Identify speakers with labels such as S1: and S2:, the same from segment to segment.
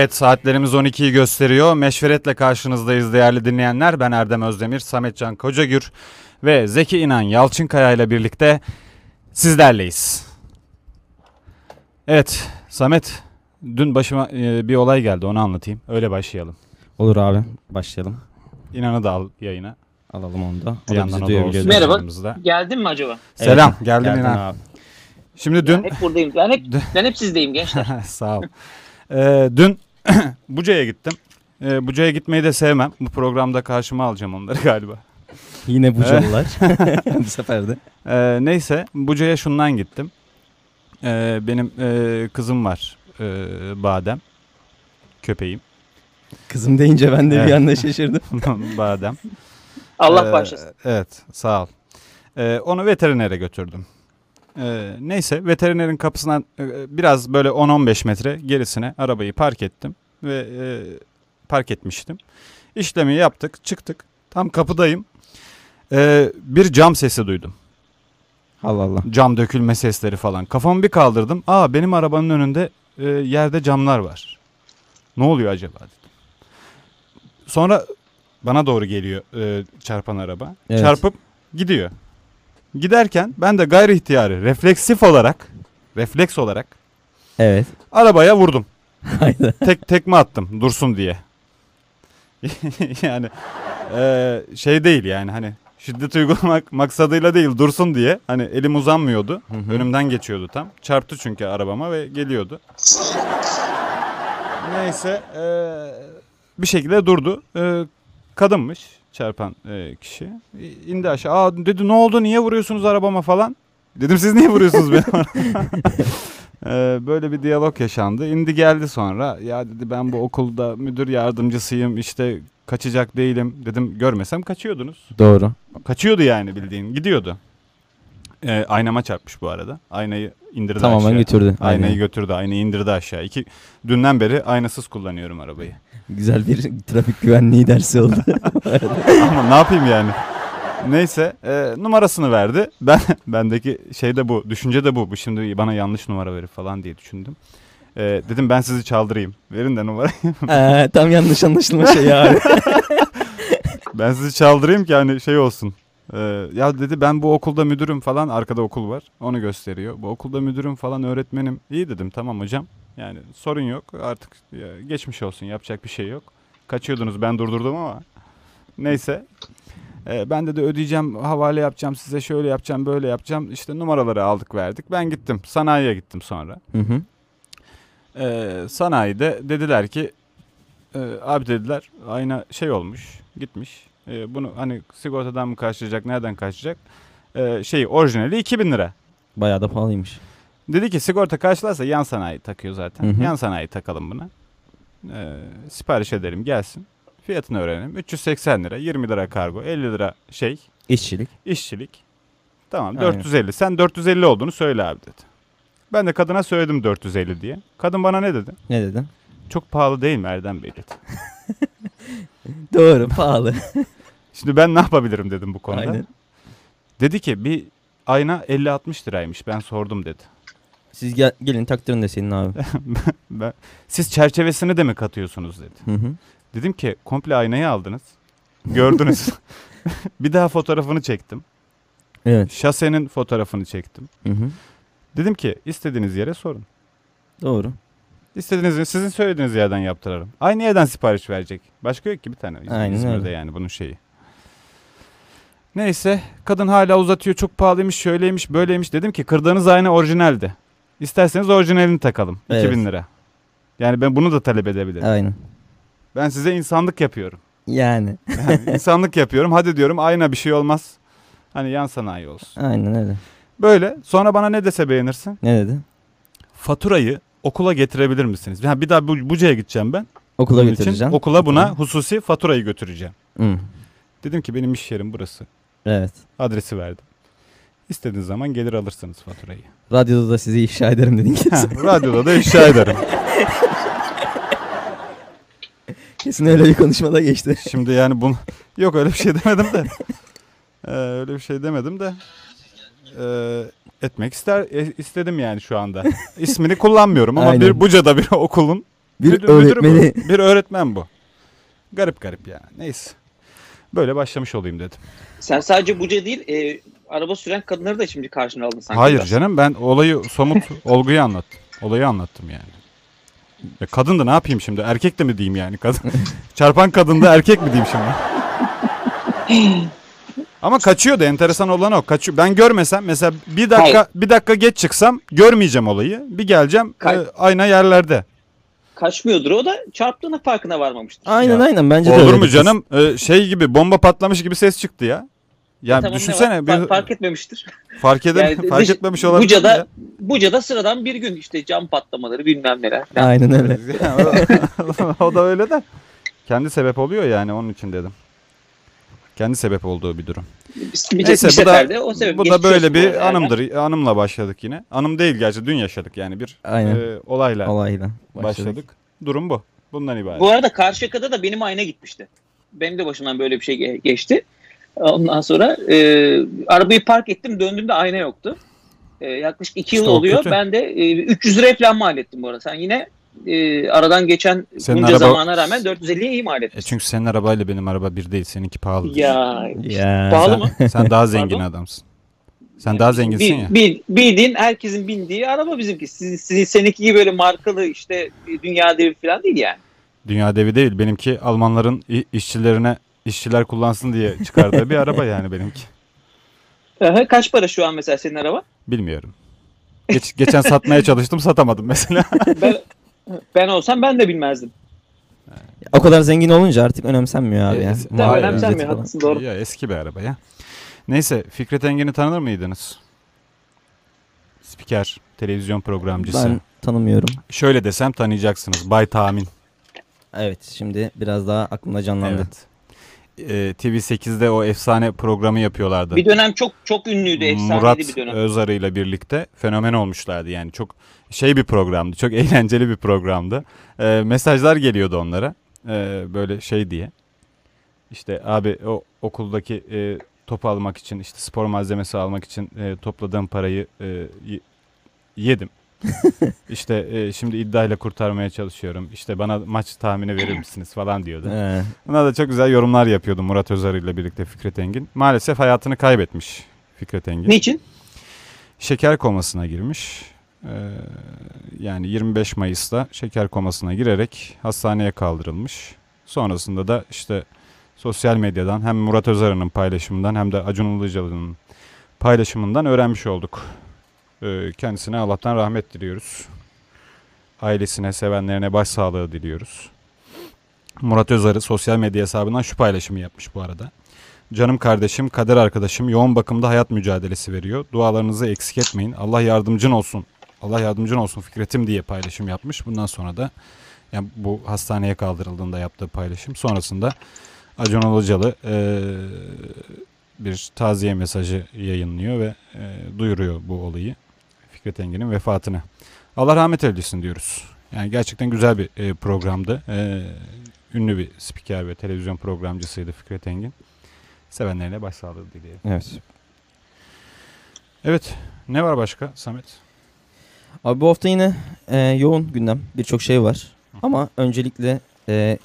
S1: Evet saatlerimiz 12'yi gösteriyor. Meşveretle karşınızdayız değerli dinleyenler. Ben Erdem Özdemir, Sametcan Kocagür ve Zeki İnan Yalçınkaya ile birlikte sizlerleyiz. Evet Samet dün başıma e, bir olay geldi onu anlatayım. Öyle başlayalım.
S2: Olur abi başlayalım.
S1: İnan'ı da al yayına.
S2: Alalım onu da. O da bizi
S1: o da
S2: duyabiliyor.
S3: Merhaba.
S1: yanımızda.
S3: Geldin mi acaba?
S1: Selam
S2: Evet,
S1: geldim
S2: geldin
S1: İnan.
S2: abi.
S1: Şimdi dün
S3: Hep buradayım. Ben hep, ben hep sizdeyim gençler.
S1: Sağ ol. Ee, dün Buca'ya gittim. Ee, Buca'ya gitmeyi de sevmem. Bu programda karşıma alacağım onları galiba.
S2: Yine bu canlılar. bu sefer de.
S1: Ee, neyse Buca'ya şundan gittim. Ee, benim e, kızım var. e, Badem. Köpeğim.
S2: Kızım deyince ben de
S1: Evet.
S2: bir anda şaşırdım.
S1: Badem.
S3: Allah
S1: Ee,
S3: bağışlasın.
S1: Evet sağ ol. Ee, onu veterinere götürdüm. Ee, neyse veterinerin kapısından e, biraz böyle 10-15 metre gerisine arabayı park ettim. Ve e, park etmiştim. İşlemi yaptık çıktık. Tam kapıdayım. Ee, bir cam sesi duydum.
S2: Allah Allah.
S1: Cam dökülme sesleri falan. Kafamı bir kaldırdım. Aa benim arabanın önünde e, yerde camlar var. Ne oluyor acaba dedim. Sonra bana doğru geliyor e, çarpan araba.
S2: Evet.
S1: Çarpıp gidiyor. Giderken ben de gayri ihtiyari refleksif olarak refleks olarak
S2: Evet.
S1: arabaya vurdum.
S2: Hayda.
S1: Tek tekme attım dursun diye. yani e, şey değil yani hani şiddet uygulamak maksadıyla değil dursun diye. Hani elim uzanmıyordu.
S2: Hı hı.
S1: Önümden geçiyordu tam. Çarptı çünkü arabama ve geliyordu. Neyse e, bir şekilde durdu. E, kadınmış çarpan e, kişi. İndi aşağı. Aa dedi ne oldu niye vuruyorsunuz arabama falan. Dedim siz niye vuruyorsunuz benim arabama? E, böyle bir diyalog yaşandı. İndi geldi sonra. Ya dedi ben bu okulda müdür yardımcısıyım işte kaçacak değilim. Dedim görmesem kaçıyordunuz.
S2: Doğru.
S1: Kaçıyordu yani bildiğin. Gidiyordu. E, aynama çarpmış bu arada. Aynayı indirdi
S2: Tamamen
S1: aşağı.
S2: götürdü.
S1: Aynayı
S2: Aynen.
S1: götürdü. Aynayı indirdi aşağı. İki, dünden beri aynasız kullanıyorum arabayı.
S2: Güzel bir trafik güvenliği dersi oldu.
S1: Ama ne yapayım yani? Neyse e, numarasını verdi. Ben bendeki şey de bu. Düşünce de bu. Bu şimdi bana yanlış numara verir falan diye düşündüm. E, dedim ben sizi çaldırayım. Verin de numarayı.
S2: Ee, tam yanlış anlaşılma şey abi.
S1: ben sizi çaldırayım ki hani şey olsun. E, ya dedi ben bu okulda müdürüm falan. Arkada okul var. Onu gösteriyor. Bu okulda müdürüm falan öğretmenim. İyi dedim tamam hocam. Yani sorun yok. Artık ya, geçmiş olsun. Yapacak bir şey yok. Kaçıyordunuz ben durdurdum ama. Neyse. Ee, ben de de ödeyeceğim, havale yapacağım, size şöyle yapacağım, böyle yapacağım. İşte numaraları aldık verdik. Ben gittim, sanayiye gittim sonra.
S2: Hı hı.
S1: Ee, sanayide dediler ki, e, abi dediler ayna şey olmuş, gitmiş. Ee, bunu hani sigortadan mı karşılayacak, nereden karşılayacak? Ee, şey orijinali 2000 lira.
S2: Bayağı da pahalıymış.
S1: Dedi ki sigorta karşılarsa yan sanayi takıyor zaten.
S2: Hı hı.
S1: Yan sanayi takalım buna. Ee, sipariş edelim gelsin. Fiyatını öğrenelim. 380 lira, 20 lira kargo, 50 lira şey,
S2: İşçilik.
S1: işçilik. Tamam
S2: Aynen.
S1: 450. Sen 450 olduğunu söyle abi dedi. Ben de kadına söyledim 450 diye. Kadın bana ne dedi?
S2: Ne dedin?
S1: Çok pahalı değil mi Erdem Bey dedi.
S2: Doğru pahalı.
S1: Şimdi ben ne yapabilirim dedim bu konuda.
S2: Aynen.
S1: Dedi ki bir ayna 50-60 liraymış ben sordum dedi.
S2: Siz gel, gelin taktırın deseydin abi.
S1: Ben, Siz çerçevesini de mi katıyorsunuz dedi.
S2: Hı hı.
S1: Dedim ki komple aynayı aldınız. Gördünüz. bir daha fotoğrafını çektim.
S2: Evet.
S1: Şasenin fotoğrafını çektim.
S2: Hı hı.
S1: Dedim ki istediğiniz yere sorun.
S2: Doğru.
S1: İstediğiniz sizin söylediğiniz yerden yaptırarım. Aynı yerden sipariş verecek. Başka yok ki bir tane.
S2: Aynen
S1: İzmir'de
S2: öyle.
S1: yani bunun şeyi. Neyse kadın hala uzatıyor çok pahalıymış şöyleymiş böyleymiş. Dedim ki kırdığınız ayna orijinaldi. İsterseniz orijinalini takalım.
S2: Evet.
S1: 2000 lira. Yani ben bunu da talep edebilirim.
S2: Aynen.
S1: Ben size insanlık yapıyorum.
S2: Yani.
S1: Yani insanlık yapıyorum. Hadi diyorum ayna bir şey olmaz. Hani yan sanayi olsun.
S2: Aynen öyle.
S1: Böyle sonra bana ne dese beğenirsin?
S2: Ne dedi?
S1: Faturayı okula getirebilir misiniz? Ha, bir daha bu, Buca'ya gideceğim ben.
S2: Okula
S1: Bunun için
S2: götüreceğim.
S1: okula buna hususi faturayı götüreceğim.
S2: Hı.
S1: Dedim ki benim iş yerim burası.
S2: Evet.
S1: Adresi verdim. İstediğiniz zaman gelir alırsınız faturayı.
S2: Radyoda da sizi ifşa ederim dedin
S1: Ha,
S2: kesin.
S1: radyoda da ifşa ederim.
S2: kesin öyle bir konuşmada geçti.
S1: Şimdi yani bunu... Yok öyle bir şey demedim de. Ee, öyle bir şey demedim de. Ee, etmek ister e, istedim yani şu anda. İsmini kullanmıyorum ama
S2: Aynen.
S1: bir Buca'da bir okulun
S2: Bir
S1: Müdür- müdürü bu.
S2: öğretmeni.
S1: Bir öğretmen bu. Garip garip yani. Neyse. Böyle başlamış olayım dedim.
S3: Sen sadece Buca değil e, araba süren kadınları da şimdi karşına aldın sanki.
S1: Hayır
S3: biraz.
S1: canım ben olayı somut olguyu anlattım. Olayı anlattım yani. Ya kadın da ne yapayım şimdi? Erkek de mi diyeyim yani? Kadın. Çarpan kadın da erkek mi diyeyim şimdi? Ama kaçıyordu. Enteresan olan o. Kaçıyor. Ben görmesem mesela bir dakika bir dakika geç çıksam görmeyeceğim olayı. Bir geleceğim
S3: Kay-
S1: e, ayna yerlerde.
S3: Kaçmıyordur o da çarptığına farkına varmamıştır.
S2: Aynen
S1: Ya,
S2: aynen bence de
S1: Olur
S2: öyle
S1: mu
S2: kız.
S1: canım? E, şey gibi bomba patlamış gibi ses çıktı ya. Ya
S3: E Tamam, ne
S1: düşünsene bir
S3: Fa- fark etmemiştir.
S1: fark eder
S3: Yani
S1: fark
S3: dış-
S1: etmemiş olabilir.
S3: Buca'da
S1: ya.
S3: Buca'da sıradan bir gün işte cam patlamaları bilmem neler.
S2: Aynen öyle.
S1: o da öyle de. Kendi sebep oluyor yani onun için dedim. Kendi sebep olduğu bir durum.
S3: Bir, bir,
S1: Neyse
S3: bir
S1: bu da
S3: o sebep
S1: bu da böyle
S3: bu
S1: bir anımdır. Anımla başladık yine. Anım değil gerçi dün yaşadık yani bir
S2: Aynen.
S1: e, olayla
S2: Olayla
S1: başladık.
S2: başladık.
S1: Durum bu. Bundan ibaret.
S3: Bu arada Karşıyaka'da da benim ayna gitmişti. Benim de başımdan böyle bir şey ge- geçti. Ondan sonra e, arabayı park ettim döndüğümde ayna yoktu. E, yaklaşık 2 yıl
S1: İşte
S3: oluyor.
S1: kötü.
S3: Ben de e, 300 liraya falan mal ettim bu arada. Sen yine e, aradan geçen
S1: Senin
S3: bunca
S1: araba-
S3: zamana rağmen 450'ye iyi mal ettin.
S1: E çünkü senin arabayla benim araba bir değil. Seninki pahalı.
S3: Ya
S2: Ya.
S3: Pahalı
S1: sen,
S3: mı?
S1: sen daha zengin
S3: Pardon?
S1: adamsın. Sen daha zenginsin
S3: bir,
S1: ya.
S3: bir, bildiğin herkesin bindiği araba bizimki. Sizin, sizin seninki gibi böyle markalı işte e, dünya devi falan değil yani.
S1: Dünya devi değil. Benimki Almanların işçilerine işçiler kullansın diye çıkardığı bir araba yani benimki.
S3: Aha, Kaç para şu an mesela senin araba?
S1: Bilmiyorum. Geç, geçen satmaya çalıştım satamadım mesela.
S3: Ben, ben olsam ben de bilmezdim.
S2: O kadar zengin olunca artık önemsenmiyor abi ya.
S1: Evet,
S3: Tabii
S1: Vay be.
S3: önemsenmiyor
S2: Ücreti
S3: haklısın doğru.
S1: Ya eski bir araba ya. Neyse Fikret Engin'i tanır mıydınız? Spiker, televizyon programcısı.
S2: Ben tanımıyorum.
S1: Şöyle desem tanıyacaksınız. Bay Tahmin.
S2: Evet şimdi biraz daha aklımda canlandı.
S1: Evet. Ee, TV8'de o efsane programı yapıyorlardı.
S3: Bir dönem çok çok ünlüydü, efsaneydi
S1: Murat
S3: bir dönem.
S1: Özarı ile birlikte fenomen olmuşlardı yani çok şey bir programdı çok eğlenceli bir programdı Ee, mesajlar geliyordu onlara Ee, böyle şey diye işte abi o okuldaki e, topu almak için işte spor malzemesi almak için e, topladığım parayı e, yedim işte e, şimdi iddiayla kurtarmaya çalışıyorum işte bana maç tahmini verir misiniz falan diyordu.
S2: Ee,
S1: Buna da çok güzel yorumlar yapıyordu Murat Özarı ile birlikte Fikret Engin. Maalesef hayatını kaybetmiş Fikret Engin.
S3: Niçin?
S1: Şeker komasına girmiş. Ee, yani 25 Mayıs'ta şeker komasına girerek hastaneye kaldırılmış. Sonrasında da işte sosyal medyadan hem Murat Özarı'nın paylaşımından hem de Acun Ilıcalı'nın paylaşımından öğrenmiş olduk. Ee, kendisine Allah'tan rahmet diliyoruz. Ailesine, sevenlerine başsağlığı diliyoruz. Murat Özarı sosyal medya hesabından şu paylaşımı yapmış bu arada. Canım kardeşim, kader arkadaşım yoğun bakımda hayat mücadelesi veriyor. Dualarınızı eksik etmeyin. Allah yardımcın olsun. Allah yardımcın olsun Fikret'im diye paylaşım yapmış. Bundan sonra da yani bu hastaneye kaldırıldığında yaptığı paylaşım. Sonrasında Acun Ilıcalı eee, bir taziye mesajı yayınlıyor ve eee, duyuruyor bu olayı. Fikret Engin'in vefatını. Allah rahmet eylesin diyoruz. Yani gerçekten güzel bir eee, programdı. Eee, ünlü bir spiker ve televizyon programcısıydı Fikret Engin. Sevenlerine başsağlığı dileyelim.
S2: evet.
S1: Evet. Ne var başka Samet?
S2: Abi bu hafta yine e, yoğun gündem. Birçok şey var. Ama öncelikle e,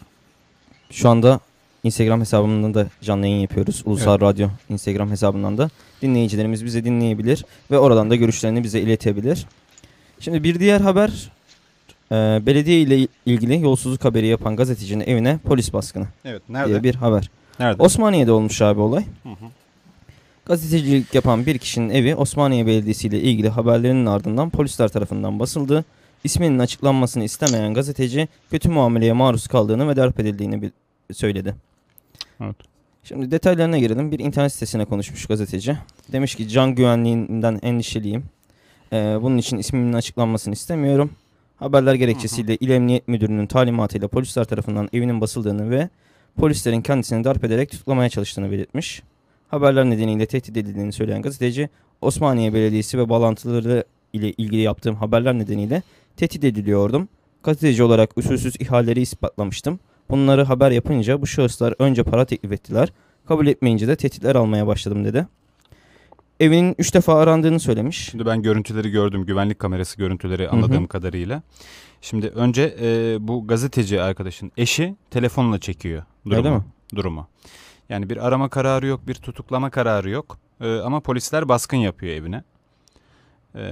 S2: şu anda Instagram hesabımdan da canlı yayın yapıyoruz. Ulusal Radyo Instagram hesabından da dinleyicilerimiz bizi dinleyebilir ve oradan da görüşlerini bize iletebilir. Şimdi bir diğer haber e, belediye ile ilgili yolsuzluk haberi yapan gazetecinin evine polis baskını
S1: Evet.
S2: diye bir haber.
S1: Nerede?
S2: Osmaniye'de olmuş abi olay.
S1: Hı hı.
S2: Gazetecilik yapan bir kişinin evi Osmaniye Belediyesi ile ilgili haberlerinin ardından polisler tarafından basıldı. İsminin açıklanmasını istemeyen gazeteci kötü muameleye maruz kaldığını ve darp edildiğini söyledi.
S1: Evet.
S2: Şimdi detaylarına girelim. Bir internet sitesine konuşmuş gazeteci. Demiş ki can güvenliğinden endişeliyim. Ee, bunun için ismimin açıklanmasını istemiyorum. Haberler gerekçesiyle İl Emniyet Müdürü'nün talimatıyla polisler tarafından evinin basıldığını ve polislerin kendisini darp ederek tutuklamaya çalıştığını belirtmiş. Haberler nedeniyle tehdit edildiğini söyleyen gazeteci, Osmaniye Belediyesi ve bağlantıları ile ilgili yaptığım haberler nedeniyle tehdit ediliyordum. Gazeteci olarak usulsüz ihaleleri ispatlamıştım. Bunları haber yapınca bu şahıslar önce para teklif ettiler. Kabul etmeyince de tehditler almaya başladım dedi. evinin 3 defa arandığını söylemiş.
S1: Şimdi ben görüntüleri gördüm. Güvenlik kamerası görüntüleri anladığım kadarıyla. Şimdi önce e, bu gazeteci arkadaşın eşi telefonla çekiyor durumu.
S2: Öyle mi?
S1: durumu. Yani bir arama kararı yok, bir tutuklama kararı yok. E, ama polisler baskın yapıyor evine. E,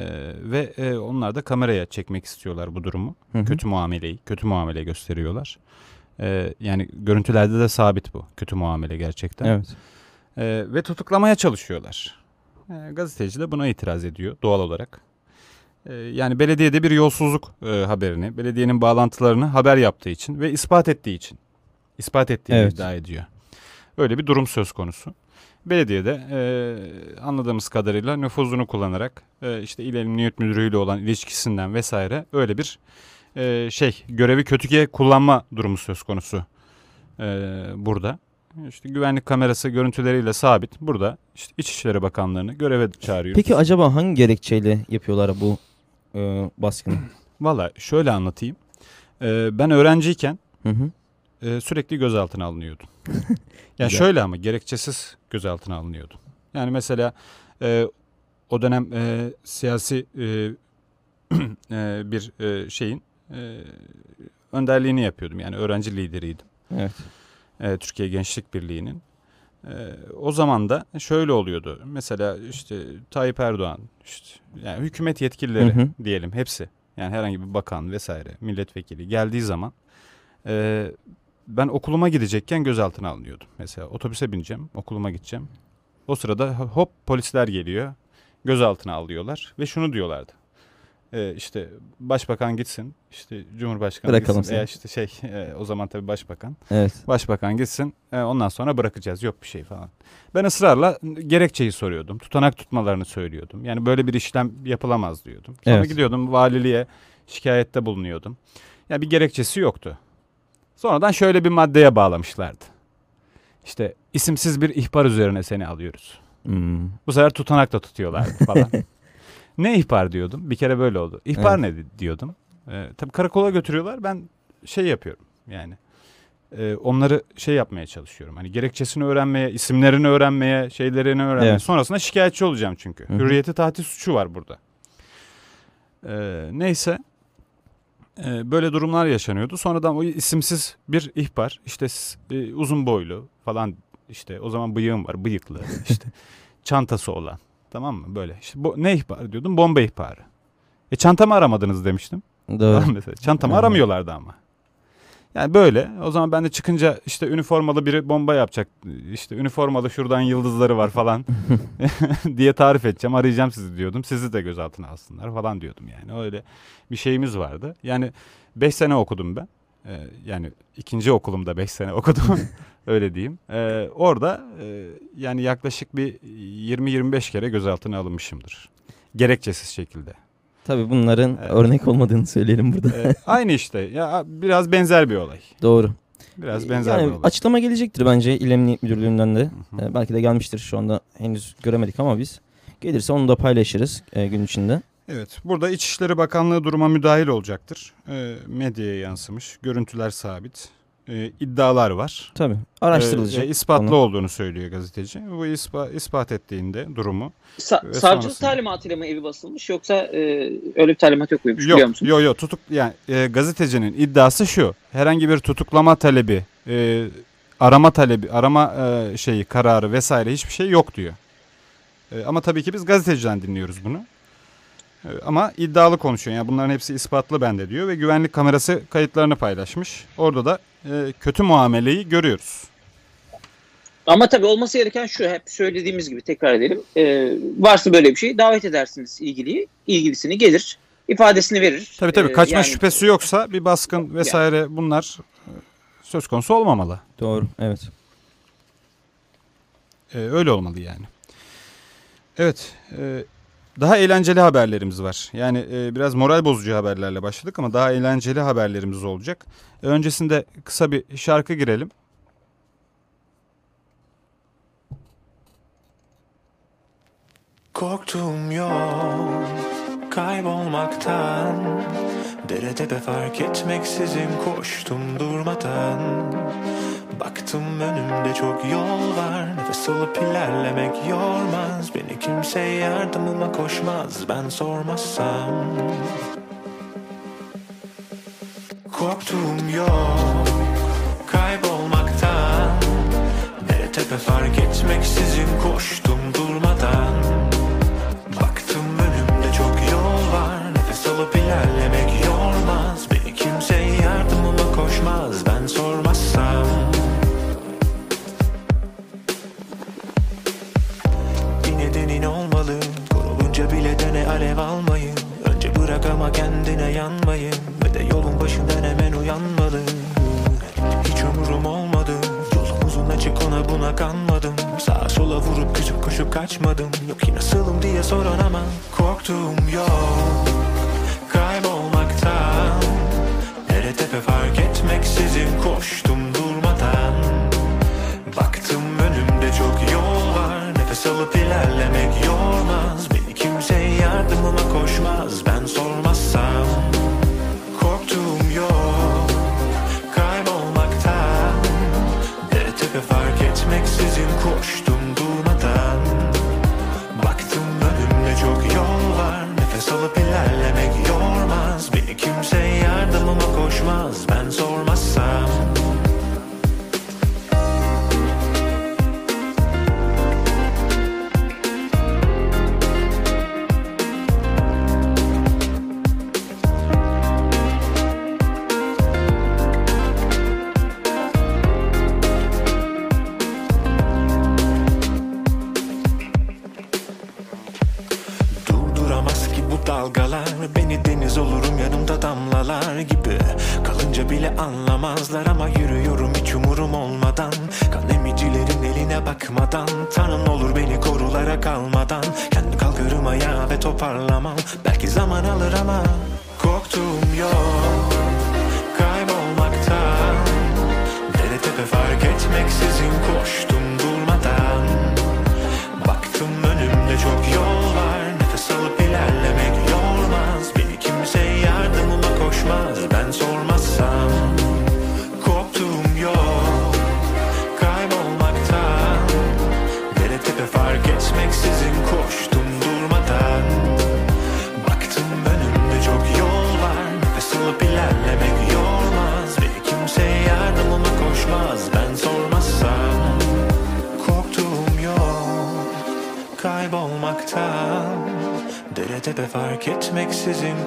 S1: ve e, onlar da kameraya çekmek istiyorlar bu durumu.
S2: Hı hı.
S1: Kötü muameleyi, kötü muamele gösteriyorlar. E, yani görüntülerde de sabit bu. Kötü muamele gerçekten.
S2: Evet.
S1: Ee, ve tutuklamaya çalışıyorlar. Ee, gazeteci de buna itiraz ediyor doğal olarak. Ee, yani belediyede bir yolsuzluk e, haberini, belediyenin bağlantılarını haber yaptığı için ve ispat ettiği için. ispat ettiğini
S2: Evet.
S1: iddia ediyor. Öyle bir durum söz konusu. Belediyede e, anladığımız kadarıyla nüfuzunu kullanarak e, işte İl Emniyet Müdürü'yle olan ilişkisinden vesaire öyle bir e, şey görevi kötüye kullanma durumu söz konusu e, burada. İşte güvenlik kamerası görüntüleriyle sabit. Burada işte İçişleri Bakanlığı'nı göreve çağırıyor.
S2: Peki acaba hangi gerekçeyle yapıyorlar bu e, baskını?
S1: Valla şöyle anlatayım. Ee, ben öğrenciyken
S2: Hı hı.
S1: e, sürekli gözaltına alınıyordum. yani şöyle ama gerekçesiz gözaltına alınıyordum. Yani mesela e, o dönem e, siyasi e, e, bir e, şeyin e, önderliğini yapıyordum. Yani öğrenci lideriydim.
S2: Evet.
S1: e, Türkiye Gençlik Birliği'nin. E, o zaman da şöyle oluyordu. Mesela işte Tayyip Erdoğan, işte yani hükümet yetkilileri
S2: Hı hı.
S1: diyelim hepsi. Yani herhangi bir bakan vesaire, milletvekili geldiği zaman e, ben okuluma gidecekken gözaltına alınıyordum. Mesela otobüse bineceğim, okuluma gideceğim. O sırada hop polisler geliyor, gözaltına alıyorlar ve şunu diyorlardı. E, işte başbakan gitsin, işte cumhurbaşkanı
S2: Bırakalım
S1: gitsin veya
S2: seni.
S1: işte şey e, o zaman tabii başbakan.
S2: Evet.
S1: Başbakan gitsin e, ondan sonra bırakacağız yok bir şey falan. Ben ısrarla gerekçeyi soruyordum. Tutanak tutmalarını söylüyordum. Yani böyle bir işlem yapılamaz diyordum. Sonra
S2: Evet.
S1: gidiyordum valiliğe şikayette bulunuyordum. Yani bir gerekçesi yoktu. Sonradan şöyle bir maddeye bağlamışlardı. İşte isimsiz bir ihbar üzerine seni alıyoruz.
S2: Hmm.
S1: Bu sefer tutanak da tutuyorlardı falan. ne ihbar diyordum. Bir kere böyle oldu. İhbar ne diyordum. Ee, tabii karakola götürüyorlar. Ben şey yapıyorum yani. e, onları şey yapmaya çalışıyorum. Hani gerekçesini öğrenmeye, isimlerini öğrenmeye, şeylerini öğrenmeye.
S2: Evet.
S1: Sonrasında şikayetçi olacağım çünkü.
S2: Hı hı.
S1: Hürriyeti tahdis suçu var burada. Ee, neyse. Böyle durumlar yaşanıyordu. Sonradan o isimsiz bir ihbar. işte e, uzun boylu falan işte o zaman bıyığım var bıyıklı işte çantası olan tamam mı böyle işte bu, ne ihbar diyordum bomba ihbarı. E çantamı aramadınız demiştim.
S2: Doğru.
S1: Tamam mesela. Çantamı aramıyorlardı ama. Yani böyle. O zaman ben de çıkınca işte üniformalı biri bomba yapacak. İşte üniformalı şuradan yıldızları var falan diye tarif edeceğim. Arayacağım sizi diyordum. Sizi de gözaltına alsınlar falan diyordum yani. Öyle bir şeyimiz vardı. Yani 5 sene okudum ben. Ee, yani ikinci okulumda 5 sene okudum. Öyle diyeyim. Ee, orada e, yani yaklaşık bir 20-25 kere gözaltına alınmışımdır. Gerekçesiz şekilde.
S2: Tabii bunların
S1: Evet.
S2: örnek olmadığını söyleyelim burada.
S1: Ee, aynı işte. Ya biraz benzer bir olay.
S2: Doğru.
S1: Biraz benzer
S2: yani
S1: bir olay.
S2: açıklama gelecektir bence İl Emniyet Müdürlüğü'nden de.
S1: Hı hı.
S2: Ee, belki de gelmiştir şu anda henüz göremedik ama biz. Gelirse onu da paylaşırız e, gün içinde.
S1: Evet. Burada İçişleri Bakanlığı duruma müdahil olacaktır. Ee, medyaya yansımış. Görüntüler sabit. Ee, iddialar var.
S2: Tabii araştırılacak.
S1: Ee, ve ispatlı olduğunu söylüyor gazeteci. Bu ispa, ispat ettiğinde durumu.
S3: Sa-
S1: Ve
S3: savcılık
S1: sonrasında.
S3: talimatıyla mı evi basılmış yoksa e, öyle bir talimat yok muymuş
S1: Yok,
S3: biliyor musun?
S1: yok, yok. Tutuk yani e, gazetecinin iddiası şu. Herhangi bir tutuklama talebi, e, arama talebi, arama e, şeyi, kararı vesaire hiçbir şey yok diyor. E, ama tabii ki biz gazeteciden dinliyoruz bunu. Ama iddialı konuşuyor. Yani bunların hepsi ispatlı bende diyor ve güvenlik kamerası kayıtlarını paylaşmış. Orada da e, kötü muameleyi görüyoruz.
S3: Ama tabii olması gereken şu hep söylediğimiz gibi tekrar edelim. E, varsa böyle bir şey davet edersiniz ilgiliyi. ilgilisini gelir. ifadesini verir.
S1: Tabii tabii
S3: E,
S1: kaçma
S3: yani-
S1: şüphesi yoksa bir baskın vesaire bunlar e, söz konusu olmamalı.
S2: Doğru evet.
S1: Ee, öyle olmalı yani. Evet. e, daha eğlenceli haberlerimiz var. Yani e, biraz moral bozucu haberlerle başladık ama daha eğlenceli haberlerimiz olacak. E, öncesinde kısa bir şarkı girelim.
S4: Korktuğum yol kaybolmaktan Dere tepe fark etmeksizin koştum durmadan Baktım önümde çok yol var. Nefes alıp ilerlemek yormaz. Beni kimse yardımıma koşmaz. Ben sormazsam. Korktuğum yok. Kaybolmaktan. Nere tepe fark etmeksizin koştum durmadan. Baktım önümde çok yol var. Nefes alıp ilerlemek alev almayın. Önce bırak ama kendine yanmayın. Ve de yolun başından hemen uyanmalı Hiç umurum olmadı. Yolumuzun açık ona buna kanmadım. Sağa sola vurup küçük koşup kaçmadım. Yok ki nasılım diye soran ama Korktuğum yok. Kaybolmaktan Nere tepe fark etmeksizin koştum durmadan. Baktım önümde çok yol var. Nefes alıp ilerlemek yormaz. Beni kimse yardımıma koşmaz Ben sormazsam. Korktuğum yok Kaybolmaktan. Dere tepe fark etmeksizin koştum durmadan. Baktım önümde çok yol var Nefes alıp ilerlemek yormaz. Beni kimse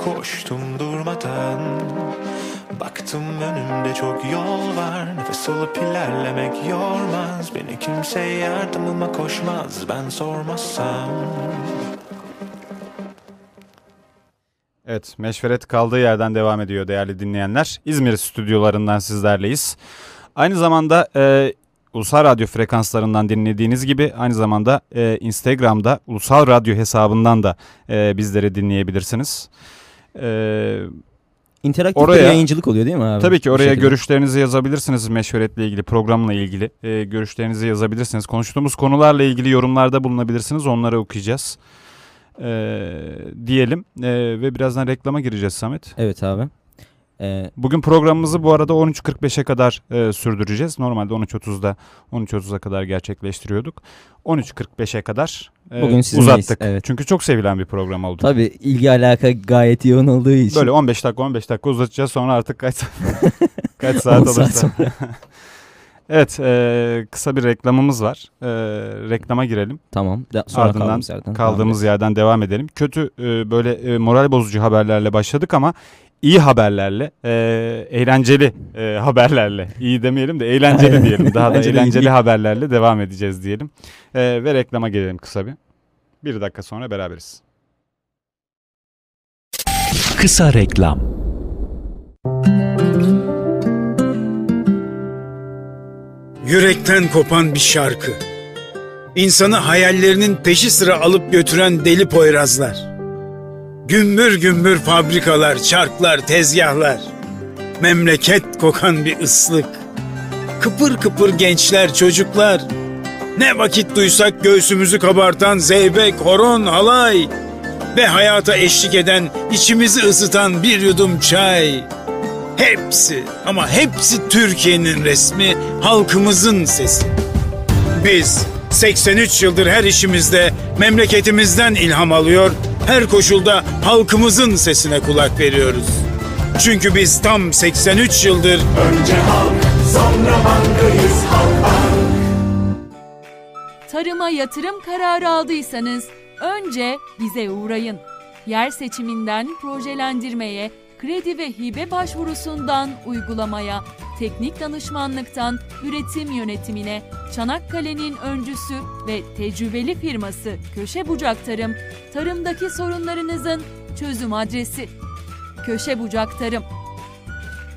S4: koştum durmadan Baktım önümde çok yol var Nefes alıp ilerlemek yormaz Beni kimse yardımıma koşmaz Ben sormazsam
S1: Evet, Meşveret kaldığı yerden devam ediyor değerli dinleyenler. İzmir stüdyolarından sizlerleyiz. Aynı zamanda e, Ulusal Radyo frekanslarından dinlediğiniz gibi aynı zamanda e, Instagram'da Ulusal Radyo hesabından da e, bizleri dinleyebilirsiniz. E,
S2: İnteraktif
S1: Oraya-
S2: bir yayıncılık oluyor değil mi abi?
S1: Tabii ki oraya görüşlerinizi yazabilirsiniz meşveretle ilgili, programla ilgili. E, görüşlerinizi yazabilirsiniz. Konuştuğumuz konularla ilgili yorumlarda bulunabilirsiniz. Onları okuyacağız. E, diyelim E, ve birazdan reklama gireceğiz Samet.
S2: Evet abi. Ee,
S1: Bugün programımızı bu arada 13.45'e kadar e, sürdüreceğiz. Normalde 13.30'da 13.30'a kadar gerçekleştiriyorduk. 13.45'e kadar e,
S2: Bugün sizinleyiz,
S1: uzattık.
S2: evet.
S1: Çünkü çok sevilen bir program oldu.
S2: tabii ilgi alaka gayet yoğun olduğu için.
S1: Böyle 15 dakika 15 dakika uzatacağız sonra artık kaç kaç saat
S2: saat
S1: olursa. evet e, kısa bir reklamımız var. E, reklama girelim.
S2: Tamam. Da, sonra
S1: Ardından
S2: kaldığımız yerden.
S1: Kaldığımız
S2: devam
S1: yerden devam edelim. Kötü e, böyle e, moral bozucu haberlerle başladık ama iyi haberlerle, e, eğlenceli e, haberlerle, iyi demeyelim de eğlenceli diyelim. Daha da
S2: de iyi
S1: eğlenceli haberlerle devam edeceğiz diyelim. E, ve reklama gelelim kısa bir. Bir dakika sonra beraberiz.
S5: Kısa reklam.
S6: Yürekten kopan bir şarkı. İnsanı hayallerinin peşi sıra alıp götüren deli poyrazlar. Gümbür gümbür fabrikalar, çarklar, tezgahlar. Memleket kokan bir ıslık. Kıpır kıpır gençler, çocuklar. Ne vakit duysak göğsümüzü kabartan zeybek, horon, halay. Ve hayata eşlik eden, içimizi ısıtan bir yudum çay. Hepsi ama hepsi Türkiye'nin resmi, halkımızın sesi. Biz 83 yıldır her işimizde memleketimizden ilham alıyor, her koşulda halkımızın sesine kulak veriyoruz. Çünkü biz tam 83 yıldır
S4: Önce halk sonra bankayız halk
S7: Tarıma yatırım kararı aldıysanız önce bize uğrayın. Yer seçiminden projelendirmeye, kredi ve hibe başvurusundan uygulamaya, teknik danışmanlıktan üretim yönetimine Çanakkale'nin öncüsü ve tecrübeli firması Köşe Bucak Tarım, tarımdaki sorunlarınızın çözüm adresi. Köşe Bucak Tarım.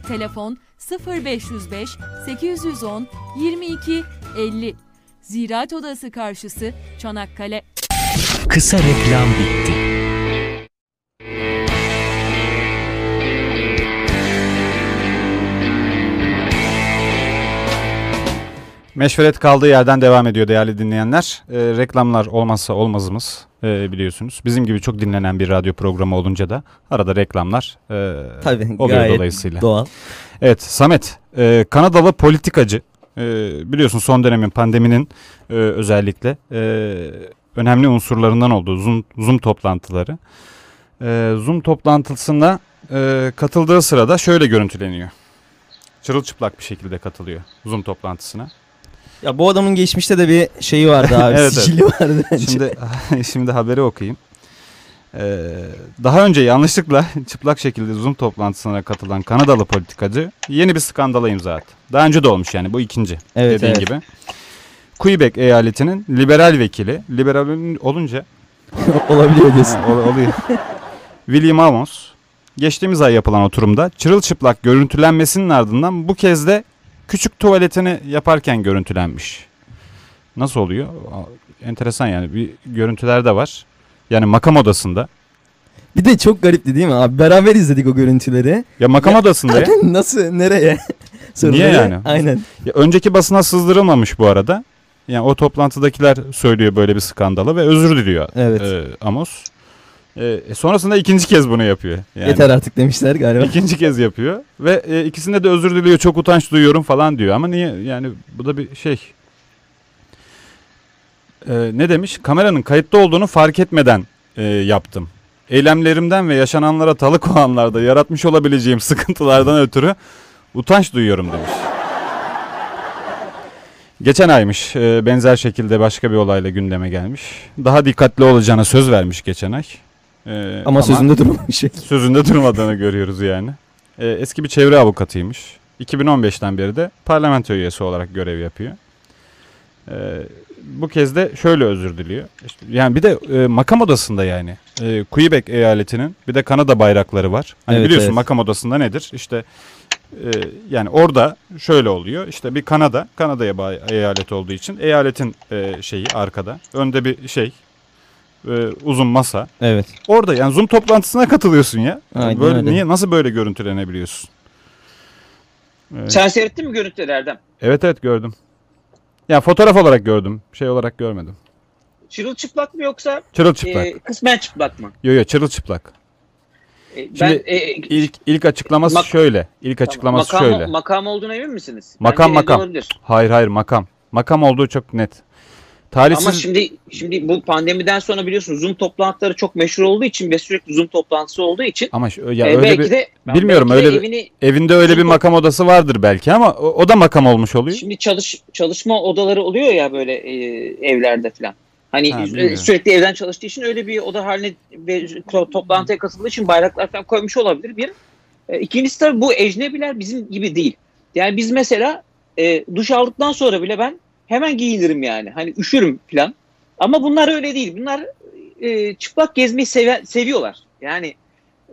S7: Telefon 0505 810 22 50. Ziraat Odası karşısı Çanakkale.
S5: Kısa reklam bitti.
S1: Meşveret kaldığı yerden devam ediyor değerli dinleyenler. Ee, reklamlar olmazsa olmazımız ee, biliyorsunuz. Bizim gibi çok dinlenen bir radyo programı olunca da arada reklamlar ee,
S2: Tabii
S1: oluyor
S2: gayet
S1: dolayısıyla.
S2: doğal.
S1: Evet Samet, e, Kanadalı politikacı e, biliyorsun son dönemin pandeminin e, özellikle e, önemli unsurlarından olduğu Zoom, Zoom toplantıları. E, Zoom toplantısına e, katıldığı sırada şöyle görüntüleniyor. Çırılçıplak bir şekilde katılıyor Zoom toplantısına.
S2: Ya bu adamın geçmişte de bir şeyi vardı abi.
S1: Evet, evet.
S2: sicili vardı bence.
S1: Şimdi şimdi haberi okuyayım. Ee, daha önce yanlışlıkla çıplak şekilde Zoom toplantısına katılan Kanadalı politikacı yeni bir skandala imza attı. Daha önce de olmuş yani bu ikinci
S2: Evet,
S1: dediğin
S2: evet.
S1: gibi. Quebec eyaletinin liberal vekili, liberal olunca
S2: Olabiliyor diyorsun.
S1: Ha, ol- oluyor. William Amos geçtiğimiz ay yapılan oturumda çırılçıplak görüntülenmesinin ardından bu kez de küçük tuvaletini yaparken görüntülenmiş. Nasıl oluyor? Enteresan yani bir görüntüler de var. Yani makam odasında.
S2: Bir de çok garipti değil mi abi? Beraber izledik o görüntüleri.
S1: Ya makam
S2: Ya-
S1: odasında ya.
S2: Nasıl nereye?
S1: Niye yani?
S2: Aynen.
S1: ya. Önceki basına sızdırılmamış bu arada. Yani o toplantıdakiler söylüyor böyle bir skandalı ve özür diliyor
S2: Evet.
S1: e, Amos. E, e, sonrasında ikinci kez bunu yapıyor. Yani.
S2: Yeter artık demişler galiba.
S1: İkinci kez yapıyor ve e, ikisinde de özür diliyor çok utanç duyuyorum falan diyor ama niye yani bu da bir şey E, ne demiş kameranın kayıtta olduğunu fark etmeden e, yaptım eylemlerimden ve yaşananlara tanık olanlarda yaratmış olabileceğim sıkıntılardan ötürü utanç duyuyorum demiş. Geçen aymış e, benzer şekilde başka bir olayla gündeme gelmiş. Daha dikkatli olacağına söz vermiş geçen ay. E,
S2: Ama sözünde durmamış.
S1: sözünde durmadığını görüyoruz yani. Ee, eski bir çevre avukatıymış. 2015'ten beri de parlamento üyesi olarak görev yapıyor. Ee, bu kez de şöyle özür diliyor. İşte, yani bir de e, makam odasında yani. E, Quebec eyaletinin bir de Kanada bayrakları var. Hani
S2: Evet,
S1: biliyorsun
S2: evet.
S1: makam odasında nedir? İşte e, yani orada şöyle oluyor. İşte bir Kanada, Kanada'ya eyalet olduğu için eyaletin e, şeyi arkada. Önde bir şey e, uzun masa.
S2: Evet.
S1: Orada yani Zoom toplantısına katılıyorsun ya.
S2: Aynen
S1: böyle
S2: öyle.
S1: niye nasıl böyle görüntülenebiliyorsun? Evet.
S3: Sen seyrettin mi görüntüleri Erdem?
S1: evet evet gördüm. Ya fotoğraf olarak gördüm. Şey olarak görmedim.
S3: Çırılçıplak mı yoksa
S1: Çırılçıplak.
S3: e, kısmen çıplak mı?
S1: Yo yo çırılçıplak.
S3: E, ben
S1: Şimdi
S3: e, e,
S1: İlk ilk açıklaması
S3: Mak-
S1: şöyle. İlk
S3: tamam,
S1: açıklaması
S3: makam,
S1: şöyle.
S3: Makam olduğuna emin misiniz?
S1: Makam,
S3: Bence
S1: makam. Hayır hayır makam. Makam olduğu çok net. Talihsiz
S3: Ama şimdi şimdi bu pandemiden sonra biliyorsunuz Zoom toplantıları çok meşhur olduğu için ve sürekli Zoom toplantısı olduğu için
S1: ama şu- ya
S3: e,
S1: öyle
S3: belki
S1: bir
S3: de
S1: bilmiyorum,
S3: belki de
S1: öyle bir-
S3: evini
S1: evinde öyle bir
S3: Zoom-
S1: makam odası vardır belki ama o, o da makam olmuş oluyor.
S3: Şimdi çalış çalışma odaları oluyor ya böyle e, evlerde falan. Hani
S1: Ha,
S3: e,
S1: bilmiyorum.
S3: sürekli evden çalıştığı için öyle bir oda haline ve to- toplantıya katıldığı için bayraklar falan koymuş olabilir bir. E, ikincisi tabii bu ecnebiler bizim gibi değil. Yani biz mesela e, duş aldıktan sonra bile ben hemen giyinirim yani. Hani üşürüm falan. Ama bunlar öyle değil. Bunlar e, çıplak gezmeyi seve- seviyorlar. Yani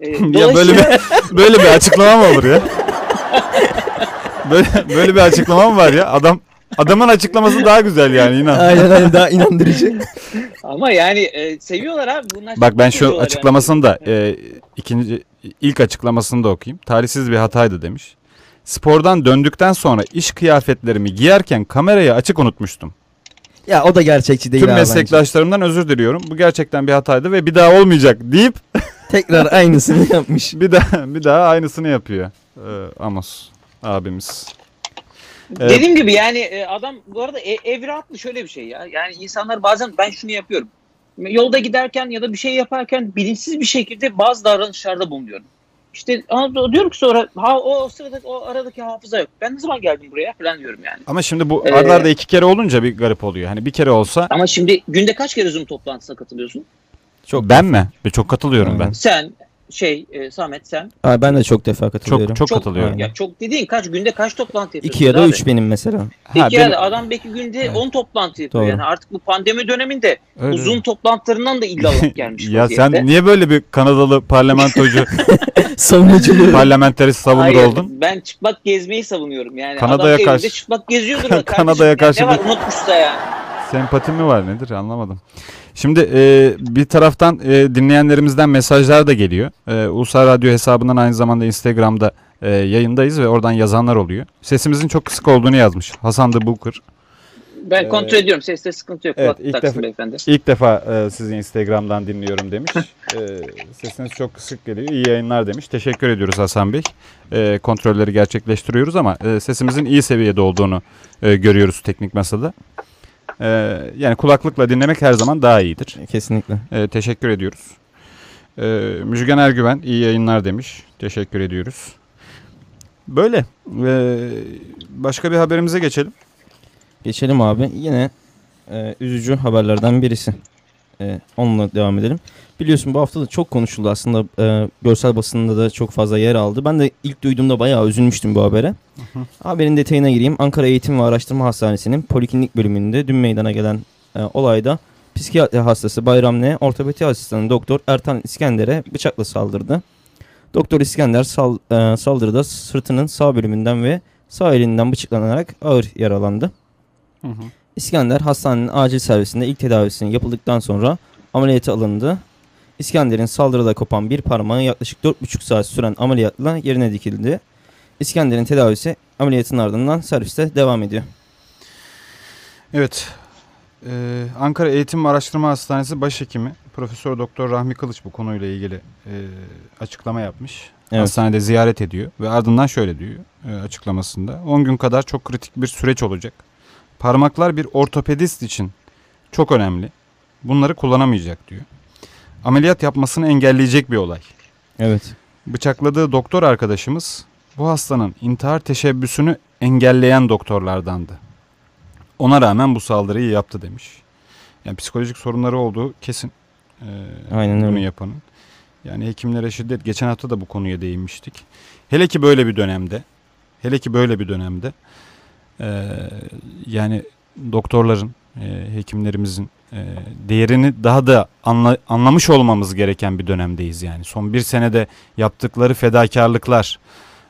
S3: e,
S1: ya böyle bir böyle bir açıklama mı olur ya? böyle böyle bir açıklama mı var ya? Adam adamın açıklaması daha güzel yani inan.
S2: Aynen aynen daha inandırıcı.
S3: ama yani e, seviyorlar abi. Bunlar
S1: Bak ben şu
S3: geziyorlar yani.
S1: açıklamasını da e, ikinci ilk açıklamasını da okuyayım. Talihsiz bir hataydı demiş. Spordan döndükten sonra iş kıyafetlerimi giyerken kamerayı açık unutmuştum.
S2: ya o da gerçekçi değil
S1: Tüm
S2: abi bence.
S1: meslektaşlarımdan özür diliyorum. Bu gerçekten bir hataydı ve bir daha olmayacak deyip
S2: Tekrar aynısını yapmış.
S1: bir daha bir daha aynısını yapıyor. e, Amos abimiz. Evet.
S3: Dediğim gibi yani e, adam bu arada e, evre atlı şöyle bir şey ya. Yani insanlar bazen ben şunu yapıyorum. Yolda giderken ya da bir şey yaparken bilinçsiz bir şekilde bazı davranışlarda bulunuyorum. İşte diyorum ki sonra ha o, o sırada o aradaki hafıza yok. Ben ne zaman geldim buraya falan diyorum yani.
S1: Ama şimdi bu
S3: Ee,
S1: arda arda iki kere olunca bir garip oluyor. Hani bir kere olsa
S3: Ama şimdi günde kaç kere Zoom toplantısına katılıyorsun?
S2: Çok
S1: ben mi? Çok katılıyorum
S2: Aynen.
S1: ben.
S3: Sen şey e, Samet sen.
S2: Aa, ben de çok defa katılıyorum.
S1: Çok çok,
S3: Çok-
S1: katılıyorum.
S3: Ya çok dediğin kaç günde kaç toplantı yapıyorsun?
S2: İki ya da
S3: abi?
S2: üç benim mesela.
S1: Ha,
S3: İki
S1: benim-
S3: ya da adam belki günde
S1: Evet.
S3: 10 toplantı yapıyor.
S2: Doğru.
S3: Yani artık bu pandemi döneminde
S1: Öyle mi?
S3: toplantılarından da illallah gelmiş.
S1: ya sen niye böyle bir Kanadalı parlamentocu,
S2: Savunuculuğu.
S1: parlamenterist savunur oldun?
S3: Ben çıplak gezmeyi savunuyorum. Yani
S1: Kanada'ya karşı-
S3: çıplak geziyordur.
S1: Kanada'ya karşı
S3: Ne var unutmuşsa yani.
S1: Sempatim mi var nedir anlamadım. Şimdi e, bir taraftan e, dinleyenlerimizden mesajlar da geliyor. E, Ulusal Radyo hesabından aynı zamanda Instagram'da e, yayındayız ve oradan yazanlar oluyor. Sesimizin çok kısık olduğunu yazmış Hasan the Booker.
S3: Ben
S1: Ee,
S3: kontrol ediyorum. Seste sıkıntı yok.
S1: evet, ilk defa-
S3: beyefendi.
S1: İlk defa e, sizi Instagram'dan dinliyorum demiş. E, sesiniz çok kısık geliyor. İyi yayınlar demiş. Teşekkür ediyoruz Hasan Bey. E, kontrolleri gerçekleştiriyoruz ama e, sesimizin iyi seviyede olduğunu e, görüyoruz teknik masada. E, yani kulaklıkla dinlemek her zaman daha iyidir.
S2: Kesinlikle.
S1: E, teşekkür ediyoruz. E, Müjgan Ergüven iyi yayınlar demiş. Teşekkür ediyoruz. Böyle. E, başka bir haberimize geçelim.
S2: Geçelim abi. Yine e, üzücü haberlerden birisi. E, onunla devam edelim. Biliyorsun bu hafta da çok konuşuldu aslında. E, görsel basında da çok fazla yer aldı. Ben de ilk duyduğumda bayağı üzülmüştüm bu habere. Haberin detayına gireyim. Ankara Eğitim ve Araştırma Hastanesi'nin poliklinik bölümünde dün meydana gelen e, olayda psikiyatri hastası Bayram N. ortopedi asistanı doktor Ertan İskender'e bıçakla saldırdı. Doktor İskender sal- e, saldırıda sırtının sağ bölümünden ve sağ elinden bıçaklanarak ağır yaralandı. İskender hastanenin acil servisinde ilk tedavisinin yapıldıktan sonra ameliyata alındı. İskender'in saldırıda kopan bir parmağı yaklaşık 4,5 saat süren ameliyatla yerine dikildi. İskender'in tedavisi ameliyatın ardından serviste devam ediyor.
S1: Evet. Ee, Ankara Eğitim ve Araştırma Hastanesi Başhekimi Profesör Doktor Rahmi Kılıç bu konuyla ilgili e, açıklama yapmış.
S2: Evet.
S1: Hastanede ziyaret ediyor ve ardından şöyle diyor e, açıklamasında. 10 gün kadar çok kritik bir süreç olacak. Parmaklar bir ortopedist için çok önemli. Bunları kullanamayacak diyor. Ameliyat yapmasını engelleyecek bir olay.
S2: Evet.
S1: Bıçakladığı doktor arkadaşımız bu hastanın intihar teşebbüsünü engelleyen doktorlardandı. Ona rağmen bu saldırıyı yaptı demiş. Yani psikolojik sorunları olduğu kesin. Ee,
S2: Aynen
S1: bunu
S2: öyle.
S1: yapanın. Yani hekimlere şiddet. Geçen hafta da bu konuya değinmiştik. Hele ki böyle bir dönemde. Hele ki böyle bir dönemde. Ee, yani doktorların, e, hekimlerimizin e, değerini daha da anla- anlamış olmamız gereken bir dönemdeyiz yani. Son bir senede yaptıkları fedakarlıklar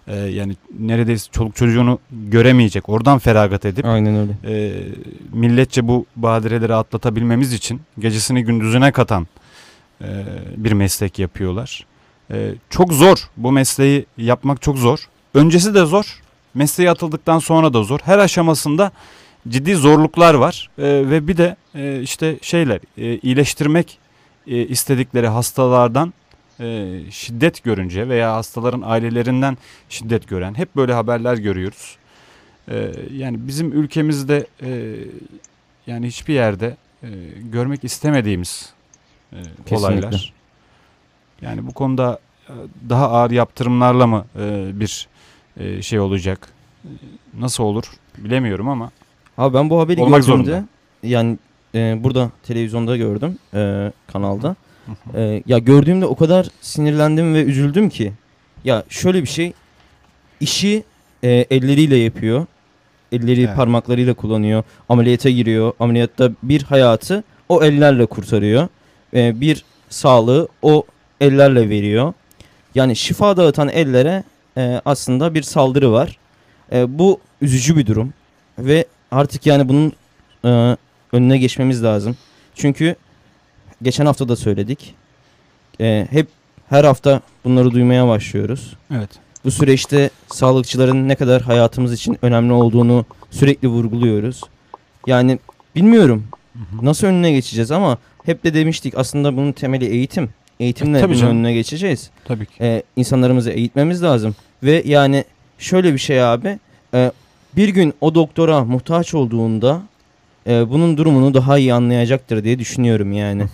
S1: e, yani neredeyse çoluk çocuğunu göremeyecek. Oradan feragat edip
S2: Aynen öyle.
S1: e, milletçe bu badireleri atlatabilmemiz için gecesini gündüzüne katan e, bir meslek yapıyorlar. E, çok zor. Bu mesleği yapmak çok zor. Öncesi de zor. Mesleğe atıldıktan sonra da zor. Her aşamasında ciddi zorluklar var. E, ve bir de e, işte şeyler e, iyileştirmek e, istedikleri hastalardan e, şiddet görünce veya hastaların ailelerinden şiddet gören hep böyle haberler görüyoruz. Ee, yani bizim ülkemizde e, yani hiçbir yerde e, görmek istemediğimiz e,
S2: Kesinlikle.
S1: olaylar. Yani bu konuda e, daha ağır yaptırımlarla mı e, bir e, şey olacak? Nasıl olur bilemiyorum ama
S2: Abi ben bu haberi
S1: Olmak
S2: gördüğümde
S1: zorunda.
S2: yani e, burada televizyonda gördüm e, kanalda. E, ya gördüğümde o kadar sinirlendim ve üzüldüm ki. Ya şöyle bir şey işi e, elleriyle yapıyor. Elleri
S1: Evet.
S2: parmaklarıyla kullanıyor. Ameliyata giriyor. Ameliyatta bir hayatı o ellerle kurtarıyor. E, bir sağlığı o ellerle veriyor. Yani şifa dağıtan ellere e, aslında bir saldırı var. E, bu üzücü bir durum ve artık yani bunun e, önüne geçmemiz lazım. Çünkü geçen hafta da söyledik. E, hep her hafta bunları duymaya başlıyoruz.
S1: evet.
S2: Bu süreçte sağlıkçıların ne kadar hayatımız için önemli olduğunu sürekli vurguluyoruz. Yani bilmiyorum nasıl önüne geçeceğiz ama hep de demiştik aslında bunun temeli eğitim. Eğitimle
S1: E,
S2: bunun önüne geçeceğiz.
S1: Tabii ki.
S2: E, insanlarımızı eğitmemiz lazım. Ve yani şöyle bir şey abi. e, bir gün o doktora muhtaç olduğunda e, bunun durumunu daha iyi anlayacaktır diye düşünüyorum yani.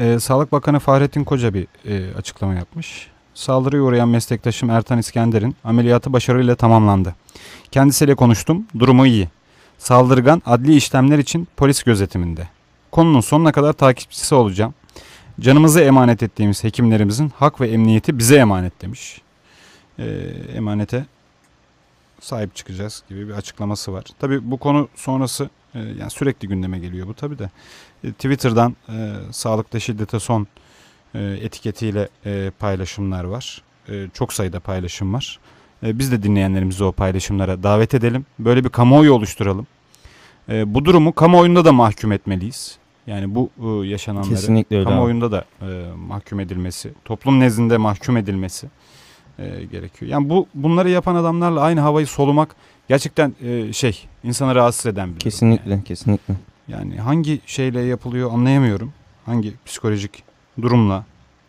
S1: Ee, Sağlık Bakanı Fahrettin Koca bir e, açıklama yapmış. Saldırıya uğrayan meslektaşım Ertan İskender'in ameliyatı başarıyla tamamlandı. Kendisiyle konuştum, durumu iyi. Saldırgan adli işlemler için polis gözetiminde. Konunun sonuna kadar takipçisi olacağım. Canımızı emanet ettiğimiz hekimlerimizin hak ve emniyeti bize emanet demiş. Ee, emanete sahip çıkacağız gibi bir açıklaması var. Tabii bu konu sonrası e, yani sürekli gündeme geliyor bu tabii de. E, Twitter'dan e, sağlıkta şiddete son e, etiketiyle e, paylaşımlar var. E, çok sayıda paylaşım var. E, biz de dinleyenlerimizi o paylaşımlara davet edelim. Böyle bir kamuoyu oluşturalım. E, bu durumu kamuoyunda da mahkum etmeliyiz. Yani bu e, yaşananları
S2: Kesinlikle öyle abi.
S1: kamuoyunda da e, mahkum edilmesi, toplum nezdinde mahkum edilmesi e, gerekiyor. Yani bu bunları yapan adamlarla aynı havayı solumak gerçekten e, şey insanı rahatsız eden bir
S2: Kesinlikle,
S1: yani.
S2: kesinlikle.
S1: Yani hangi şeyle yapılıyor anlayamıyorum. Hangi psikolojik durumla,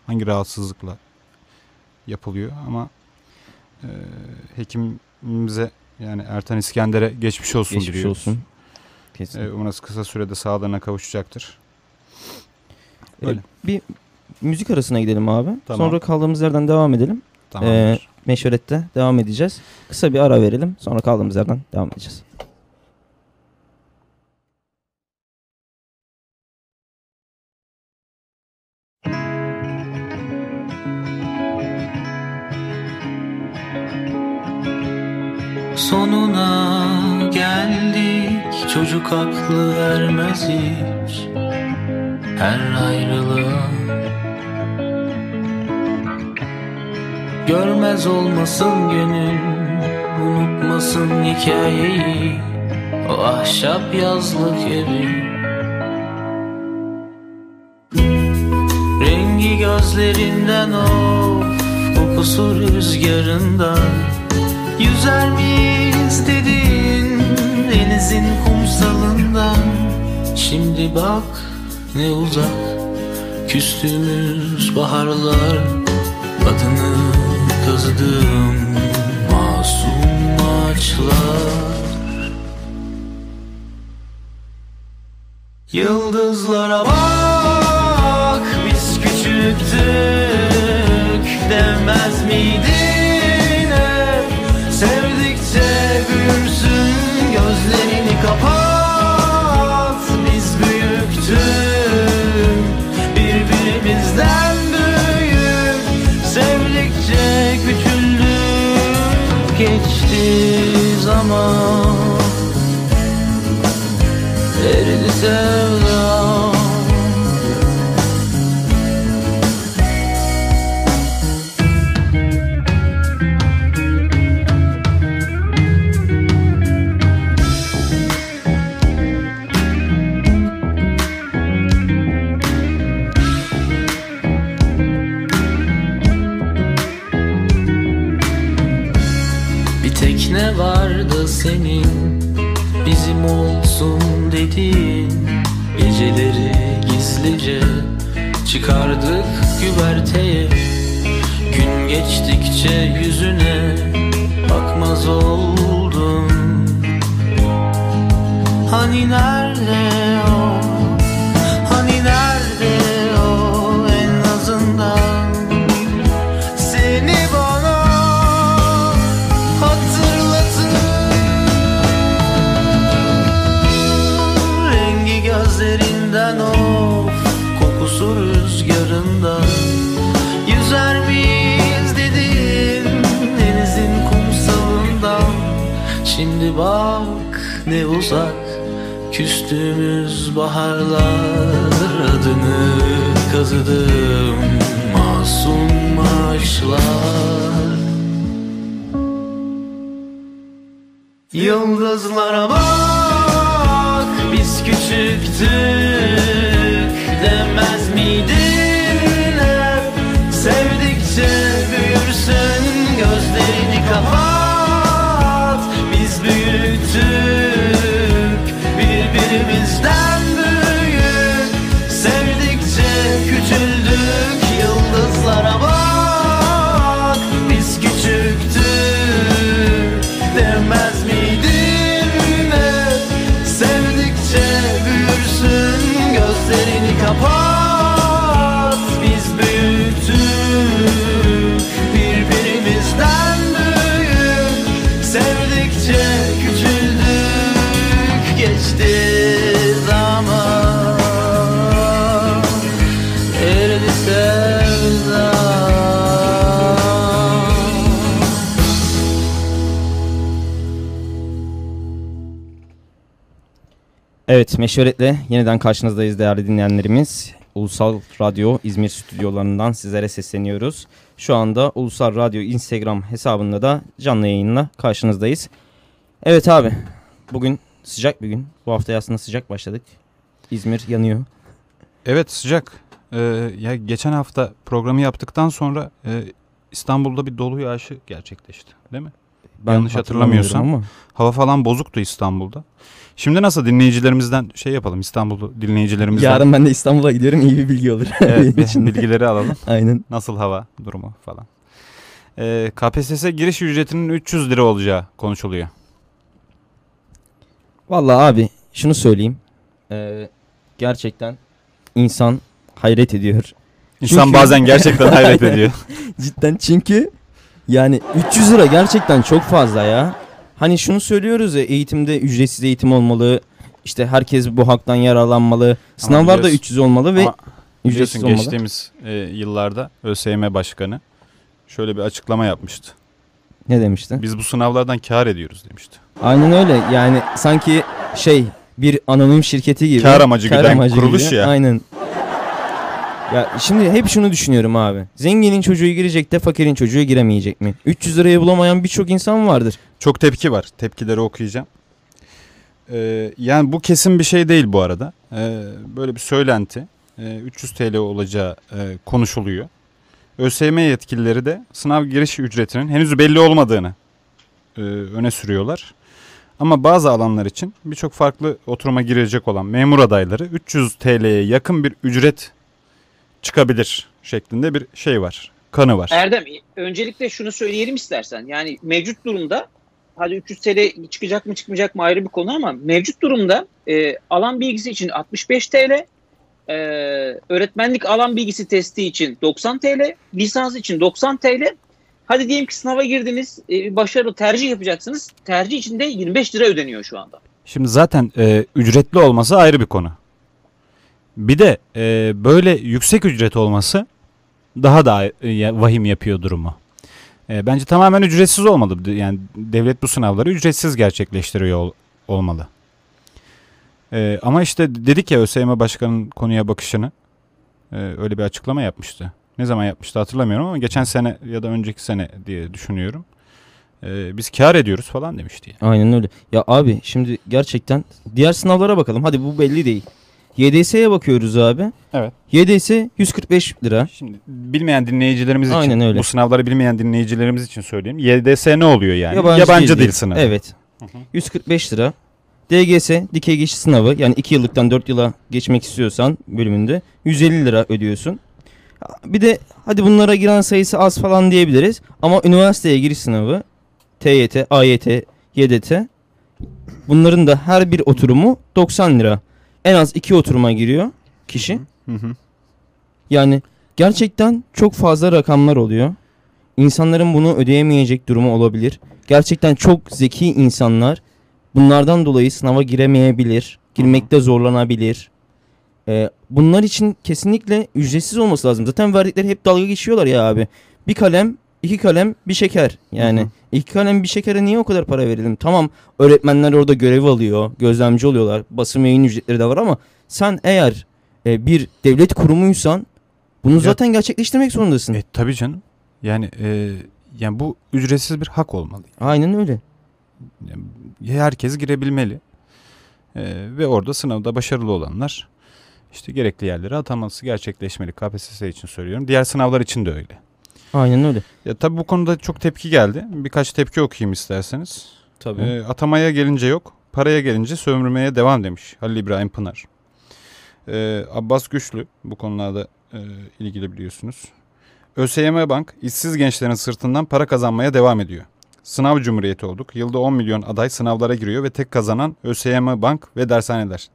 S1: hangi rahatsızlıkla yapılıyor ama e, hekimimize yani Ertan İskender'e geçmiş olsun
S2: Geçmiş
S1: diliyoruz.
S2: olsun. Kesin.
S1: E, umarız kısa sürede sağlığına kavuşacaktır.
S2: E,
S1: Öyle.
S2: bir müzik arasına gidelim abi.
S1: Tamam.
S2: Sonra kaldığımız yerden devam edelim.
S1: Tamamdır.
S2: Ee, Meşverette devam edeceğiz. Kısa bir ara verelim. Sonra kaldığımız yerden devam edeceğiz.
S8: Sonuna geldik çocuk aklı ermez hiç Her ayrılığa Görmez olmasın gönül Unutmasın hikayeyi. O ahşap yazlık evi. Rengi gözlerinden of Kokusu rüzgarından. Yüzer miyiz dedin denizin kumsalından. Şimdi bak ne uzak küstüğümüz baharlar Adını kazıdığım masum ağaçlar. Yıldızlara bak biz küçüktük demez miydin
S2: meşveretle yeniden karşınızdayız değerli dinleyenlerimiz. Ulusal Radyo İzmir stüdyolarından sizlere sesleniyoruz. Şu anda Ulusal Radyo Instagram hesabında da canlı yayınla karşınızdayız. Evet abi bugün sıcak bir gün. Bu hafta aslında sıcak başladık. İzmir yanıyor.
S1: Evet sıcak. Ee, ya geçen hafta programı yaptıktan sonra e, İstanbul'da bir dolu yağışı gerçekleşti, değil mi?
S2: Ben
S1: Yanlış hatırlamıyorsam.
S2: hatırlamıyorum
S1: Hava falan bozuktu İstanbul'da. Şimdi nasıl dinleyicilerimizden şey yapalım İstanbul'u dinleyicilerimizden
S2: yarın ben de İstanbul'a gidiyorum iyi bir bilgi olur.
S1: evet, bir bilgileri alalım.
S2: Aynen.
S1: Nasıl hava durumu falan. Ee, KPSS giriş ücretinin 300 lira olacağı konuşuluyor.
S2: Vallahi abi şunu söyleyeyim. Ee, gerçekten insan hayret ediyor.
S1: İnsan
S2: Çünkü-
S1: bazen gerçekten hayret ediyor.
S2: Cidden çünkü yani 300 lira gerçekten çok fazla ya. Hani şunu söylüyoruz ya eğitimde ücretsiz eğitim olmalı. İşte herkes bu haktan yararlanmalı. Sınavlar da
S1: biliyorsun-
S2: 300 olmalı ve ücretsiz olmalı.
S1: geçtiğimiz e, yıllarda ÖSYM Başkanı şöyle bir açıklama yapmıştı.
S2: Ne demişti?
S1: Biz bu sınavlardan kar ediyoruz demişti.
S2: Aynen öyle. Yani sanki şey bir anonim şirketi gibi.
S1: Kar amacı güden kuruluş ya.
S2: Aynen. Ya şimdi hep şunu düşünüyorum abi. Zenginin çocuğu girecek de fakirin çocuğu giremeyecek mi? 300 liraya bulamayan birçok insan vardır.
S1: Çok tepki var. Tepkileri okuyacağım. Ee, yani bu kesin bir şey değil bu arada. Ee, böyle bir söylenti. Ee, 300 TL olacağı e, konuşuluyor. ÖSYM yetkilileri de sınav giriş ücretinin henüz belli olmadığını e, öne sürüyorlar. Ama bazı alanlar için birçok farklı oturuma girecek olan memur adayları 300 TL'ye yakın bir ücret çıkabilir şeklinde bir şey var. Kanı var.
S3: Erdem öncelikle şunu söyleyelim istersen. Yani mevcut durumda hadi 300 TL çıkacak mı çıkmayacak mı ayrı bir konu ama mevcut durumda e, alan bilgisi için 65 TL, e, öğretmenlik alan bilgisi testi için 90 TL, lisans için 90 TL. Hadi diyelim ki sınava girdiniz, e, başarılı tercih yapacaksınız. Tercih için de 25 lira ödeniyor şu anda.
S1: Şimdi zaten e, ücretli olması ayrı bir konu. Bir de e, böyle yüksek ücret olması daha da e, vahim yapıyor durumu. E, bence tamamen ücretsiz olmalı. Yani devlet bu sınavları ücretsiz gerçekleştiriyor ol- olmalı. E, ama işte dedik ya ÖSYM Başkanı'nın konuya bakışını e, öyle bir açıklama yapmıştı. Ne zaman yapmıştı hatırlamıyorum ama geçen sene ya da önceki sene diye düşünüyorum. E, biz kar ediyoruz falan demişti. yani.
S2: Aynen öyle. Ya abi şimdi gerçekten diğer sınavlara bakalım. Hadi bu belli değil. YDS'ye bakıyoruz abi.
S1: Evet.
S2: YDS 145 lira.
S1: Şimdi bilmeyen dinleyicilerimiz için,
S2: Aynen öyle.
S1: bu sınavları bilmeyen dinleyicilerimiz için söyleyeyim. YDS ne oluyor yani?
S2: Yabancı,
S1: Yabancı,
S2: dil,
S1: dil, sınavı.
S2: Evet. 145 lira. DGS dikey geçiş sınavı yani 2 yıllıktan 4 yıla geçmek istiyorsan bölümünde 150 lira ödüyorsun. Bir de hadi bunlara giren sayısı az falan diyebiliriz ama üniversiteye giriş sınavı TYT, AYT, YDT bunların da her bir oturumu 90 lira. En az 2 oturuma giriyor kişi.
S1: Hı hı.
S2: Yani gerçekten çok fazla rakamlar oluyor. İnsanların bunu ödeyemeyecek durumu olabilir. Gerçekten çok zeki insanlar bunlardan dolayı sınava giremeyebilir. Girmekte zorlanabilir. Ee, bunlar için kesinlikle ücretsiz olması lazım. Zaten verdikleri hep dalga geçiyorlar ya abi. Bir kalem, iki kalem, bir şeker. Yani
S1: Hı hı.
S2: İki kalem bir şekere niye o kadar para verelim? Tamam öğretmenler orada görev alıyor, gözlemci oluyorlar. Basım yayın ücretleri de var ama sen eğer e, bir devlet kurumuysan bunu
S1: Ya-
S2: zaten gerçekleştirmek zorundasın.
S1: E, tabii canım. Yani e, yani bu ücretsiz bir hak olmalı.
S2: Aynen öyle.
S1: Yani herkes girebilmeli. E, ve orada sınavda başarılı olanlar işte gerekli yerlere ataması gerçekleşmeli. KPSS için söylüyorum. Diğer sınavlar için de öyle.
S2: Aynen öyle.
S1: Ya tabii bu konuda çok tepki geldi. Birkaç tepki okuyayım isterseniz.
S2: Tabii.
S1: E, atamaya gelince yok, paraya gelince sömürmeye devam demiş Halil İbrahim Pınar. E, Abbas Güçlü bu konularda e, ilgili biliyorsunuz. ÖSYM Bank işsiz gençlerin sırtından para kazanmaya devam ediyor. Sınav cumhuriyeti olduk. Yılda 10 milyon aday sınavlara giriyor ve tek kazanan ÖSYM Bank ve dershaneler.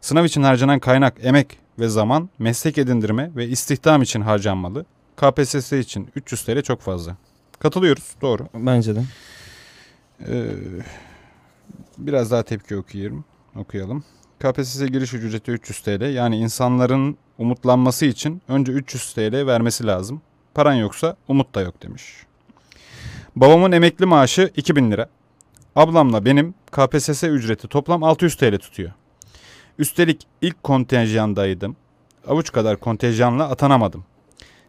S1: Sınav için harcanan kaynak, emek ve zaman meslek edindirme ve istihdam için harcanmalı. KPSS için 300 TL çok fazla. Katılıyoruz doğru.
S2: Bence de.
S1: Ee, biraz daha tepki okuyalım. okuyalım. KPSS giriş ücreti 300 TL. Yani insanların umutlanması için önce 300 TL vermesi lazım. Paran yoksa umut da yok demiş. Babamın emekli maaşı 2000 lira. Ablamla benim KPSS ücreti toplam 600 TL tutuyor. Üstelik ilk kontenjandaydım. Avuç kadar kontenjanla atanamadım.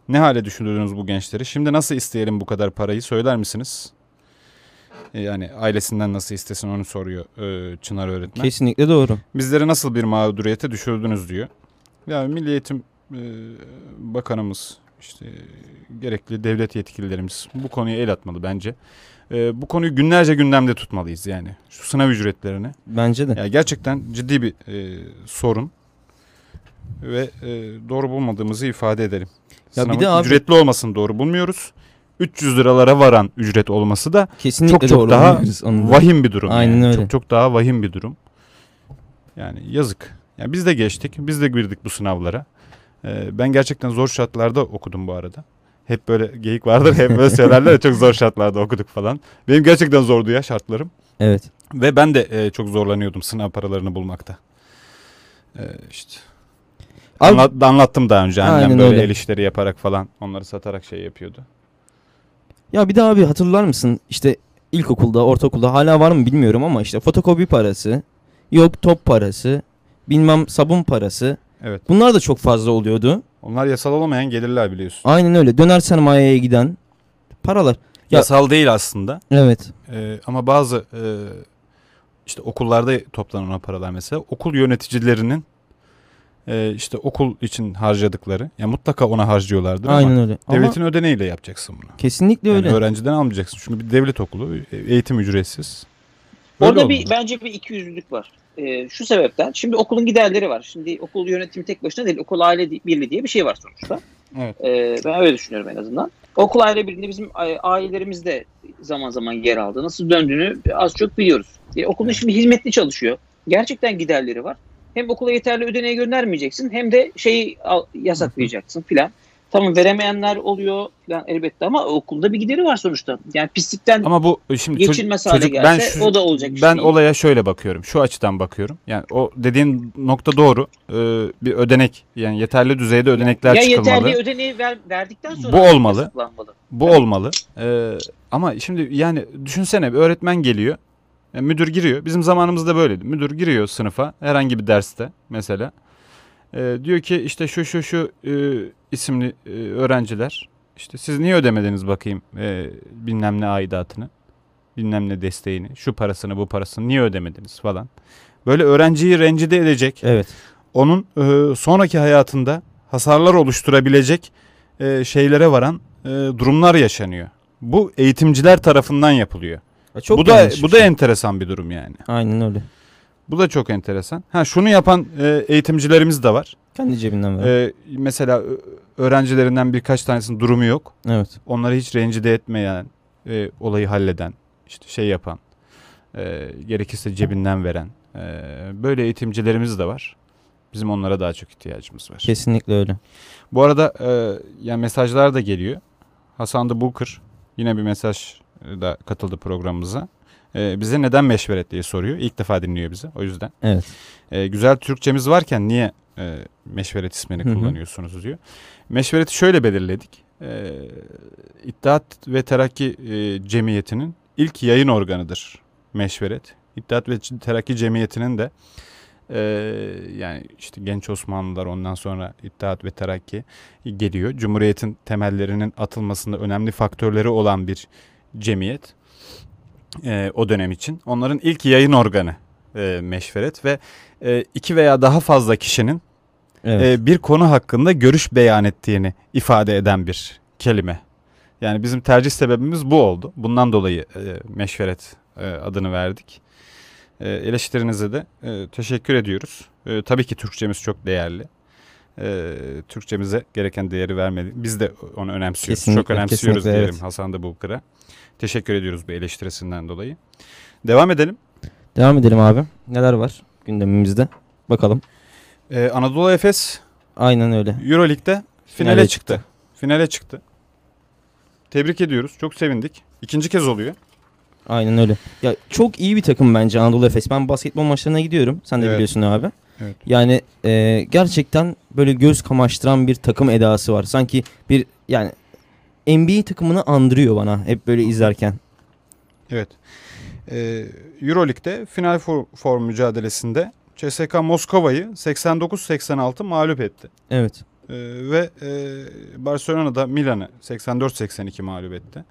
S1: Ne hale düşürdünüz bu gençleri? Şimdi nasıl isteyelim bu kadar parayı söyler misiniz? E, Yani ailesinden nasıl istesin onu soruyor e, Çınar öğretmen.
S2: Kesinlikle doğru.
S1: Bizleri nasıl bir mağduriyete düşürdünüz diyor. Ya Milli Eğitim e, Bakanımız işte gerekli devlet yetkililerimiz bu konuya el atmalı bence. E, bu konuyu günlerce gündemde tutmalıyız yani. Şu sınav ücretlerini.
S2: Bence de.
S1: Ya gerçekten ciddi bir e, sorun ve e, doğru bulmadığımızı ifade edelim.
S2: Ya bir de abi-
S1: ücretli olmasını doğru bulmuyoruz. 300 liralara varan ücret olması da
S2: Kesinlikle
S1: çok çok daha vahim bir durum.
S2: Aynen
S1: yani.
S2: öyle.
S1: Çok çok daha vahim bir durum. Yani yazık. Ya biz de geçtik. Biz de girdik bu sınavlara. Ee, ben gerçekten zor şartlarda okudum bu arada. Hep böyle geyik vardır. Hep böyle söylerler ya, çok zor şartlarda okuduk falan. Benim gerçekten zordu ya şartlarım.
S2: Evet.
S1: Ve ben de e, çok zorlanıyordum sınav paralarını bulmakta. Ee, işte. Anlat- anlattım daha önce. Annem
S2: Aynen
S1: böyle
S2: öyle.
S1: el işleri yaparak falan onları satarak şey yapıyordu.
S2: Ya bir de abi hatırlar mısın işte ilkokulda, ortaokulda hala var mı bilmiyorum ama işte fotokopi parası, yok top parası, bilmem sabun parası.
S1: Evet.
S2: Bunlar da çok fazla oluyordu.
S1: Onlar yasal olamayan gelirler biliyorsun.
S2: Aynen öyle. Döner sermayeye giden paralar. Ya-
S1: Yasal değil aslında.
S2: Evet.
S1: Ee, ama bazı e, işte okullarda toplanan o paralar mesela okul yöneticilerinin e, işte okul için harcadıkları ya mutlaka ona harcıyorlardır
S2: Aynen
S1: ama
S2: öyle. Ama
S1: devletin ödeneğiyle yapacaksın bunu.
S2: kesinlikle
S1: Yani
S2: öyle.
S1: öğrenciden almayacaksın. Çünkü bir devlet okulu eğitim ücretsiz. Böyle
S3: Orada
S1: olmalı.
S3: bir bence bir ikiyüzlülük var. Ee, şu sebepten şimdi okulun giderleri var. Şimdi okul yönetimi tek başına değil. Okul aile birliği diye bir şey var sonuçta.
S1: Evet.
S3: Ee, ben öyle düşünüyorum en azından. Okul aile birliğinde bizim ailelerimiz de zaman zaman yer aldı. Nasıl döndüğünü az çok biliyoruz. Ee, okulun şimdi hizmetli çalışıyor. Gerçekten giderleri var. Hem okula yeterli ödeneği göndermeyeceksin hem de şeyi al- yasaklayacaksın filan. Tamam veremeyenler oluyor filan elbette ama okulda bir gideri var sonuçta. Yani pislikten
S1: Ama bu e, şimdi çocuk-
S3: geçilmez hale
S1: çocuk,
S3: gelse
S1: ben şu-
S3: o da olacak şey
S1: ben
S3: değil.
S1: olaya şöyle bakıyorum. Şu açıdan bakıyorum. Yani o dediğin nokta doğru. Ee, bir ödenek yani yeterli düzeyde ödenekler
S3: ya
S1: çıkılmalı.
S3: yeterli ödeneği ver, verdikten sonra
S1: Bu olmalı. Bu olmalı. Ee, ama şimdi yani düşünsene bir öğretmen geliyor. Yani müdür giriyor. Bizim zamanımızda böyleydi. Müdür giriyor sınıfa herhangi bir derste mesela. Ee, diyor ki işte şu şu şu e, isimli e, öğrenciler işte siz niye ödemediniz bakayım e, bilmem ne aidatını bilmem ne desteğini şu parasını bu parasını niye ödemediniz falan. Böyle öğrenciyi rencide edecek
S2: Evet.
S1: onun e, sonraki hayatında hasarlar oluşturabilecek e, şeylere varan e, durumlar yaşanıyor. Bu eğitimciler tarafından yapılıyor.
S2: Ya Çok
S1: bu da bu
S2: bir
S1: da
S2: şey.
S1: enteresan bir durum yani.
S2: Aynen öyle.
S1: Bu da çok enteresan. Ha şunu yapan e, eğitimcilerimiz de var.
S2: Kendi cebinden ver.
S1: E, mesela öğrencilerinden birkaç tanesinin durumu yok.
S2: evet.
S1: Onları hiç rencide etmeyen, e, olayı halleden, işte şey yapan, e, gerekirse cebinden veren e, böyle eğitimcilerimiz de var. Bizim onlara daha çok ihtiyacımız var.
S2: Kesinlikle öyle.
S1: Bu arada e, yani mesajlar da geliyor. Hasan da Bulkır yine bir mesaj da katıldı programımıza. E, bize neden meşveret diye soruyor. İlk defa dinliyor bizi o yüzden.
S2: Evet.
S1: E, güzel Türkçemiz varken niye e, meşveret ismini
S2: Hı hı.
S1: kullanıyorsunuz diyor. Meşvereti şöyle belirledik. E, İttihat ve Terakki e, Cemiyeti'nin ilk yayın organıdır meşveret. İttihat ve Terakki Cemiyeti'nin de e, yani işte genç Osmanlılar ondan sonra İttihat ve Terakki geliyor. Cumhuriyetin temellerinin atılmasında önemli faktörleri olan bir cemiyet e, o dönem için. Onların ilk yayın organı e, meşveret ve e, iki veya daha fazla kişinin
S2: Evet.
S1: e, bir konu hakkında görüş beyan ettiğini ifade eden bir kelime. Yani bizim tercih sebebimiz bu oldu. Bundan dolayı e, meşveret e, adını verdik. E, eleştirinize de e, teşekkür ediyoruz. E, tabii ki Türkçemiz çok değerli. E, Türkçemize gereken değeri vermedi. Biz de onu önemsiyoruz.
S2: Kesinlikle,
S1: çok önemsiyoruz
S2: kesinlikle,
S1: diyelim
S2: evet.
S1: Hasan da Bulkır'a. Teşekkür ediyoruz bu eleştirisinden dolayı. Devam edelim.
S2: Devam edelim abi. Neler var gündemimizde? Bakalım.
S1: E, Anadolu Efes
S2: Aynen öyle.
S1: Euroleague'de finale,
S2: Finale
S1: çıktı.
S2: çıktı.
S1: Finale çıktı. Tebrik ediyoruz. Çok sevindik. İkinci kez oluyor.
S2: Aynen öyle. Ya çok iyi bir takım bence Anadolu Efes. Ben basketbol maçlarına gidiyorum. Sen de
S1: Evet.
S2: biliyorsun abi.
S1: Evet.
S2: Yani e, gerçekten böyle göz kamaştıran bir takım edası var. Sanki bir yani NBA takımını andırıyor bana hep böyle izlerken.
S1: Evet. Ee, Euroleague'de final for, for mücadelesinde CSK Moskova'yı 89-86 mağlup etti.
S2: Evet.
S1: Ee, ve e, Barcelona da Milan'ı 84-82 mağlup etti.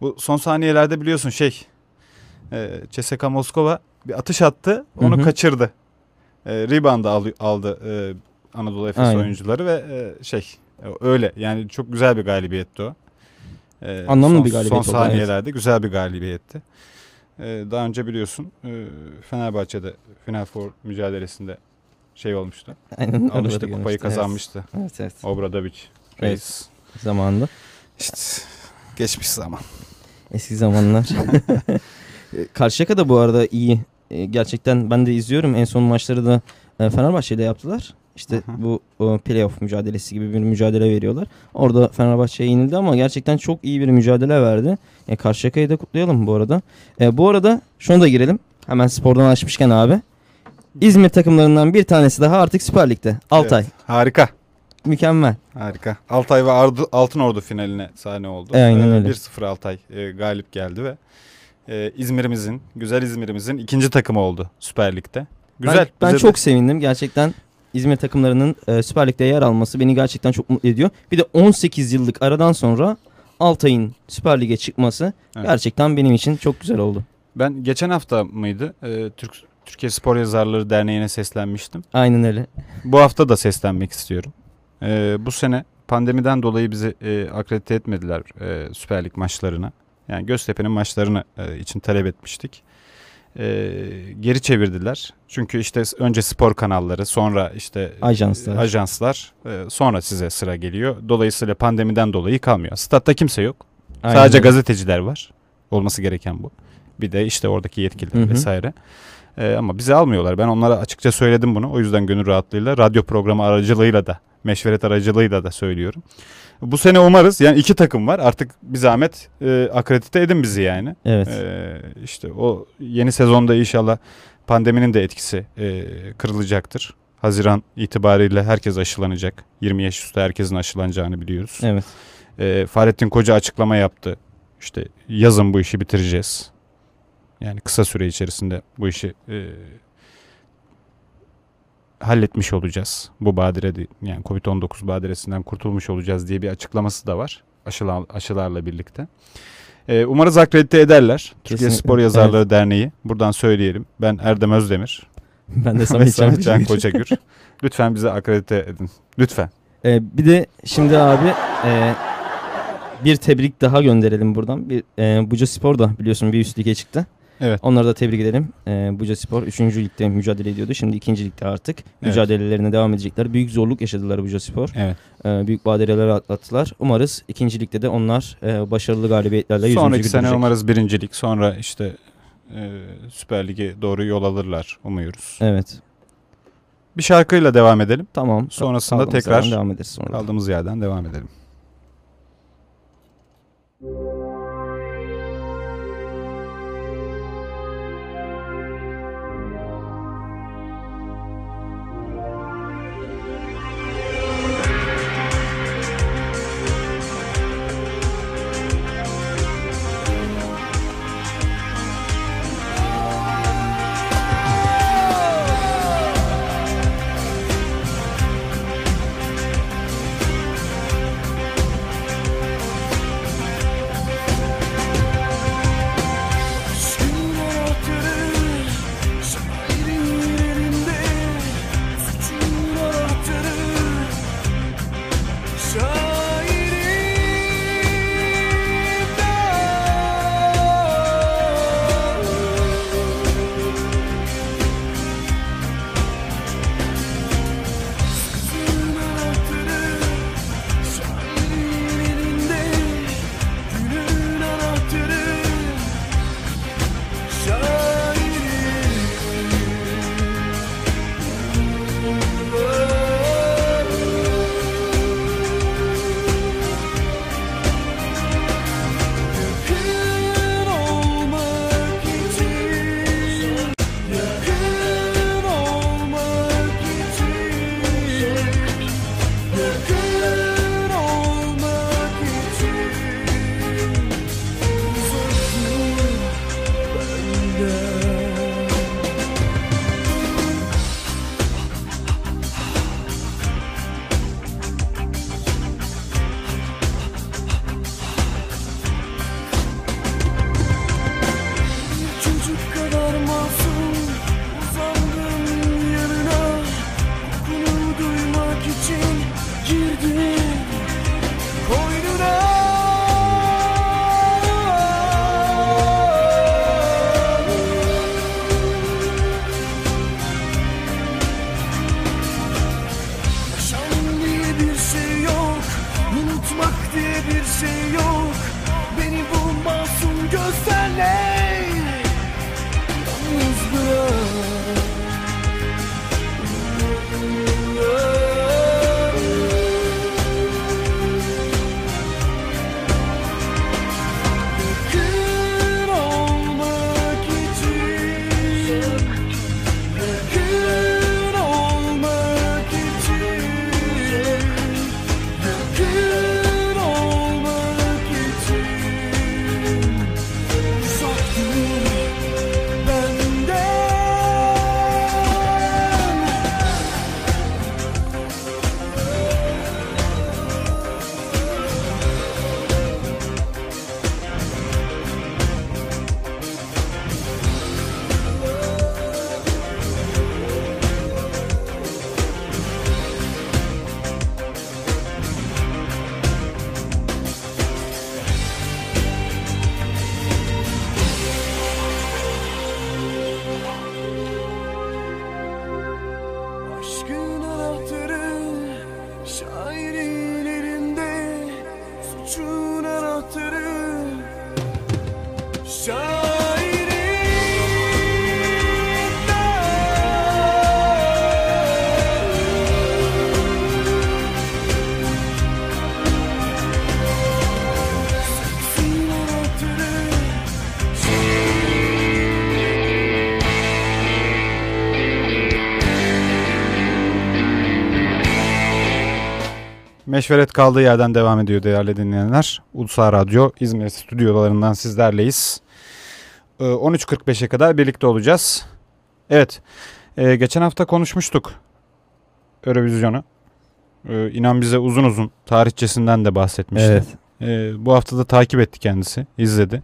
S1: Bu son saniyelerde biliyorsun şey e, CSK Moskova bir atış attı onu
S2: Hı hı.
S1: kaçırdı. E, rebound'ı al- aldı e, Anadolu Efes
S2: Aynen.
S1: oyuncuları ve e, şey e, öyle yani çok güzel bir galibiyetti o. E,
S2: Anlamlı
S1: son,
S2: bir galibiyet
S1: Son
S2: oldu, evet.
S1: saniyelerde güzel bir galibiyetti. E, daha önce biliyorsun e, Fenerbahçe'de Final Four mücadelesinde şey olmuştu.
S2: Aynen.
S1: Almıştı kupayı
S2: görmüştük.
S1: kazanmıştı.
S2: Evet evet.
S1: Obradovic Reis.
S2: Zamanında.
S1: İşte geçmiş zaman.
S2: Eski zamanlar. Karşıyaka da bu arada iyi. E, Gerçekten ben de izliyorum. En son maçları da e, Fenerbahçe'de yaptılar. İşte
S1: hı.
S2: bu o, playoff mücadelesi gibi bir mücadele veriyorlar. Orada Fenerbahçe'ye yenildi ama gerçekten çok iyi bir mücadele verdi. E, Karşıyaka'yı da kutlayalım bu arada. E, bu arada şunu da girelim. Hemen spordan açmışken abi. İzmir takımlarından bir tanesi daha artık Süper Lig'de. Altay.
S1: Evet, harika.
S2: Mükemmel.
S1: Harika. Altay ve Ardı, Altınordu finaline sahne oldu.
S2: E, aynen öyle.
S1: 1-0 Altay e, galip geldi ve e, İzmir'imizin, güzel İzmir'imizin ikinci takımı oldu Süper Lig'de. Güzel.
S2: Ben, ben
S1: Bize de-
S2: çok sevindim. Gerçekten İzmir takımlarının e, Süper Lig'de yer alması beni gerçekten çok mutlu ediyor. Bir de 18 yıllık aradan sonra Altay'ın Süper Lig'e çıkması
S1: Evet.
S2: gerçekten benim için çok güzel oldu.
S1: Ben geçen hafta mıydı? e, Türk Türkiye Spor Yazarları Derneği'ne seslenmiştim.
S2: Aynen öyle.
S1: Bu hafta da seslenmek istiyorum. E, bu sene pandemiden dolayı bizi e, akredite etmediler e, Süper Lig maçlarına. Yani Göztepe'nin maçlarını e, için talep etmiştik. E, geri çevirdiler. Çünkü işte önce spor kanalları, sonra işte
S2: Ajanslar.
S1: e, ajanslar, e, sonra size sıra geliyor. Dolayısıyla pandemiden dolayı kalmıyor. Statta kimse yok.
S2: Aynen
S1: Sadece gazeteciler var. Olması gereken bu. Bir de işte oradaki yetkililer
S2: Hı hı.
S1: vesaire. Ee, ama bizi almıyorlar. Ben onlara açıkça söyledim bunu. O yüzden gönül rahatlığıyla radyo programı aracılığıyla da meşveret aracılığıyla da söylüyorum. Bu sene umarız yani iki takım var. Artık bir zahmet e, akredite edin bizi yani.
S2: Evet.
S1: Ee, işte o yeni sezonda inşallah pandeminin de etkisi e, kırılacaktır. Haziran itibariyle herkes aşılanacak. 20 yaş üstü herkesin aşılanacağını biliyoruz.
S2: Evet.
S1: E, Fahrettin Koca açıklama yaptı. İşte yazın bu işi bitireceğiz. Yani kısa süre içerisinde bu işi e, halletmiş olacağız. Bu badire yani Covid-19 badiresinden kurtulmuş olacağız diye bir açıklaması da var. Aşılar, aşılarla birlikte. E, umarız akredite ederler. Türkiye
S2: Kesinlikle.
S1: Spor Yazarları Derneği. Buradan söyleyelim. Ben Erdem Özdemir.
S2: Ben de Samet Can
S1: Can.
S2: Kocagür.
S1: Lütfen bize akredite edin. Lütfen.
S2: E, bir de şimdi abi e, bir tebrik daha gönderelim buradan. Bir, e, Buca Spor da biliyorsun bir üst lige çıktı.
S1: Evet.
S2: Onları da tebrik edelim. E, Buca Spor 3. ligde mücadele ediyordu. Şimdi 2. ligde artık mücadelelerine devam edecekler. Büyük zorluk yaşadılar Buca Spor.
S1: Evet.
S2: E, büyük badireler atlattılar. Umarız 2. ligde de onlar e, başarılı galibiyetlerle 100.
S1: Sonraki sene umarız birincilik sonra işte e, Süper Lig'e doğru yol alırlar umuyoruz.
S2: Evet.
S1: Bir şarkıyla devam edelim.
S2: Tamam.
S1: Sonrasında
S2: Kaldığımız
S1: tekrar
S2: devam ederiz sonra.
S1: kaldığımız yerden devam edelim.
S9: girdim
S1: Meşveret kaldığı yerden devam ediyor değerli dinleyenler. Ulusal Radyo İzmir stüdyolarından sizlerleyiz. Ee, 13.45'e kadar birlikte olacağız. Evet, ee, geçen hafta konuşmuştuk Eurovizyonu. Ee, inan bize uzun uzun tarihçesinden de bahsetmişti.
S2: Evet.
S1: Ee, bu hafta da takip etti kendisi, izledi.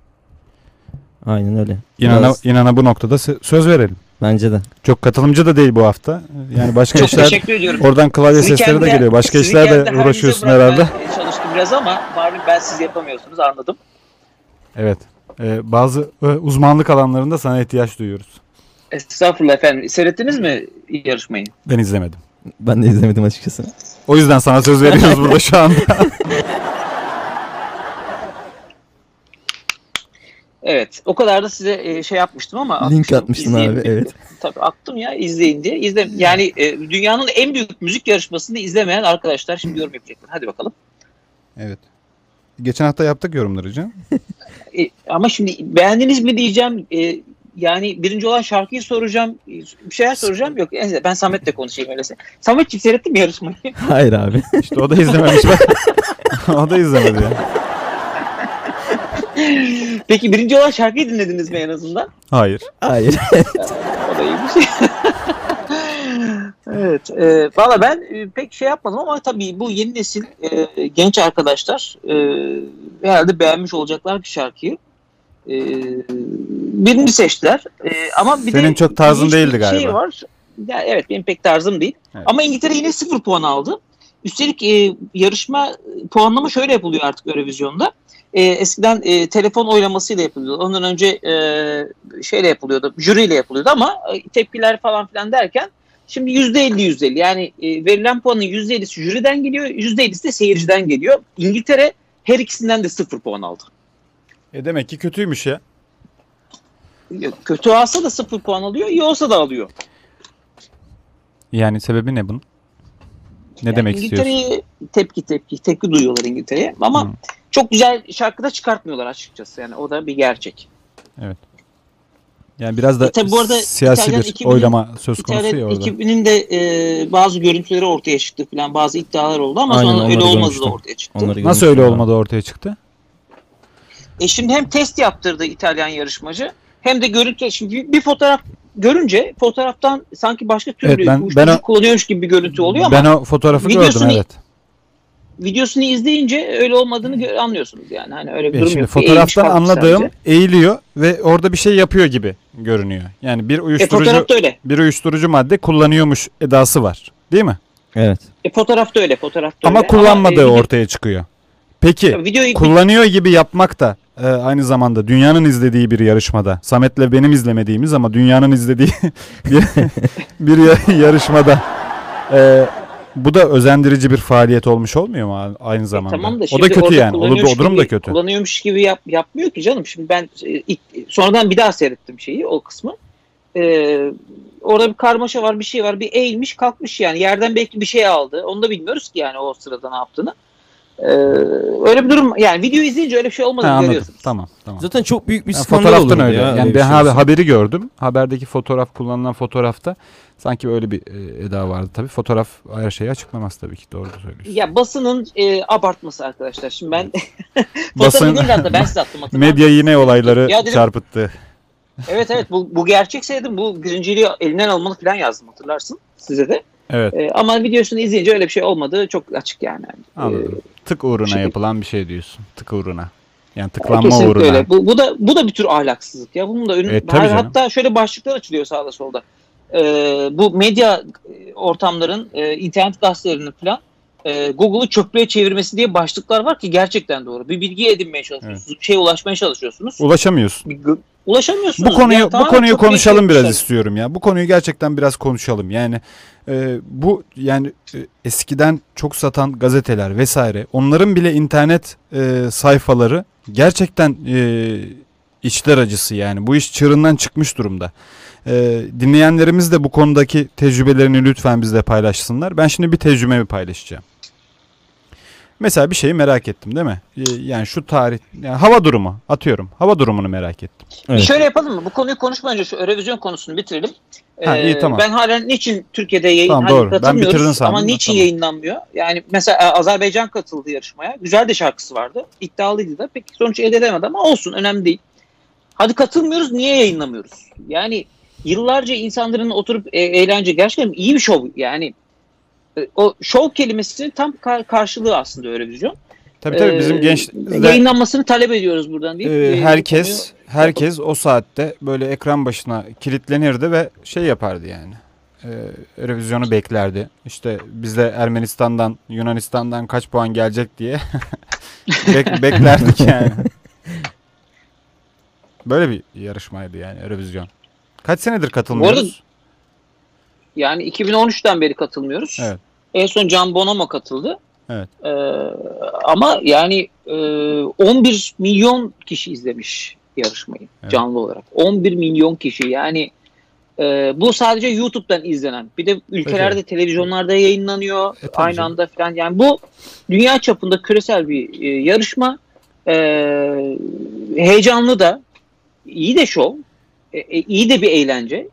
S2: Aynen öyle.
S1: İnana, inana bu noktada sö- söz verelim.
S2: Bence de.
S1: Çok katılımcı da değil bu hafta. Yani başka
S3: Çok
S1: işler
S3: teşekkür ediyorum.
S1: oradan klavye
S3: Sizi
S1: sesleri de
S3: kendi-
S1: geliyor. Başka
S3: sizi
S1: işlerle
S3: kendi halinize
S1: uğraşıyorsun
S3: bırakmaya
S1: herhalde.
S3: Çalıştım biraz ama malum ben siz yapamıyorsunuz anladım.
S1: Evet. Ee, bazı e, uzmanlık alanlarında sana ihtiyaç duyuyoruz.
S3: Estağfurullah efendim. Seyrettiniz mi yarışmayı?
S1: Ben izlemedim.
S2: Ben de izlemedim açıkçası.
S1: O yüzden sana söz veriyoruz burada şu anda.
S3: Evet. O kadar da size e, şey yapmıştım ama
S2: Link atmıştın
S3: izleyin
S2: abi evet.
S3: Tabii attım ya izleyin diye. İzle, yani e, dünyanın en büyük müzik yarışmasını izlemeyen arkadaşlar şimdi yorum yapacaklar. Hadi bakalım.
S1: evet. Geçen hafta yaptık yorumları canım.
S3: E, ama şimdi beğendiniz mi diyeceğim. E, yani birinci olan şarkıyı soracağım. Bir şeyler soracağım. Yok ben Samet'le konuşayım öyleyse. Samet'ciğim seyrettin mi yarışmayı?
S2: Hayır abi.
S1: İşte o da izlememiş. o da izlemedi ya.
S3: Peki birinci olan şarkıyı dinlediniz mi en azından?
S1: Hayır.
S2: Hayır.
S3: O da iyiymiş. evet. E, Valla ben e, pek şey yapmadım ama tabii bu yeni nesil e, genç arkadaşlar e, herhalde beğenmiş olacaklar bir şarkıyı. E, birini seçtiler. E, ama bir de
S1: Senin çok tarzın
S3: bir
S1: değildi galiba.
S3: Şey var. Ya, evet benim pek tarzım değil.
S1: Evet.
S3: Ama İngiltere yine sıfır puan aldı. Üstelik e, yarışma puanlama şöyle yapılıyor artık Eurovision'da. E, eskiden e, telefon oylamasıyla yapılıyordu. Ondan önce e, şeyle yapılıyordu, jüriyle yapılıyordu ama e, tepkiler falan filan derken şimdi %50 %50 yani e, verilen puanın %50'si jüriden geliyor, %50'si de seyirciden geliyor. İngiltere her ikisinden de sıfır puan aldı.
S1: E demek ki kötüymüş ya.
S3: Kötü alsa da sıfır puan alıyor, iyi olsa da alıyor.
S1: Yani sebebi ne bunun? Ne
S3: Yani
S1: demek istiyorsun?
S3: İngiltere'ye tepki tepki tepki duyuyorlar İngiltere'ye ama
S1: Hı.
S3: çok güzel şarkıda çıkartmıyorlar açıkçası yani o da bir gerçek.
S1: Yani biraz da
S3: E tabii bu arada
S1: siyasi
S3: İtalyan
S1: bir
S3: ekibinin-
S1: oylama söz konusu ya
S3: İtalyan
S1: orada.
S3: ekibinin de e, bazı görüntüleri ortaya çıktı falan bazı iddialar oldu ama
S2: Aynen,
S3: sonra öyle olmadı da ortaya çıktı.
S2: Onları
S1: Nasıl öyle olmadı ortaya çıktı?
S3: E şimdi hem test yaptırdı İtalyan yarışmacı hem de görüntü şimdi bir, fotoğraf görünce fotoğraftan sanki başka türlü
S1: Evet, ben-
S3: uyuşturucu
S1: ben o-
S3: kullanıyormuş gibi bir görüntü oluyor
S1: ben
S3: ama
S1: o fotoğrafı
S3: videosunu-
S1: gördüm evet.
S3: videosunu izleyince öyle olmadığını anlıyorsunuz yani hani öyle bir
S1: E
S3: durum
S1: şimdi
S3: yok. Eğilmiş
S1: fotoğraftan anladığım
S3: sadece.
S1: eğiliyor ve orada bir şey yapıyor gibi görünüyor. Yani bir
S3: E
S1: uyuşturucu
S3: fotoğrafta öyle.
S1: bir uyuşturucu madde kullanıyormuş edası var. Değil mi?
S2: Evet.
S3: E, fotoğrafta öyle, fotoğrafta
S1: Ama
S3: öyle.
S1: kullanmadığı
S3: e, video-
S1: ortaya çıkıyor. Peki
S3: Videoyu
S1: kullanıyor gibi yapmak da e, aynı zamanda dünyanın izlediği bir yarışmada. Samet'le benim izlemediğimiz ama dünyanın izlediği bir, bir ya- yarışmada. e, bu da özendirici bir faaliyet olmuş olmuyor mu aynı zamanda?
S3: E, Tamam da
S1: o da kötü yani. O, da, o durum da
S3: gibi-
S1: kötü.
S3: Kullanıyormuş gibi yap, yapmıyor ki canım. Şimdi ben e, ilk, sonradan bir daha seyrettim şeyi, o kısmı. Ee, orada bir karmaşa var, bir şey var. Bir eğilmiş, kalkmış yani. Yerden belki bir şey aldı. Onu da bilmiyoruz ki yani o sırada ne yaptığını. Ee, öyle bir durum yani video izleyince öyle bir şey
S1: Ha,
S3: olmadığını
S1: anladım.
S3: görüyorsunuz.
S1: Tamam tamam.
S2: Zaten çok büyük bir
S1: Yani
S2: skandal
S1: fotoğraftan
S2: olurdu
S1: öyle.
S2: ya.
S1: yani ben
S2: şey
S1: haberi gördüm. Haberdeki fotoğraf kullanılan fotoğrafta sanki öyle bir e, eda vardı tabii. Fotoğraf her şeyi açıklamaz tabii ki. Doğru söylüyorsun.
S3: Ya basının e, abartması arkadaşlar. Şimdi ben
S1: Basın-
S3: gönderdim, ben size attım hatırlar
S1: Medya yine olayları
S3: Ya dedim-
S1: çarpıttı.
S3: Evet evet bu, bu gerçekseydim bu birinciliği elinden almalı falan yazdım hatırlarsın size de.
S1: Evet.
S3: Ee, ama videosunu izleyince öyle bir şey olmadığı çok açık yani.
S1: Anladım. Tık uğruna
S3: şey-
S1: yapılan bir şey diyorsun. Tık uğruna. Yani
S3: Ee,
S1: tıklanma
S3: kesinlikle
S1: uğruna.
S3: öyle. Bu, bu da bu da bir tür ahlaksızlık ya. Bunun da önü,
S1: Evet, canım.
S3: hatta şöyle başlıklar açılıyor sağda solda. Ee, bu medya e, ortamların, e, internet gazetelerinin falan e, Google'u çöplüğe çevirmesi diye başlıklar var ki gerçekten doğru. Bir bilgi edinmeye çalışıyorsunuz, bir şeye ulaşmaya çalışıyorsunuz.
S1: Ulaşamıyorsun.
S3: Ulaşamıyorsunuz.
S1: Bu konuyu
S3: Yani
S1: bu
S3: tamamen
S1: konuyu konuşalım
S3: değişik
S1: biraz istiyorum ya. Bu konuyu gerçekten biraz konuşalım. Yani e, bu yani e, eskiden çok satan gazeteler vesaire onların bile internet e, sayfaları gerçekten e, içler acısı yani. Bu iş çığırından çıkmış durumda. E, dinleyenlerimiz de bu konudaki tecrübelerini lütfen bizle paylaşsınlar. Ben şimdi bir tecrübemi paylaşacağım. Mesela bir şeyi merak ettim değil mi? E, Yani şu tarih, yani hava durumu atıyorum. Hava durumunu merak ettim.
S2: Evet.
S3: Şöyle yapalım mı? Bu konuyu konuşmayınca şu Eurovision konusunu bitirelim.
S1: Ha, iyi,
S3: Ee,
S1: tamam.
S3: Ben halen niçin Türkiye'de yayın
S1: Tamam, doğru. Ben bitirdin sandım
S3: ama niçin
S1: tamam.
S3: yayınlanmıyor? Yani mesela e, Azerbaycan katıldı yarışmaya. Güzel de şarkısı vardı. İddialıydı da. Pek sonuç elde edemedi ama olsun önemli değil. Hadi katılmıyoruz niye yayınlamıyoruz? Yani yıllarca insanların oturup e, eğlence gerçekten iyi bir şov yani. E, O şov kelimesinin tam kar- karşılığı aslında Eurovision.
S1: Tabii tabii bizim
S3: Ee,
S1: gençliğimizde
S3: yayınlanmasını talep ediyoruz buradan deyip
S1: e,
S3: e,
S1: herkes herkes o saatte böyle ekran başına kilitlenirdi ve şey yapardı yani. E, revizyonu beklerdi. İşte bizde Ermenistan'dan, Yunanistan'dan kaç puan gelecek diye bek- beklerdik yani. Böyle bir yarışmaydı yani revizyon. Kaç senedir katılmıyoruz?
S3: Yani 2013'ten beri katılmıyoruz.
S1: Evet.
S3: En son Can Bonomo katıldı.
S1: Evet.
S3: Ee, ama yani e, 11 milyon kişi izlemiş yarışmayı
S1: Evet.
S3: canlı olarak. 11 milyon kişi yani e, bu sadece YouTube'dan izlenen. Bir de ülkelerde televizyonlarda yayınlanıyor
S1: E, tabii
S3: aynı
S1: canım.
S3: anda falan. Yani bu dünya çapında küresel bir e, yarışma. E, heyecanlı da iyi de şov. E, e, iyi de bir eğlence.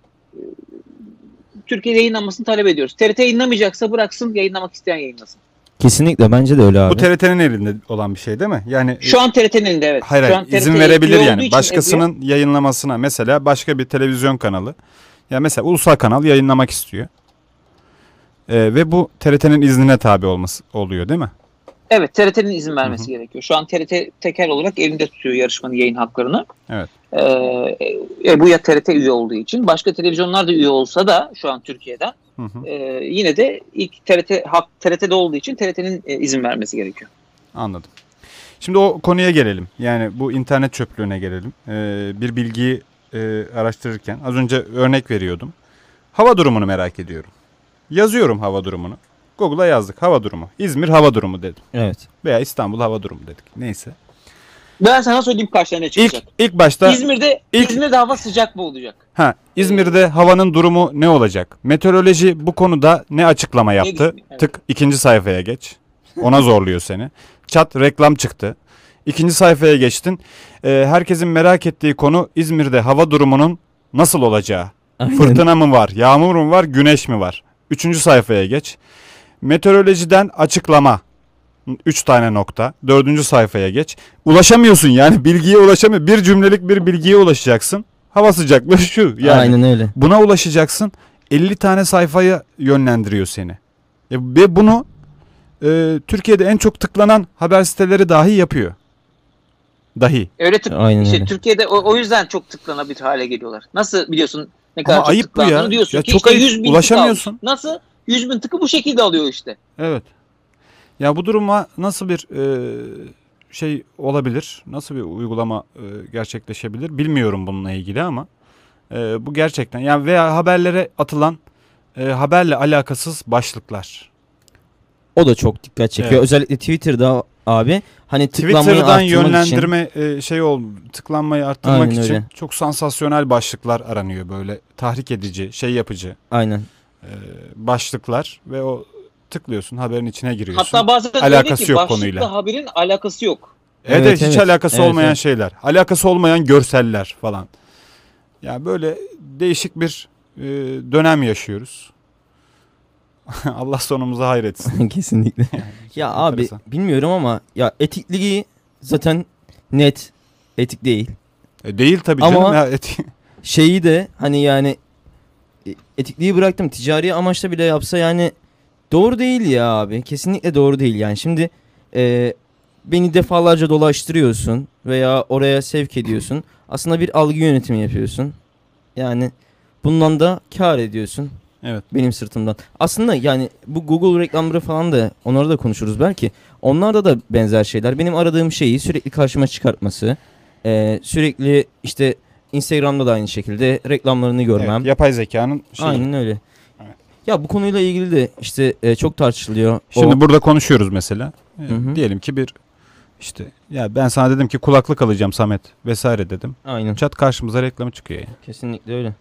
S3: Türkiye'de yayınlanmasını talep ediyoruz. TRT yayınlamayacaksa bıraksın, yayınlamak isteyen yayınlasın.
S2: Kesinlikle bence de öyle abi.
S1: Bu TRT'nin elinde olan bir şey değil mi? Yani
S3: Şu an TRT'nin elinde evet.
S1: Hayır,
S3: Şu
S1: hayır
S3: an
S1: izin
S3: TRT
S1: verebilir yani. Başkasının yayınlamasına mesela başka bir televizyon kanalı ya mesela ulusal kanal yayınlamak istiyor. Ee, ve bu TRT'nin iznine tabi olması oluyor değil mi?
S3: Evet TRT'nin izin vermesi gerekiyor. Şu an TRT tekel olarak elinde tutuyor yarışmanın yayın haklarını.
S1: Evet.
S3: Ee, e, bu ya TRT üye olduğu için. Başka televizyonlar da üye olsa da şu an Türkiye'den
S1: Hı hı.
S3: e, yine de ilk TRT hak TRT'de olduğu için TRT'nin e, izin vermesi gerekiyor.
S1: Anladım. Şimdi o konuya gelelim. Yani bu internet çöplüğüne gelelim. Ee, bir bilgiyi e, araştırırken az önce örnek veriyordum. Hava durumunu merak ediyorum. Yazıyorum hava durumunu. Google'a yazdık hava durumu. İzmir hava durumu dedim.
S2: Evet.
S1: Veya İstanbul hava durumu dedik. Neyse.
S3: Ben sana söyleyeyim kaç tane
S1: İlk
S3: çıkacak.
S1: ilk başta
S3: İzmir'de
S1: ilk-
S3: İzmir'de hava sıcak mı olacak?
S1: Ha, İzmir'de havanın durumu ne olacak? Meteoroloji bu konuda ne açıklama yaptı?
S3: Evet.
S1: Tık ikinci sayfaya geç. Ona zorluyor seni. Çat reklam çıktı. İkinci sayfaya geçtin. Ee, herkesin merak ettiği konu İzmir'de hava durumunun nasıl olacağı.
S2: Aynen.
S1: Fırtına mı var, yağmur mu var, güneş mi var? Üçüncü sayfaya geç. Meteorolojiden açıklama. Üç tane nokta. Dördüncü sayfaya geç. Ulaşamıyorsun yani bilgiye ulaşamıyor. Bir cümlelik bir bilgiye ulaşacaksın. Hava sıcaklığı şu. Yani
S2: Aynen öyle.
S1: Buna ulaşacaksın. 50 tane sayfaya yönlendiriyor seni. E, ve bunu e, Türkiye'de en çok tıklanan haber siteleri dahi yapıyor. Dahi.
S3: Öyle tık
S2: Aynen
S3: işte
S2: öyle.
S3: Türkiye'de o, o yüzden çok tıklanabilir hale geliyorlar. Nasıl biliyorsun ne kadar
S1: Ama
S3: çok
S1: ayıp bu ya.
S3: diyorsun
S1: Ya
S3: ki
S1: çok
S3: işte
S1: ayıp.
S3: 100 bin tık
S1: Ulaşamıyorsun.
S3: almış. Nasıl? 100 bin tıkı bu şekilde alıyor işte.
S1: Evet. Ya bu duruma nasıl bir e, şey olabilir? Nasıl bir uygulama e, gerçekleşebilir? Bilmiyorum bununla ilgili ama e, bu gerçekten yani veya haberlere atılan e, haberle alakasız başlıklar.
S2: O da çok dikkat çekiyor.
S1: Evet.
S2: Özellikle Twitter'da abi hani tıklanmayı
S1: Twitter'dan
S2: arttırmak için.
S1: yönlendirme e, şey ol tıklanmayı arttırmak
S2: Aynen
S1: için
S2: öyle.
S1: çok sansasyonel başlıklar aranıyor böyle tahrik edici, şey yapıcı
S2: Aynen.
S1: e, başlıklar ve o tıklıyorsun haberin içine giriyorsun.
S3: Hatta bazen
S1: Alakası
S3: ki
S1: yok konuyla.
S3: haberin alakası yok.
S1: Evet,
S2: Evet,
S1: evet, hiç
S2: evet.
S1: alakası
S2: Evet,
S1: olmayan
S2: evet.
S1: şeyler. Alakası olmayan görseller falan. Ya böyle değişik bir e, dönem yaşıyoruz. Allah sonumuzu hayretsin.
S2: Kesinlikle. ya abi
S1: enteresan.
S2: bilmiyorum ama ya etikliği zaten net etik değil.
S1: E, değil tabii
S2: Ama-
S1: canım. Ya, et-
S2: Şeyi de hani yani e, etikliği bıraktım ticari amaçla bile yapsa yani doğru değil ya abi. Kesinlikle doğru değil yani. Şimdi e, beni defalarca dolaştırıyorsun veya oraya sevk ediyorsun. Aslında bir algı yönetimi yapıyorsun. Yani bundan da kar ediyorsun.
S1: evet.
S2: benim sırtımdan. Aslında yani bu Google reklamları falan da onları da konuşuruz belki. Onlarda da benzer şeyler. Benim aradığım şeyi sürekli karşıma çıkartması. eee, sürekli işte Instagram'da da aynı şekilde reklamlarını görmem.
S1: Evet, yapay zekanın şeyi.
S2: Aynen öyle. Ya bu konuyla ilgili de işte e, çok tartışılıyor.
S1: Şimdi
S2: O-
S1: burada konuşuyoruz mesela. E,
S2: Hı hı.
S1: Diyelim ki bir işte ya ben sana dedim ki kulaklık alacağım Samet vesaire dedim.
S2: Aynen.
S1: Çat karşımıza reklamı çıkıyor ya.
S2: Kesinlikle öyle.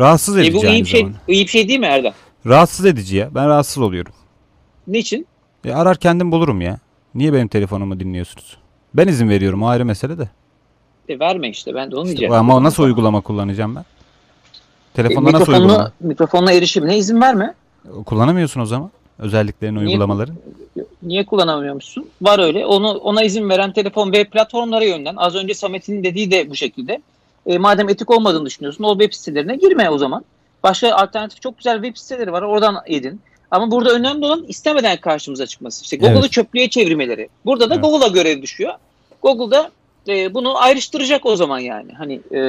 S1: Rahatsız
S3: E
S1: edici
S3: bu iyi bir şey, iyi bir şey değil mi Erdem?
S1: Rahatsız edici ya. Ben rahatsız oluyorum.
S3: Niçin?
S1: E arar kendim bulurum ya. Niye benim telefonumu dinliyorsunuz? Ben izin veriyorum o ayrı mesele de.
S3: E verme işte ben de onu
S1: İşte
S3: diyeceğim.
S1: ama nasıl uygulama kullanacağım ben? Telefonda nasıl
S3: mikrofonuna,
S1: uygulama?
S3: mikrofonuna erişimine izin verme.
S1: Kullanamıyorsun o zaman. Özelliklerini,
S3: Niye-
S1: uygulamaların.
S3: Niye kullanamıyormuşsun? Var öyle. Onu ona izin veren telefon ve platformlara yönden. Az önce Samet'in dediği de bu şekilde. E, madem etik olmadığını düşünüyorsun, o web sitelerine girme o zaman. Başka alternatif çok güzel web siteleri var. Oradan edin. Ama burada önemli olan istemeden karşımıza çıkması. İşte Google'ı
S2: Evet.
S3: çöplüğe çevirmeleri. Burada da
S1: Evet.
S3: Google'a görev düşüyor. Google'da e, bunu ayrıştıracak o zaman yani. Hani e,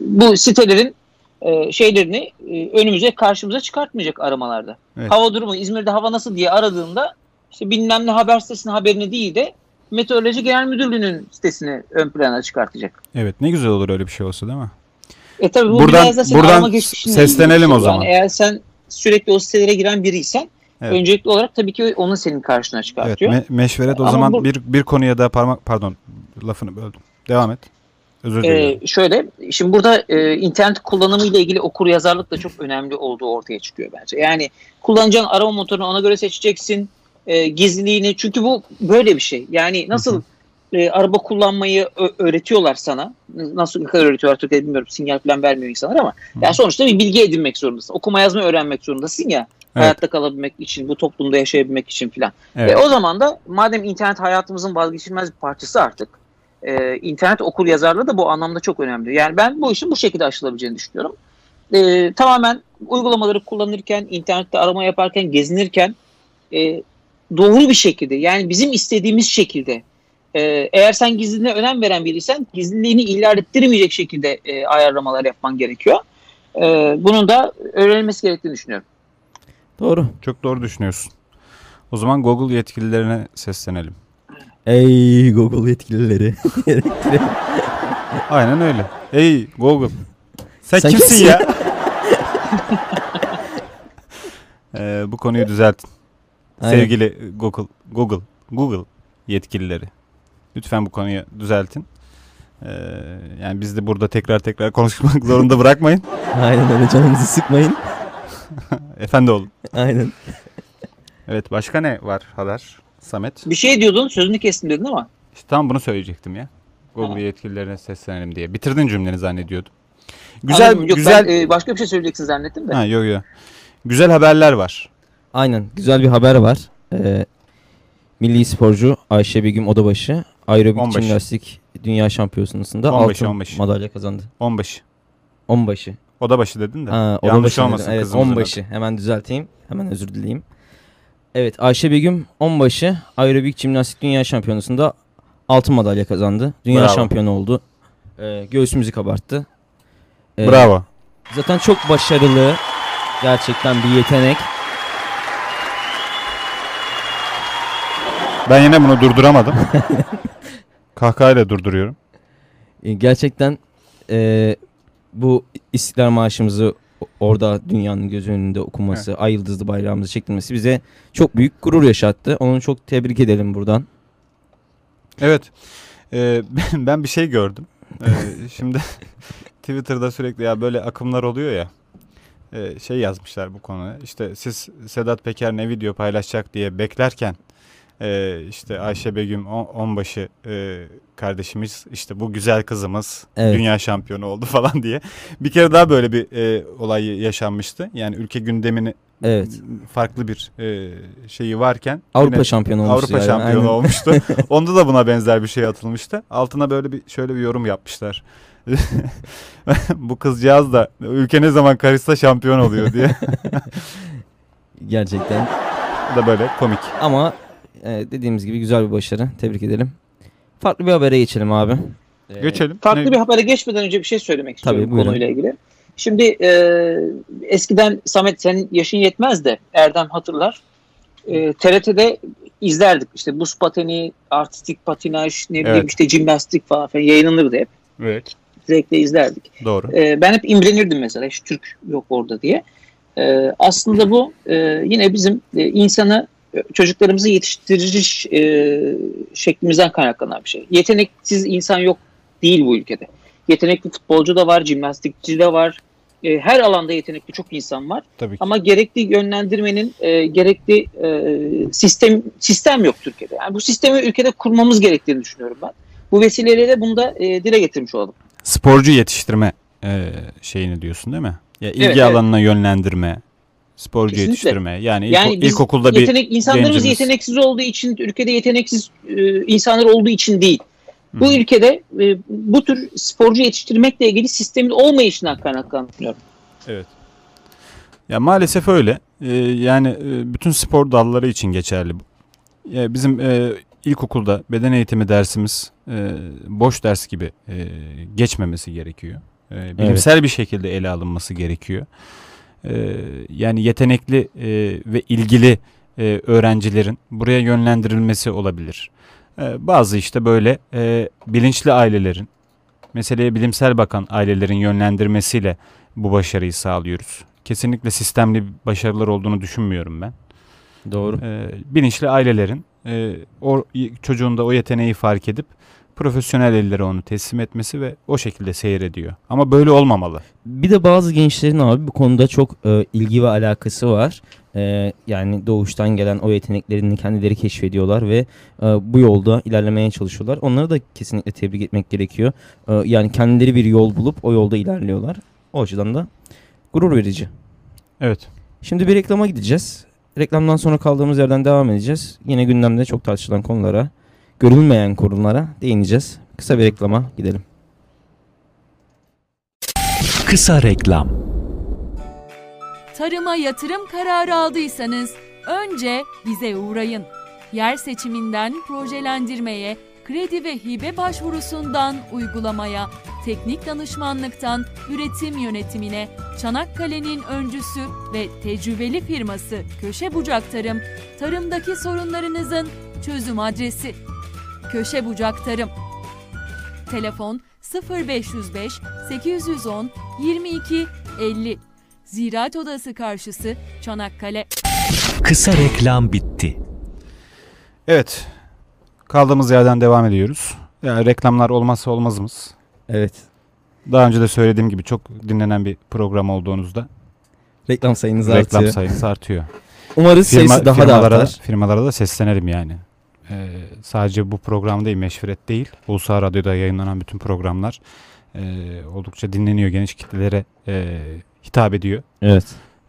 S3: bu sitelerin e, şeylerini e, önümüze karşımıza çıkartmayacak aramalarda.
S1: Evet.
S3: Hava durumu İzmir'de hava nasıl diye aradığında işte bilmem ne haber sitesinin haberini değil de Meteoroloji Genel Müdürlüğü'nün sitesini ön plana çıkartacak.
S1: Evet ne güzel olur öyle bir şey olsa değil mi?
S3: E tabi bu
S1: Buradan-
S3: biraz da senin
S1: buradan seslenelim o zaman.
S3: Yani eğer sen sürekli o sitelere giren biriysen
S1: Evet.
S3: öncelikli olarak tabii ki onun senin karşına
S1: Evet,
S3: çıkartıyor.
S1: me- meşveret o
S3: Ama
S1: zaman
S3: bu-
S1: bir bir konuya da parmak pardon lafını böldüm. Devam et. Özür dilerim.
S3: Ee, şöyle, şimdi burada e, internet kullanımı ile ilgili okur yazarlık da çok önemli olduğu ortaya çıkıyor bence. Yani kullanacağın arama motorunu ona göre seçeceksin. E, gizliliğini çünkü bu böyle bir şey. Yani nasıl e, araba kullanmayı öğretiyorlar sana. Nasıl ne kadar öğretiyorlar Türkiye'de bilmiyorum. Sinyal falan vermiyor insanlar ama yani sonuçta bir bilgi edinmek zorundasın. Okuma yazma öğrenmek zorundasın ya.
S1: Evet.
S3: Hayatta kalabilmek için, bu toplumda yaşayabilmek için filan.
S1: Evet.
S3: E, o zaman da madem internet hayatımızın vazgeçilmez bir parçası artık. E, internet okur yazarlığı da bu anlamda çok önemli. Yani ben bu işin bu şekilde aşılabileceğini düşünüyorum. E, tamamen uygulamaları kullanırken, internette arama yaparken, gezinirken e, doğru bir şekilde yani bizim istediğimiz şekilde e, eğer sen gizliliğine önem veren biriysen gizliliğini ihlal ettirmeyecek şekilde e, ayarlamalar yapman gerekiyor. E, bunun da öğrenilmesi gerektiğini düşünüyorum.
S2: Doğru.
S1: Çok doğru düşünüyorsun. O zaman Google yetkililerine seslenelim.
S2: Ey Google yetkilileri.
S1: Aynen öyle. Ey Google. Sen,
S2: Sen
S1: kimsin,
S2: kimsin?
S1: ya? Ee, bu konuyu düzeltin.
S2: Aynen.
S1: Sevgili Google, Google, Google yetkilileri. Lütfen bu konuyu düzeltin. Ee, yani biz de burada tekrar tekrar konuşmak zorunda bırakmayın.
S2: Aynen öyle canınızı sıkmayın.
S1: Efendi olun.
S2: Aynen.
S1: Evet başka ne var haber Samet?
S3: Bir şey diyordun sözünü kestim dedin ama.
S1: İşte tam bunu söyleyecektim ya. Google
S3: Ha.
S1: yetkililerine seslenelim diye. Bitirdin cümleni zannediyordum. Güzel
S3: Anladım. Yok,
S1: güzel
S3: ben, e, başka bir şey söyleyeceksin zannettim de.
S1: Ha yok yok. Güzel haberler var.
S2: Aynen güzel bir haber var. Ee, milli sporcu Ayşe Begüm Odabaşı aerobik jimnastik dünya şampiyonasında altın
S1: onbaşı.
S2: madalya kazandı.
S1: Onbaşı.
S2: Onbaşı.
S1: Odabaşı dedin de.
S2: Ha,
S1: Yanlış olmasın
S2: dedim. Evet,
S1: kızımızın
S2: onbaşı. Hemen düzelteyim. Hemen özür dileyeyim. Evet Ayşe Begüm onbaşı aerobik jimnastik dünya şampiyonasında altın madalya kazandı. Dünya
S1: Bravo.
S2: şampiyonu oldu. Ee, göğsümüzü kabarttı. Ee,
S1: Bravo.
S2: Zaten çok başarılı. Gerçekten bir yetenek.
S1: Ben yine bunu durduramadım. Kahkahayla durduruyorum.
S2: E, Gerçekten e, bu İstiklal Marşımızı o- orada dünyanın göz önünde okuması, ay yıldızlı bayrağımızı çektirmesi bize çok büyük gurur yaşattı. Onu çok tebrik edelim buradan.
S1: Evet. Ee, ben- ben bir şey gördüm. Ee, şimdi Twitter'da sürekli ya böyle akımlar oluyor ya. Ee, şey yazmışlar bu konuya. İşte siz Sedat Peker ne video paylaşacak diye beklerken e, işte Ayşe Begüm On- Onbaşı e, kardeşimiz işte bu güzel kızımız
S2: Evet.
S1: dünya şampiyonu oldu falan diye. Bir kere daha böyle bir e, olay yaşanmıştı. Yani ülke gündemini
S2: Evet.
S1: farklı bir e, şeyi varken
S2: Avrupa
S1: yine-
S2: şampiyonu olmuştu.
S1: Avrupa
S2: yani,
S1: şampiyonu
S2: aynen.
S1: olmuştu. Onda da buna benzer bir şey atılmıştı. Altına böyle bir şöyle bir yorum yapmışlar. Bu kızcağız da ülke ne zaman karışsa şampiyon oluyor diye.
S2: Gerçekten.
S1: Da böyle komik.
S2: Ama e, dediğimiz gibi güzel bir başarı. Tebrik edelim. Farklı bir habere geçelim abi. E,
S1: Geçelim.
S3: Farklı
S1: Ne-
S3: bir habere geçmeden önce bir şey söylemek istiyorum
S2: Tabii, buyurun.
S3: konuyla ilgili. Şimdi e, eskiden Samet senin yaşın yetmez de Erdem hatırlar. E, TRT'de izlerdik işte buz pateni, artistik patinaj, ne bileyim
S1: Evet.
S3: işte jimnastik falan filan yayınlanırdı hep.
S1: Evet.
S3: Zevkle izlerdik.
S1: Doğru.
S3: E, ben hep imrenirdim mesela hiç Türk yok orada diye. E, aslında bu e, yine bizim e, insanı çocuklarımızı yetiştirici e, şeklimizden kaynaklanan bir şey. Yeteneksiz insan yok değil bu ülkede. Yetenekli futbolcu da var, jimnastikçi de var. E, her alanda yetenekli çok insan var.
S1: Tabii ki.
S3: Ama gerekli yönlendirmenin e, gerekli e, sistem sistem yok Türkiye'de. Yani bu sistemi ülkede kurmamız gerektiğini düşünüyorum ben. Bu vesileyle de bunu da e, dile getirmiş olalım.
S1: Sporcu yetiştirme e, şeyini diyorsun değil mi? Ya ilgi
S3: Evet, evet.
S1: alanına yönlendirme, sporcu
S3: Kesinlikle.
S1: yetiştirme. Yani, ilk-
S3: Yani
S1: ilkokulda bir
S3: yetenek, insanlarımız
S1: gencimiz-
S3: yeteneksiz olduğu için, ülkede yeteneksiz e, insanlar olduğu için değil. Bu
S1: Hı.
S3: ülkede e, bu tür sporcu yetiştirmekle ilgili sistemin olmayışından kaynaklandığını düşünüyorum.
S1: Evet. Ya maalesef öyle. Ee, yani e, bütün spor dalları için geçerli bu. Ya bizim e, ilkokulda beden eğitimi dersimiz e, boş ders gibi e, geçmemesi gerekiyor. E, bilimsel bir şekilde ele alınması gerekiyor. E, yani yetenekli e, ve ilgili e, öğrencilerin buraya yönlendirilmesi olabilir. E, bazı işte böyle e, bilinçli ailelerin, meseleye bilimsel bakan ailelerin yönlendirmesiyle bu başarıyı sağlıyoruz. Kesinlikle sistemli başarılar olduğunu düşünmüyorum ben.
S2: Doğru.
S1: Ee, bilinçli ailelerin e, o çocuğun da o yeteneği fark edip profesyonel ellere onu teslim etmesi ve o şekilde seyrediyor. Ama böyle olmamalı.
S2: Bir de bazı gençlerin abi bu konuda çok e, ilgi ve alakası var. E, yani doğuştan gelen o yeteneklerini kendileri keşfediyorlar ve e, bu yolda ilerlemeye çalışıyorlar. Onları da kesinlikle tebrik etmek gerekiyor. E, yani kendileri bir yol bulup o yolda ilerliyorlar. O açıdan da gurur verici.
S1: Evet.
S2: Şimdi bir reklama gideceğiz. Reklamdan sonra kaldığımız yerden devam edeceğiz. Yine gündemde çok tartışılan konulara, görülmeyen konulara değineceğiz. Kısa bir reklama gidelim.
S5: Kısa reklam.
S7: Tarıma yatırım kararı aldıysanız önce bize uğrayın. Yer seçiminden projelendirmeye, kredi ve hibe başvurusundan uygulamaya, teknik danışmanlıktan üretim yönetimine Çanakkale'nin öncüsü ve tecrübeli firması Köşe Bucak Tarım, tarımdaki sorunlarınızın çözüm adresi. Köşe Bucak Tarım. Telefon 0505 810 22 50. Ziraat Odası karşısı Çanakkale.
S5: Kısa reklam bitti.
S1: Evet. Kaldığımız yerden devam ediyoruz. Yani reklamlar olmazsa olmazımız.
S2: Evet.
S1: Daha önce de söylediğim gibi çok dinlenen bir program olduğunuzda
S2: Reklam sayınız
S1: reklam
S2: artıyor.
S1: sayısı artıyor.
S2: Umarız sayısı daha da
S1: firmalara,
S2: artar.
S1: firmalara da seslenelim yani. Ee, sadece bu program değil, Meşviret değil. Ulusal Radyo'da yayınlanan bütün programlar e, oldukça dinleniyor, geniş kitlelere e, hitap ediyor.
S2: Evet.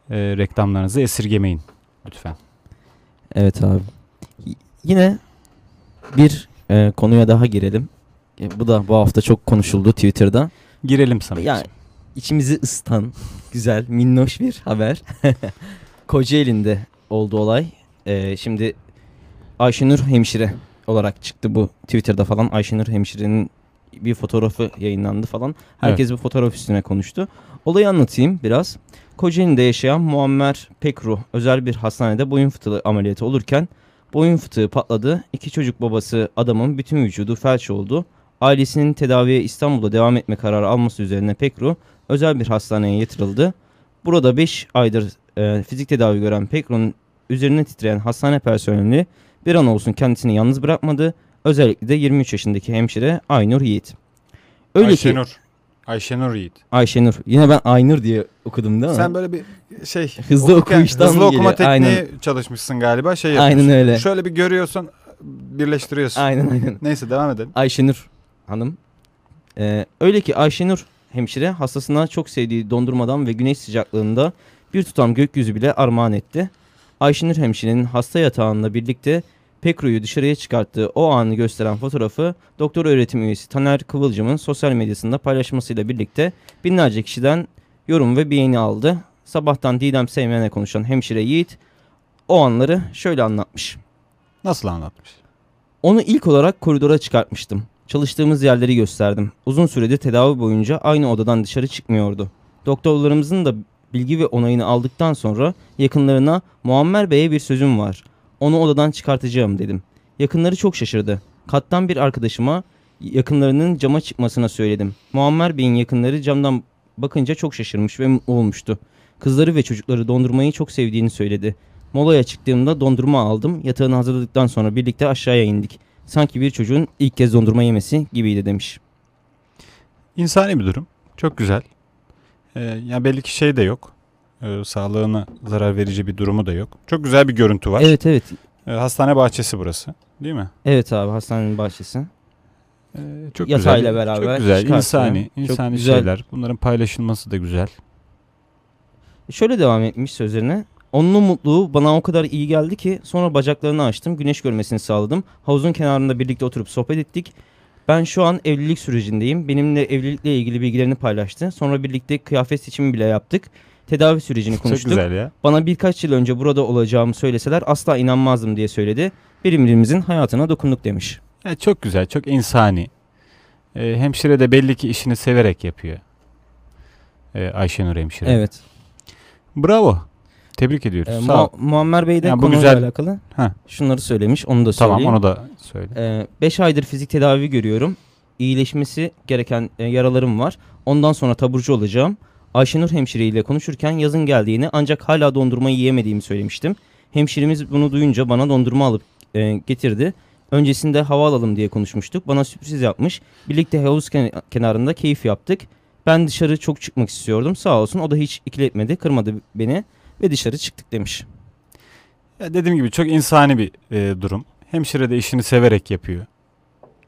S1: E, reklamlarınızı esirgemeyin lütfen.
S2: Evet abi. Y- yine bir e, konuya daha girelim. E, bu da bu hafta çok konuşuldu Twitter'da.
S1: Girelim sana.
S2: Yani içimizi ısıtan güzel, minnoş bir haber. Kocaeli'nde oldu olay. E, şimdi Ayşenur Hemşire olarak çıktı bu Twitter'da falan. Ayşenur Hemşire'nin bir fotoğrafı yayınlandı falan. Herkes bu fotoğraf üstüne konuştu. Olayı anlatayım biraz. Kocaeli'de yaşayan Muammer Pekru özel bir hastanede boyun fıtığı ameliyatı olurken boyun fıtığı patladı. İki çocuk babası adamın bütün vücudu felç oldu. Ailesinin tedaviye İstanbul'da devam etme kararı alması üzerine Pekru özel bir hastaneye yatırıldı. Burada 5 aydır e, fizik tedavi gören Pekru'nun üzerine titreyen hastane personeli bir an olsun kendisini yalnız bırakmadı. Özellikle de 23 yaşındaki hemşire Aynur Yiğit. Öyle ki
S1: Ayşenur. Ayşenur Yiğit.
S2: Ayşenur. Yine ben Aynur diye okudum değil mi?
S1: Sen böyle bir şey
S2: Hızlı
S1: okurken
S2: okuyuştan
S1: hızlı okuma
S2: geliyor?
S1: tekniği
S2: Aynen.
S1: çalışmışsın galiba şey
S2: Aynen
S1: yapıyorsun.
S2: öyle.
S1: Şöyle bir görüyorsun birleştiriyorsun.
S2: Aynen aynen.
S1: Neyse devam edelim.
S2: Ayşenur hanım. Ee, öyle ki Ayşenur hemşire hastasına çok sevdiği dondurmadan ve güneş sıcaklığında bir tutam gökyüzü bile armağan etti. Ayşenur hemşirenin hasta yatağında birlikte Pekru'yu dışarıya çıkarttığı o anı gösteren fotoğrafı doktor öğretim üyesi Taner Kıvılcım'ın sosyal medyasında paylaşmasıyla birlikte binlerce kişiden yorum ve beğeni aldı. Sabahtan Didem Seymen'e konuşan hemşire Yiğit o anları şöyle anlatmış.
S1: Nasıl anlatmış?
S2: Onu ilk olarak koridora çıkartmıştım. Çalıştığımız yerleri gösterdim. Uzun süredir tedavi boyunca aynı odadan dışarı çıkmıyordu. Doktorlarımızın da bilgi ve onayını aldıktan sonra yakınlarına Muammer Bey'e bir sözüm var. Onu odadan çıkartacağım dedim. Yakınları çok şaşırdı. Kattan bir arkadaşıma yakınlarının cama çıkmasına söyledim. Muammer Bey'in yakınları camdan bakınca çok şaşırmış ve mutlu olmuştu. Kızları ve çocukları dondurmayı çok sevdiğini söyledi. Molaya çıktığımda dondurma aldım. Yatağını hazırladıktan sonra birlikte aşağıya indik. Sanki bir çocuğun ilk kez dondurma yemesi gibiydi demiş.
S1: İnsani bir durum. Çok güzel. Ee, ya belli ki şey de yok. Ee, sağlığına zarar verici bir durumu da yok. Çok güzel bir görüntü var.
S2: Evet evet.
S1: Ee, hastane bahçesi burası. Değil mi?
S2: Evet abi hastanenin bahçesi.
S1: Ee, çok
S2: Yatağıyla
S1: güzel.
S2: beraber
S1: Çok güzel.
S2: çıkartıyor.
S1: İnsani.
S2: Çok
S1: insani
S2: güzel.
S1: şeyler. Bunların paylaşılması da güzel.
S2: Şöyle devam etmiş sözlerine. Onun mutluluğu bana o kadar iyi geldi ki sonra bacaklarını açtım. Güneş görmesini sağladım. Havuzun kenarında birlikte oturup sohbet ettik. Ben şu an evlilik sürecindeyim. Benimle evlilikle ilgili bilgilerini paylaştı. Sonra birlikte kıyafet seçimi bile yaptık. Tedavi sürecini
S1: Çok
S2: konuştuk.
S1: güzel ya.
S2: Bana birkaç yıl önce burada olacağımı söyleseler asla inanmazdım diye söyledi. Birbirimizin hayatına dokunduk demiş.
S1: Ya çok güzel. Çok insani. Ee, hemşire de belli ki işini severek yapıyor. Ee, Ayşenur hemşire.
S2: Evet.
S1: Bravo. Tebrik ediyoruz.
S2: Ee,
S1: Sağ ol.
S2: Mu- Muammer Bey de
S1: Yani bu
S2: konuyla
S1: güzel-
S2: alakalı
S1: Heh.
S2: şunları söylemiş. Onu da
S1: Tamam
S2: söyleyeyim.
S1: onu da söyle.
S2: 5 aydır fizik tedavi görüyorum. İyileşmesi gereken e, yaralarım var. Ondan sonra taburcu olacağım. Ayşenur hemşire ile konuşurken yazın geldiğini ancak hala dondurma yiyemediğimi söylemiştim. Hemşiremiz bunu duyunca bana dondurma alıp e, getirdi. Öncesinde hava alalım diye konuşmuştuk. Bana sürpriz yapmış. Birlikte havuz ken- kenarında keyif yaptık. Ben dışarı çok çıkmak istiyordum. Sağ olsun o da hiç ikiletmedi, kırmadı beni ve dışarı çıktık demiş.
S1: Ya dediğim gibi çok insani bir e, durum. Hemşire de işini severek yapıyor.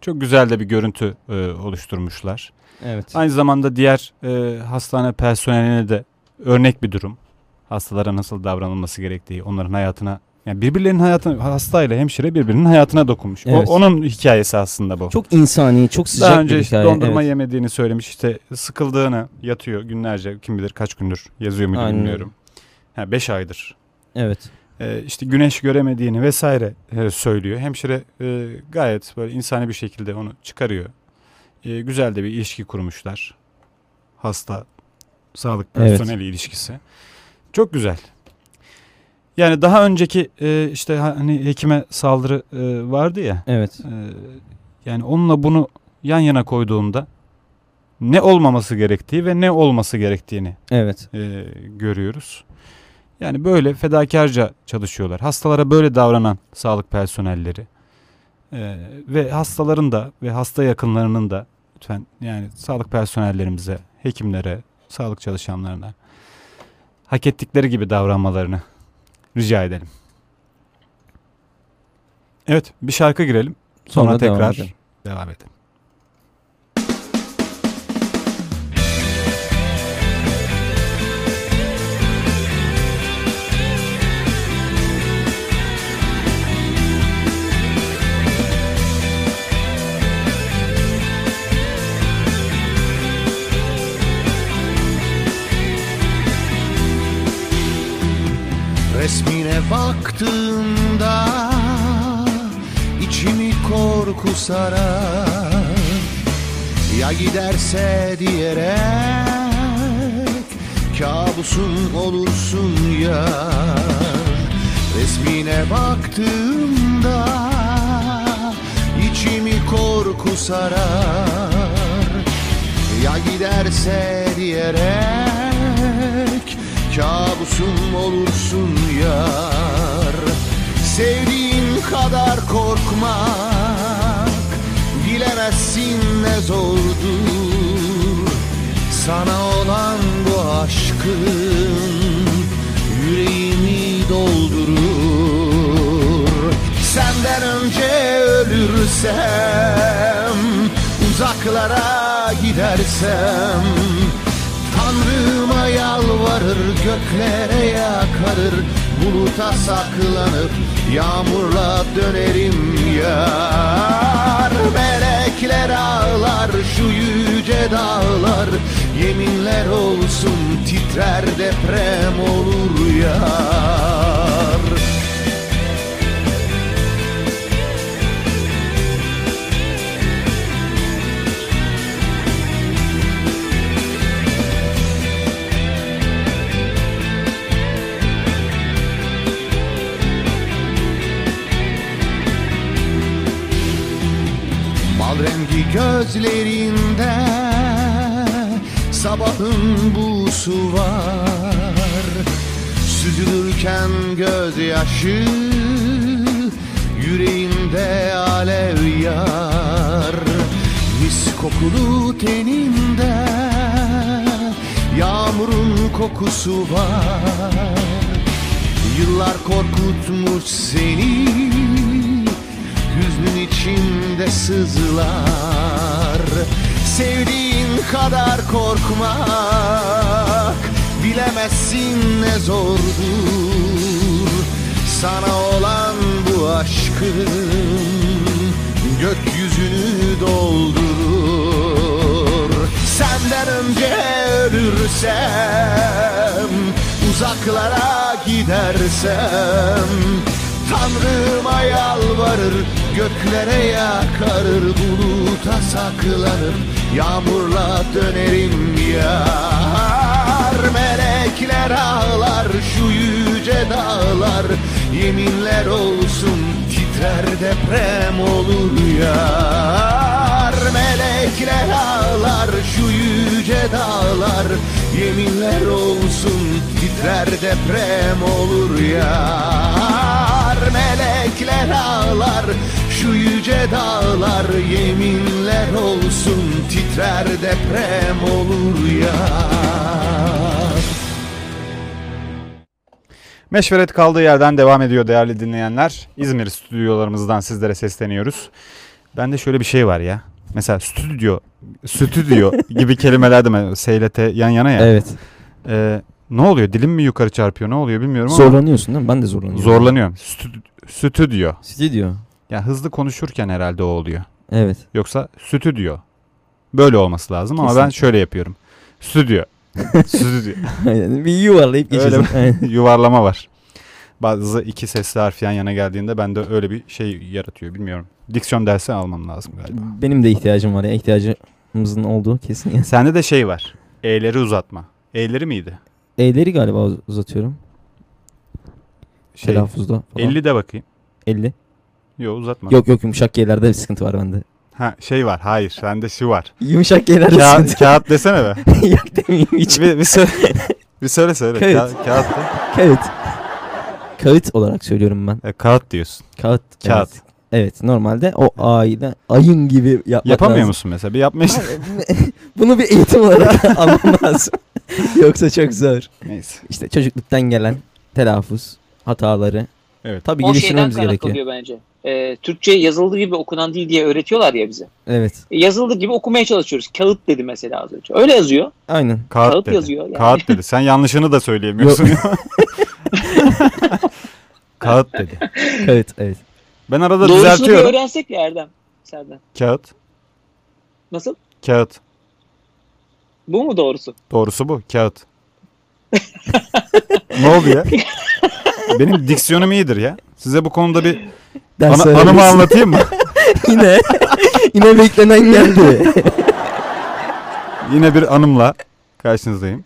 S1: Çok güzel de bir görüntü e, oluşturmuşlar.
S2: Evet.
S1: Aynı zamanda diğer e, hastane personeline de örnek bir durum. Hastalara nasıl davranılması gerektiği, onların hayatına yani birbirlerinin hayatına hastayla hemşire birbirinin hayatına dokunmuş. O-
S2: Evet.
S1: onun hikayesi aslında bu.
S2: Çok insani, çok sıcak
S1: Daha önce
S2: bir
S1: işte
S2: hikaye.
S1: dondurma
S2: evet.
S1: yemediğini söylemiş. işte sıkıldığını yatıyor günlerce kim bilir kaç gündür yazıyor
S2: Aynen
S1: bilmiyorum. Ha 5 aydır.
S2: Evet.
S1: Ee, işte güneş göremediğini vesaire e, söylüyor. Hemşire e, gayet böyle insani bir şekilde onu çıkarıyor. E, güzel de bir ilişki kurmuşlar. Hasta sağlık
S2: Evet.
S1: personeli ilişkisi. Çok güzel. Yani daha önceki e, işte hani hekime saldırı e, vardı ya.
S2: Evet.
S1: e, yani onunla bunu yan yana koyduğunda ne olmaması gerektiği ve ne olması gerektiğini
S2: Evet.
S1: e, görüyoruz. Yani böyle fedakarca çalışıyorlar. Hastalara böyle davranan sağlık personelleri e, ve hastaların da ve hasta yakınlarının da lütfen yani sağlık personellerimize, hekimlere, sağlık çalışanlarına hak ettikleri gibi davranmalarını rica edelim. Evet, bir şarkı girelim. Sonra,
S2: Sonra devam
S1: tekrar
S2: edelim.
S1: devam edelim.
S8: Resmine baktığımda içimi korku sarar.
S10: Ya giderse diyerek Kabusum olursun ya. Resmine baktığımda içimi korku sarar. Ya giderse diyerek Kabusum olursun yar. Sevdiğin kadar korkmak Bilemezsin ne zordur. Sana olan bu aşkın Yüreğimi doldurur. Senden önce ölürsem Uzaklara gidersem Tanrıma yalvarır göklere yakarır. Buluta saklanıp yağmurla dönerim yar. Melekler ağlar şu yüce dağlar. Yeminler olsun titrer deprem olur yar gözlerinde Sabahın buğusu var. Süzülürken gözyaşı Yüreğinde alev yar. Mis kokulu teninde Yağmurun kokusu var. Yıllar korkutmuş seni İçinde sızlar Sevdiğin kadar korkmak Bilemezsin ne zordur. Sana olan bu aşkın Gökyüzünü doldurur. Senden önce ölürsem Uzaklara gidersem Tanrıma yalvarır göklere yakarır Buluta saklanır. Yağmurla dönerim yar Melekler ağlar şu yüce dağlar. Yeminler olsun titrer deprem olur yar Melekler ağlar şu yüce dağlar Yeminler olsun titrer deprem olur yar Melekler ağlar şu yüce dağlar Yeminler olsun titrer deprem olur yar
S1: Meşveret kaldığı yerden devam ediyor değerli dinleyenler. İzmir stüdyolarımızdan sizlere sesleniyoruz. Bende şöyle bir şey var ya. Mesela stüdyo, stüdyo gibi kelimeler de mi? S ile T yan yana ya.
S2: Evet.
S1: Ee, ne oluyor? Dilim mi yukarı çarpıyor? Ne oluyor bilmiyorum ama.
S2: Zorlanıyorsun değil mi? Ben de zorlanıyorum.
S1: Zorlanıyorum. Stü- stüdyo.
S2: Stüdyo.
S1: Ya hızlı konuşurken herhalde o oluyor.
S2: Evet.
S1: Yoksa stüdyo. Böyle olması lazım ama ben
S2: Kesinlikle.
S1: şöyle yapıyorum. Stüdyo. stüdyo.
S2: Aynen. Bir yuvarlayıp
S1: Öyle
S2: geçiyorsun. Aynen.
S1: yuvarlama var. Bazı iki sesli harf yan yana geldiğinde bende öyle bir şey yaratıyor. Bilmiyorum. Diksiyon dersi almam lazım galiba.
S2: Benim de ihtiyacım var ya. ihtiyacımızın olduğu kesin. Yani.
S1: Sende de şey var. E'leri uzatma. E'leri miydi?
S2: E'leri galiba uz- uzatıyorum.
S1: Şey,
S2: Telaffuzda falan.
S1: 50 de bakayım.
S2: 50.
S1: Yok uzatma.
S2: Yok yok yumuşak G'lerde bir sıkıntı var bende.
S1: Ha şey var. Hayır. Sende şu var.
S2: Yumuşak G'lerde
S1: Kağıt,
S2: sıkıntı
S1: kağıt desene be.
S2: yok demeyeyim hiç.
S1: bir, bir söyle. bir söyle söyle.
S2: Kağıt.
S1: Ka- kağıt.
S2: Kağıt. Kağıt olarak söylüyorum ben.
S1: E, kağıt diyorsun.
S2: Kağıt.
S1: Kağıt.
S2: Evet. Evet normalde o A'yı ayın gibi yapmak
S1: Yapamıyor
S2: lazım.
S1: musun mesela? Bir yapma işte.
S2: Bunu bir eğitim olarak almam lazım. Yoksa çok zor.
S1: Neyse.
S2: İşte çocukluktan gelen telaffuz hataları.
S1: Evet.
S2: Tabii
S3: O şeyden
S2: geliştirmemiz gerekiyor.
S3: kaynaklanıyor bence. Ee, Türkçe yazıldığı gibi okunan dil diye öğretiyorlar ya bize.
S2: Evet.
S3: E, yazıldığı gibi okumaya çalışıyoruz. Kağıt dedi mesela az önce. Öyle yazıyor.
S2: Aynen.
S1: Kağıt,
S3: Kağıt
S1: dedi.
S3: yazıyor yani.
S1: Kağıt dedi. Sen yanlışını da söyleyemiyorsun. Kağıt dedi.
S2: Kağıt evet.
S1: Ben arada
S3: Doğrusunu bir
S1: düzeltiyorum.
S3: öğrensek ya Erdem. Serdar.
S1: Kağıt.
S3: Nasıl?
S1: Kağıt.
S3: Bu mu doğrusu?
S1: Doğrusu bu. Kağıt. ne oldu ya? Benim diksiyonum iyidir ya. Size bu konuda bir
S2: Ders
S1: ana, anımı
S2: öğrenirsin.
S1: anlatayım mı?
S2: yine yine beklenen geldi.
S1: Yine bir anımla karşınızdayım.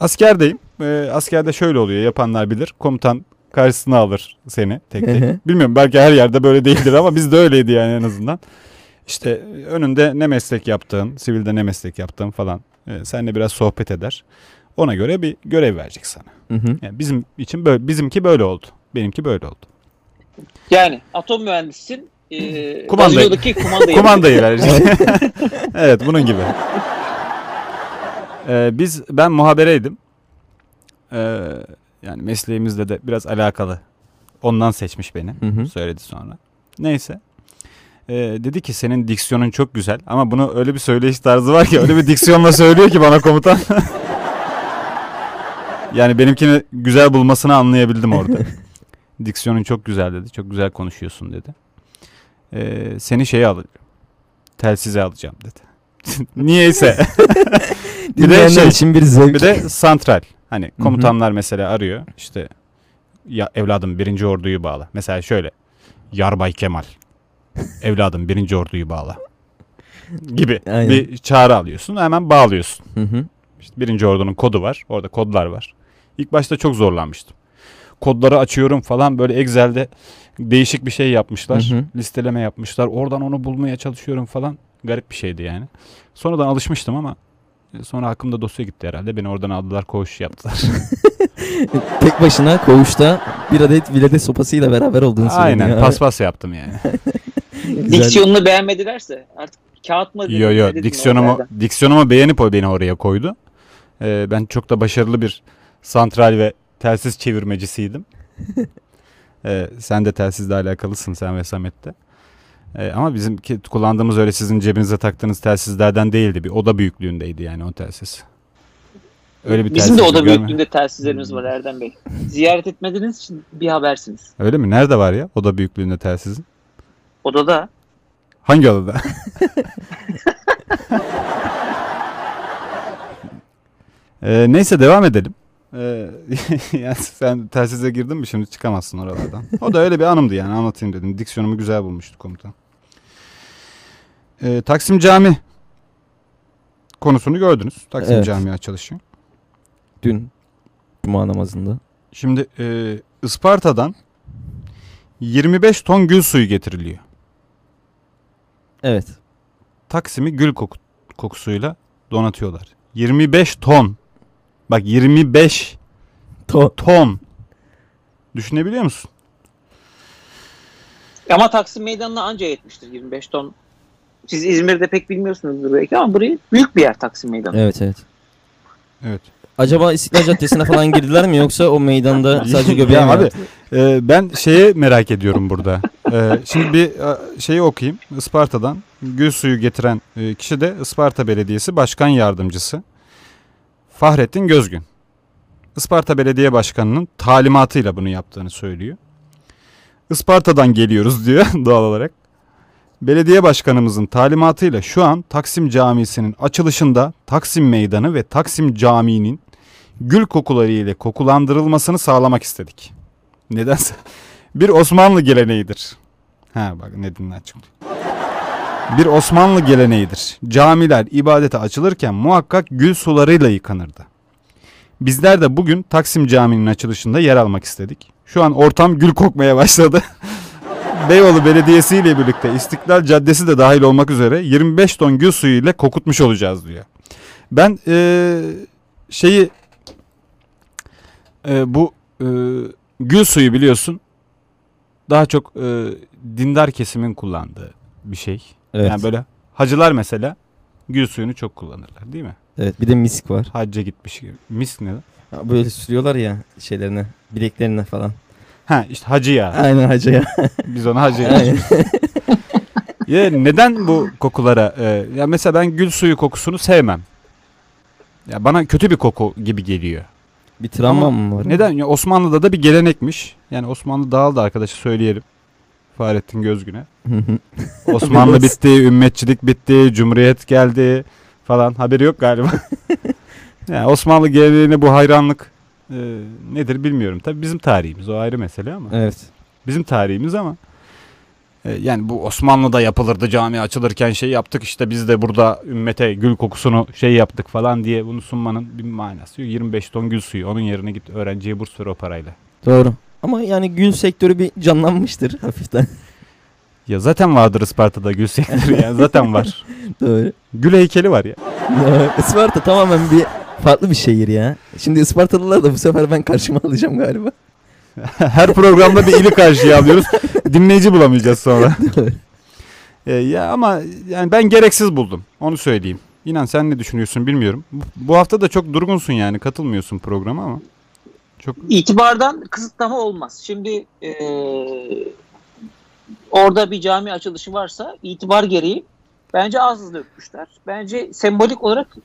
S1: Askerdeyim. Ee, askerde şöyle oluyor yapanlar bilir. Komutan karşısına alır seni tek
S2: Hı hı.
S1: tek. Bilmiyorum belki her yerde böyle değildir ama bizde öyleydi yani en azından. İşte önünde ne meslek yaptığın, sivilde ne meslek yaptığın falan. Ee, seninle biraz sohbet eder. Ona göre bir görev verecek sana.
S2: Hı hı.
S1: Yani bizim için böyle, bizimki böyle oldu. Benimki böyle oldu.
S3: Yani atom mühendisisin. E,
S1: Kumandayı-
S3: kumandayı.
S1: Kumandayı verecek. evet bunun gibi. Ee, biz ben muhabereydim. Ee, yani mesleğimizle de biraz alakalı. Ondan seçmiş beni.
S2: Hı hı.
S1: Söyledi sonra. Neyse. Ee, dedi ki senin diksiyonun çok güzel ama bunu öyle bir söyleyiş tarzı var ki öyle bir diksiyonla söylüyor ki bana komutan. yani benimkini güzel bulmasını anlayabildim orada. Diksiyonun çok güzel dedi. Çok güzel konuşuyorsun dedi. Ee, seni şeye alacağım. Telsize alacağım dedi. Niyeyse. bir de şey,
S2: için bir zevk.
S1: bir de santral. Hani komutanlar mesela arıyor. İşte ya evladım birinci orduyu bağla. Mesela şöyle. Yarbay Kemal. Evladım birinci orduyu bağla. Gibi
S2: Aynen.
S1: bir çağrı alıyorsun. Hemen bağlıyorsun.
S2: Hı hı.
S1: İşte birinci ordunun kodu var. Orada kodlar var. İlk başta çok zorlanmıştım. Kodları açıyorum falan böyle Excel'de değişik bir şey yapmışlar.
S2: Hı hı.
S1: Listeleme yapmışlar. Oradan onu bulmaya çalışıyorum falan. Garip bir şeydi yani. Sonradan alışmıştım ama sonra aklımda dosya gitti herhalde. Beni oradan aldılar koğuş yaptılar.
S2: Tek başına koğuşta bir adet vilede sopasıyla beraber olduğunu söyledi.
S1: Aynen paspas yaptım yani.
S3: Diksiyonunu beğenmedilerse artık kağıt mı?
S1: yo yo diksiyonumu, diksiyonumu beğenip o beni oraya koydu. Ee, ben çok da başarılı bir santral ve telsiz çevirmecisiydim. Ee, sen de telsizle alakalısın sen ve Samet de. Ee, ama bizim kullandığımız öyle sizin cebinize taktığınız telsizlerden değildi. Bir oda büyüklüğündeydi yani o telsiz. Öyle bir
S3: Bizim de oda büyüklüğünde telsizlerimiz var Erdem Bey. Ziyaret etmediğiniz için bir habersiniz.
S1: Öyle mi? Nerede var ya oda büyüklüğünde telsizin?
S3: Odada
S1: Hangi odada? Ee, neyse devam edelim. Ee, yani sen telsize girdin mi şimdi çıkamazsın oralardan. O da öyle bir anımdı yani anlatayım dedim. Diksiyonumu güzel bulmuştu komutan. Ee, Taksim Cami konusunu gördünüz. Taksim
S2: Evet.
S1: Camii açılışı.
S2: Dün Cuma namazında.
S1: Şimdi e, Isparta'dan 25 ton gül suyu getiriliyor.
S2: Evet.
S1: Taksim'i gül koku, kokusuyla donatıyorlar. 25 ton. Bak 25
S2: To
S1: ton. Düşünebiliyor musun?
S3: ama Taksim Meydanı'na anca yetmiştir 25 ton. Siz İzmir'de pek bilmiyorsunuzdur belki ama burayı büyük bir yer Taksim Meydanı.
S2: evet evet.
S1: Evet.
S2: Acaba İstiklal Caddesi'ne falan girdiler mi yoksa o meydanda sadece göbeğe
S1: Ya
S2: mi
S1: abi? Ee, ben şeye merak ediyorum burada. Ee, şimdi bir e, şeyi okuyayım. Isparta'dan gül suyu getiren e, kişi de Isparta Belediyesi Başkan Yardımcısı Fahrettin Gözgün. Isparta Belediye Başkanı'nın talimatıyla bunu yaptığını söylüyor. Isparta'dan geliyoruz diyor doğal olarak. Belediye başkanımızın talimatıyla şu an Taksim Camisi'nin açılışında Taksim Meydanı ve Taksim Camii'nin gül kokuları ile kokulandırılmasını sağlamak istedik. Nedense bir Osmanlı geleneğidir. Ha bak ne dinle açıklıyor. Bir Osmanlı geleneğidir. Camiler ibadete açılırken muhakkak gül sularıyla yıkanırdı. Bizler de bugün Taksim Camii'nin açılışında yer almak istedik. Şu an ortam gül kokmaya başladı. Beyoğlu Belediyesi ile birlikte İstiklal Caddesi de dahil olmak üzere 25 ton gül suyu ile kokutmuş olacağız diyor. Ben eee, şeyi eee, bu eee, gül suyu biliyorsun daha çok eee, dindar kesimin kullandığı bir şey.
S2: Evet.
S1: Yani böyle hacılar mesela gül suyunu çok kullanırlar değil mi?
S2: Evet bir de misk var.
S1: Hacca gitmiş gibi. Mis ne? lan?
S2: Ha, Böyle sürüyorlar ya şeylerine, bileklerine falan.
S1: Ha işte hacı ya.
S2: Aynen hacıya.
S1: Biz ona hacı ya. Ya neden bu kokulara e, ya mesela ben gül suyu kokusunu sevmem. Ya bana kötü bir koku gibi geliyor.
S2: bir travma mı var?
S1: Neden? Ya Osmanlı'da da bir gelenekmiş. Yani Osmanlı dağıldı arkadaşı söyleyelim. Fahrettin Gözgün'e. Osmanlı bitti, ümmetçilik bitti, cumhuriyet geldi falan. Haberi yok galiba. yani Osmanlı geleneğine bu hayranlık e, nedir bilmiyorum. Tabii bizim tarihimiz o ayrı mesele ama.
S2: evet.
S1: Bizim tarihimiz ama E, yani bu Osmanlı'da yapılırdı cami açılırken şey yaptık işte biz de burada ümmete gül kokusunu şey yaptık falan diye bunu sunmanın bir manası yok. 25 ton gül suyu onun yerine git öğrenciye burs ver o parayla.
S2: Doğru. Ama yani gül sektörü bir canlanmıştır hafiften.
S1: Ya zaten vardır Isparta'da gül sektörü yani zaten var.
S2: Doğru.
S1: Gül heykeli var ya.
S2: Doğru. Isparta tamamen bir farklı bir şehir ya. Şimdi Ispartalılar da bu sefer ben karşıma alacağım galiba.
S1: Her programda bir ili karşıya alıyoruz. Dinleyici bulamayacağız sonra. E, ya ama yani ben gereksiz buldum. Onu söyleyeyim. İnan sen ne düşünüyorsun bilmiyorum. Bu, bu hafta da çok durgunsun yani katılmıyorsun programa ama. Çok
S3: İtibardan kısıtlama olmaz. Şimdi e, orada bir cami açılışı varsa itibar gereği bence az hızlı dökmüşler. Bence sembolik olarak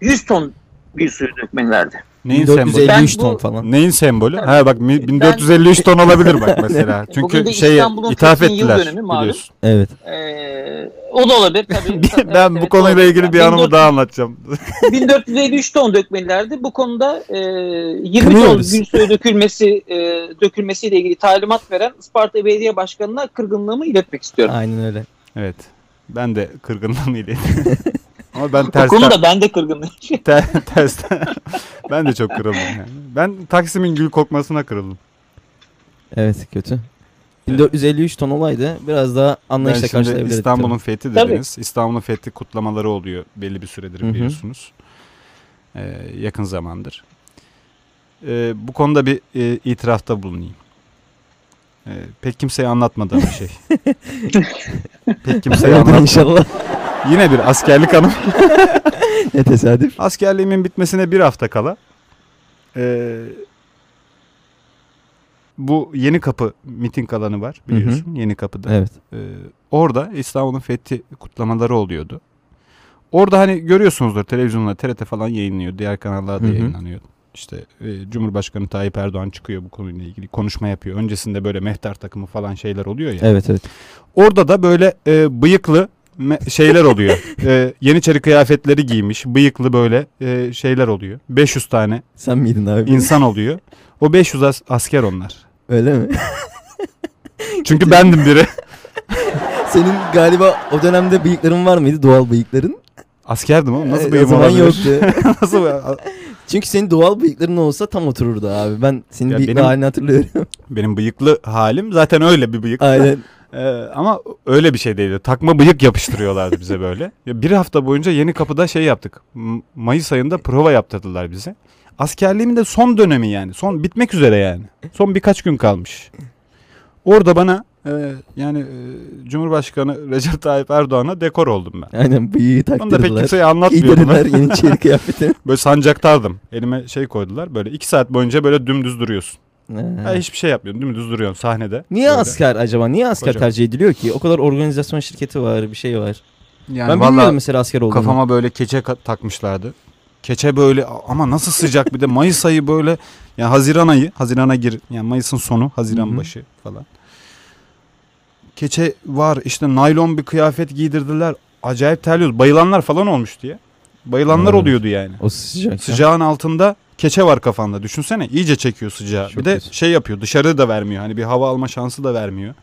S3: 100 ton bir suyu dökmelilerdi.
S1: neyin sembolü?
S2: 453
S3: Ben
S2: ton
S3: bu-
S2: falan.
S1: Neyin sembolü? Ha bak mi- 1453 ton olabilir bak mesela.
S3: Bugün
S1: Çünkü şey
S3: İstanbul'un
S1: ithaf
S3: fethinin yıl
S1: ettiler
S3: dönümü malum.
S1: biliyorsun.
S2: Evet.
S3: E, o da olabilir tabii.
S1: ben
S3: Evet,
S1: bu konuyla ilgili bir anımı
S3: 1400
S1: daha anlatacağım.
S3: 1453 ton dökmelilerdi. Bu konuda e, 20 ton
S2: Kınıyoruz.
S3: gül suyu dökülmesi e, dökülmesiyle ilgili talimat veren Isparta Belediye Başkanı'na kırgınlığımı iletmek istiyorum.
S2: Aynen öyle.
S1: evet. Ben de kırgınlığım ileyim. Ama ben tersten,
S3: konuda ben de kırgınım.
S1: ter, tersten ben de çok kırıldım yani. Ben Taksim'in gül kokmasına kırıldım.
S2: Evet kötü. 1453 ton olaydı. Biraz daha anlayışla
S1: şimdi
S2: karşılayabilirdik.
S1: İstanbul'un fethi dediniz. İstanbul'un fethi kutlamaları oluyor belli bir süredir
S2: Hı hı.
S1: biliyorsunuz. Ee, yakın zamandır. Ee, bu konuda bir e, itirafta bulunayım. Ee, pek kimseye anlatmadığım bir şey. pek kimseye
S2: Hayırdır
S1: anlat.
S2: inşallah.
S1: Yine bir askerlik anım.
S2: ne tesadüf.
S1: Askerliğimin bitmesine bir hafta kala ee, bu Yeni Kapı miting alanı var biliyorsun. Yeni Kapı'da.
S2: Evet.
S1: Ee, orada İstanbul'un fethi kutlamaları oluyordu. Orada hani görüyorsunuzdur televizyonda TRT falan yayınlıyor. Diğer kanallarda
S2: Hı hı.
S1: yayınlanıyor. İşte e, Cumhurbaşkanı Tayyip Erdoğan çıkıyor bu konuyla ilgili konuşma yapıyor. Öncesinde böyle mehter takımı falan şeyler oluyor ya.
S2: Evet evet.
S1: Orada da böyle e, bıyıklı şeyler oluyor. e, Yeniçeri kıyafetleri giymiş bıyıklı böyle e, şeyler oluyor. 500 tane
S2: Sen miydin abi?
S1: insan oluyor. O 500 as- asker onlar.
S2: Öyle mi?
S1: Çünkü bendim biri.
S2: Senin galiba o dönemde bıyıkların var mıydı? Doğal bıyıkların.
S1: Askerdim ama nasıl
S2: Ee,
S1: bıyığım
S2: O zaman
S1: olabilir?
S2: yoktu.
S1: nasıl
S2: Çünkü senin doğal bıyıkların olsa tam otururdu abi. Ben senin
S1: Ya
S2: bıyıklı
S1: benim-
S2: halini hatırlıyorum.
S1: Benim bıyıklı halim zaten öyle bir bıyık.
S2: Aynen.
S1: Ee, ama öyle bir şey değildi. Takma bıyık yapıştırıyorlardı bize böyle. Ya bir hafta boyunca yeni kapıda şey yaptık. M- Mayıs ayında prova yaptırdılar bize. Askerliğimin de son dönemi yani. Son bitmek üzere yani. Son birkaç gün kalmış. Orada bana e, yani e, Cumhurbaşkanı Recep Tayyip Erdoğan'a dekor oldum ben.
S2: Aynen bıyığı
S1: Onu da pek kimseye anlatmıyordum.
S2: Giydirdiler Yeniçeri kıyafeti.
S1: Böyle sancaktardım. Elime şey koydular. Böyle iki saat boyunca böyle dümdüz duruyorsun.
S2: Ha.
S1: Ha, hiçbir şey yapmıyorsun. Dümdüz duruyorsun sahnede.
S2: Niye
S1: Böyle.
S2: asker acaba? Niye asker
S1: Hocam.
S2: tercih ediliyor ki? O kadar organizasyon şirketi var, bir şey var.
S1: Yani
S2: ben
S1: vallahi
S2: bilmiyorum mesela asker olduğunu.
S1: Kafama böyle keçe takmışlardı. Keçe böyle ama nasıl sıcak bir de Mayıs ayı böyle yani Haziran ayı Haziran'a gir yani Mayıs'ın sonu Haziran
S2: Hı hı.
S1: başı falan. Keçe var işte naylon bir kıyafet giydirdiler. Acayip terliyoruz. Bayılanlar falan olmuş diye. Bayılanlar
S2: Evet.
S1: oluyordu yani.
S2: O sıcak.
S1: Sıcağın altında keçe var kafanda. Düşünsene iyice çekiyor sıcağı.
S2: Çok
S1: bir de
S2: kötü.
S1: şey yapıyor dışarı da vermiyor. Hani bir hava alma şansı da vermiyor.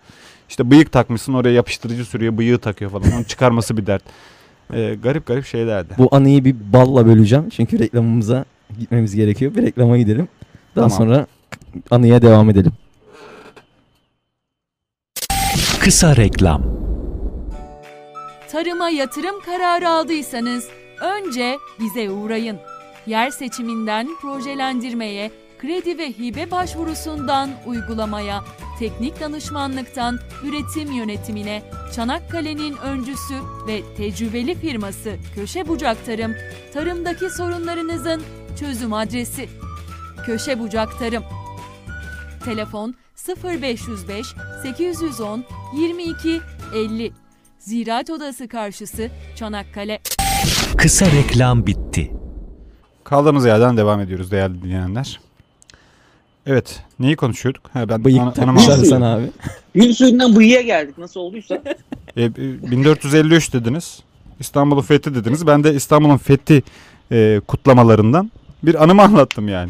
S1: İşte bıyık takmışsın oraya yapıştırıcı sürüyor bıyığı takıyor falan. Onun çıkarması bir dert. Ee, garip garip şeylerdi.
S2: Bu anıyı bir balla böleceğim. Çünkü reklamımıza gitmemiz gerekiyor. Bir reklama gidelim. Daha
S1: Tamam.
S2: sonra anıya devam edelim.
S5: Kısa reklam.
S7: Tarıma yatırım kararı aldıysanız önce bize uğrayın. Yer seçiminden projelendirmeye, kredi ve hibe başvurusundan uygulamaya, teknik danışmanlıktan üretim yönetimine Çanakkale'nin öncüsü ve tecrübeli firması Köşe Bucak Tarım, tarımdaki sorunlarınızın çözüm adresi. Köşe Bucak Tarım. Telefon 0505 810 22 50. Ziraat Odası karşısı Çanakkale.
S5: Kısa reklam bitti.
S1: Kaldığımız yerden devam ediyoruz değerli dinleyenler. Evet. Neyi konuşuyorduk? Ha, ben
S2: Bıyık
S1: ana-
S2: takmışlar
S1: aldım.
S2: sana abi.
S3: Gül suyundan bıyığa geldik nasıl olduysa.
S1: E, e, 1453 dediniz. İstanbul'un fethi dediniz. Ben de İstanbul'un fethi e, kutlamalarından bir anımı anlattım yani.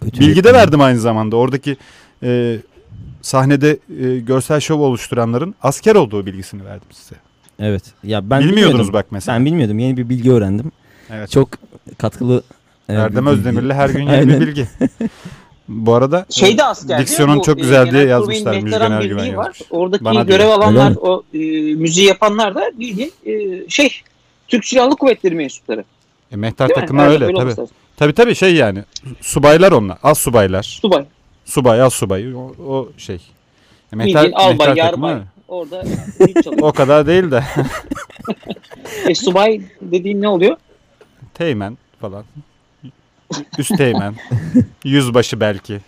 S2: Kötü
S1: Bilgi de verdim aynı zamanda. Oradaki e, sahnede e, görsel şov oluşturanların asker olduğu bilgisini verdim size.
S2: Evet. Ya ben
S1: Bilmiyordunuz
S2: bilmiyordum.
S1: bak mesela.
S2: Ben bilmiyordum. Yeni bir bilgi öğrendim.
S1: Evet.
S2: Çok katkılı. e,
S1: Erdem
S2: bilgi.
S1: Özdemir'le her gün yeni bir bilgi. Bu arada
S3: Şeyde
S1: e,
S3: asker.
S1: diksiyonun çok güzel diye yazmışlar.
S3: Müjgan
S1: Ergüven
S3: var.
S1: yazmış.
S3: Oradaki
S1: Bana
S3: görev
S1: diyor.
S3: alanlar,
S2: Öyle
S3: o e, müziği yapanlar da bildiğin e, şey Türk Silahlı Kuvvetleri mensupları.
S1: E, Mehter takımı
S3: Herhalde
S1: öyle tabii. Tabii tabii şey yani subaylar onlar. Az subaylar.
S3: Subay.
S1: Subay, az subay. O, o şey. E,
S3: Bildiğin albay,
S1: mehter takımı
S3: yarbay.
S1: öyle.
S3: Orada.
S1: O kadar değil de.
S3: e, subay dediğin ne oluyor?
S1: Teğmen falan. Üst teğmen. Yüzbaşı belki.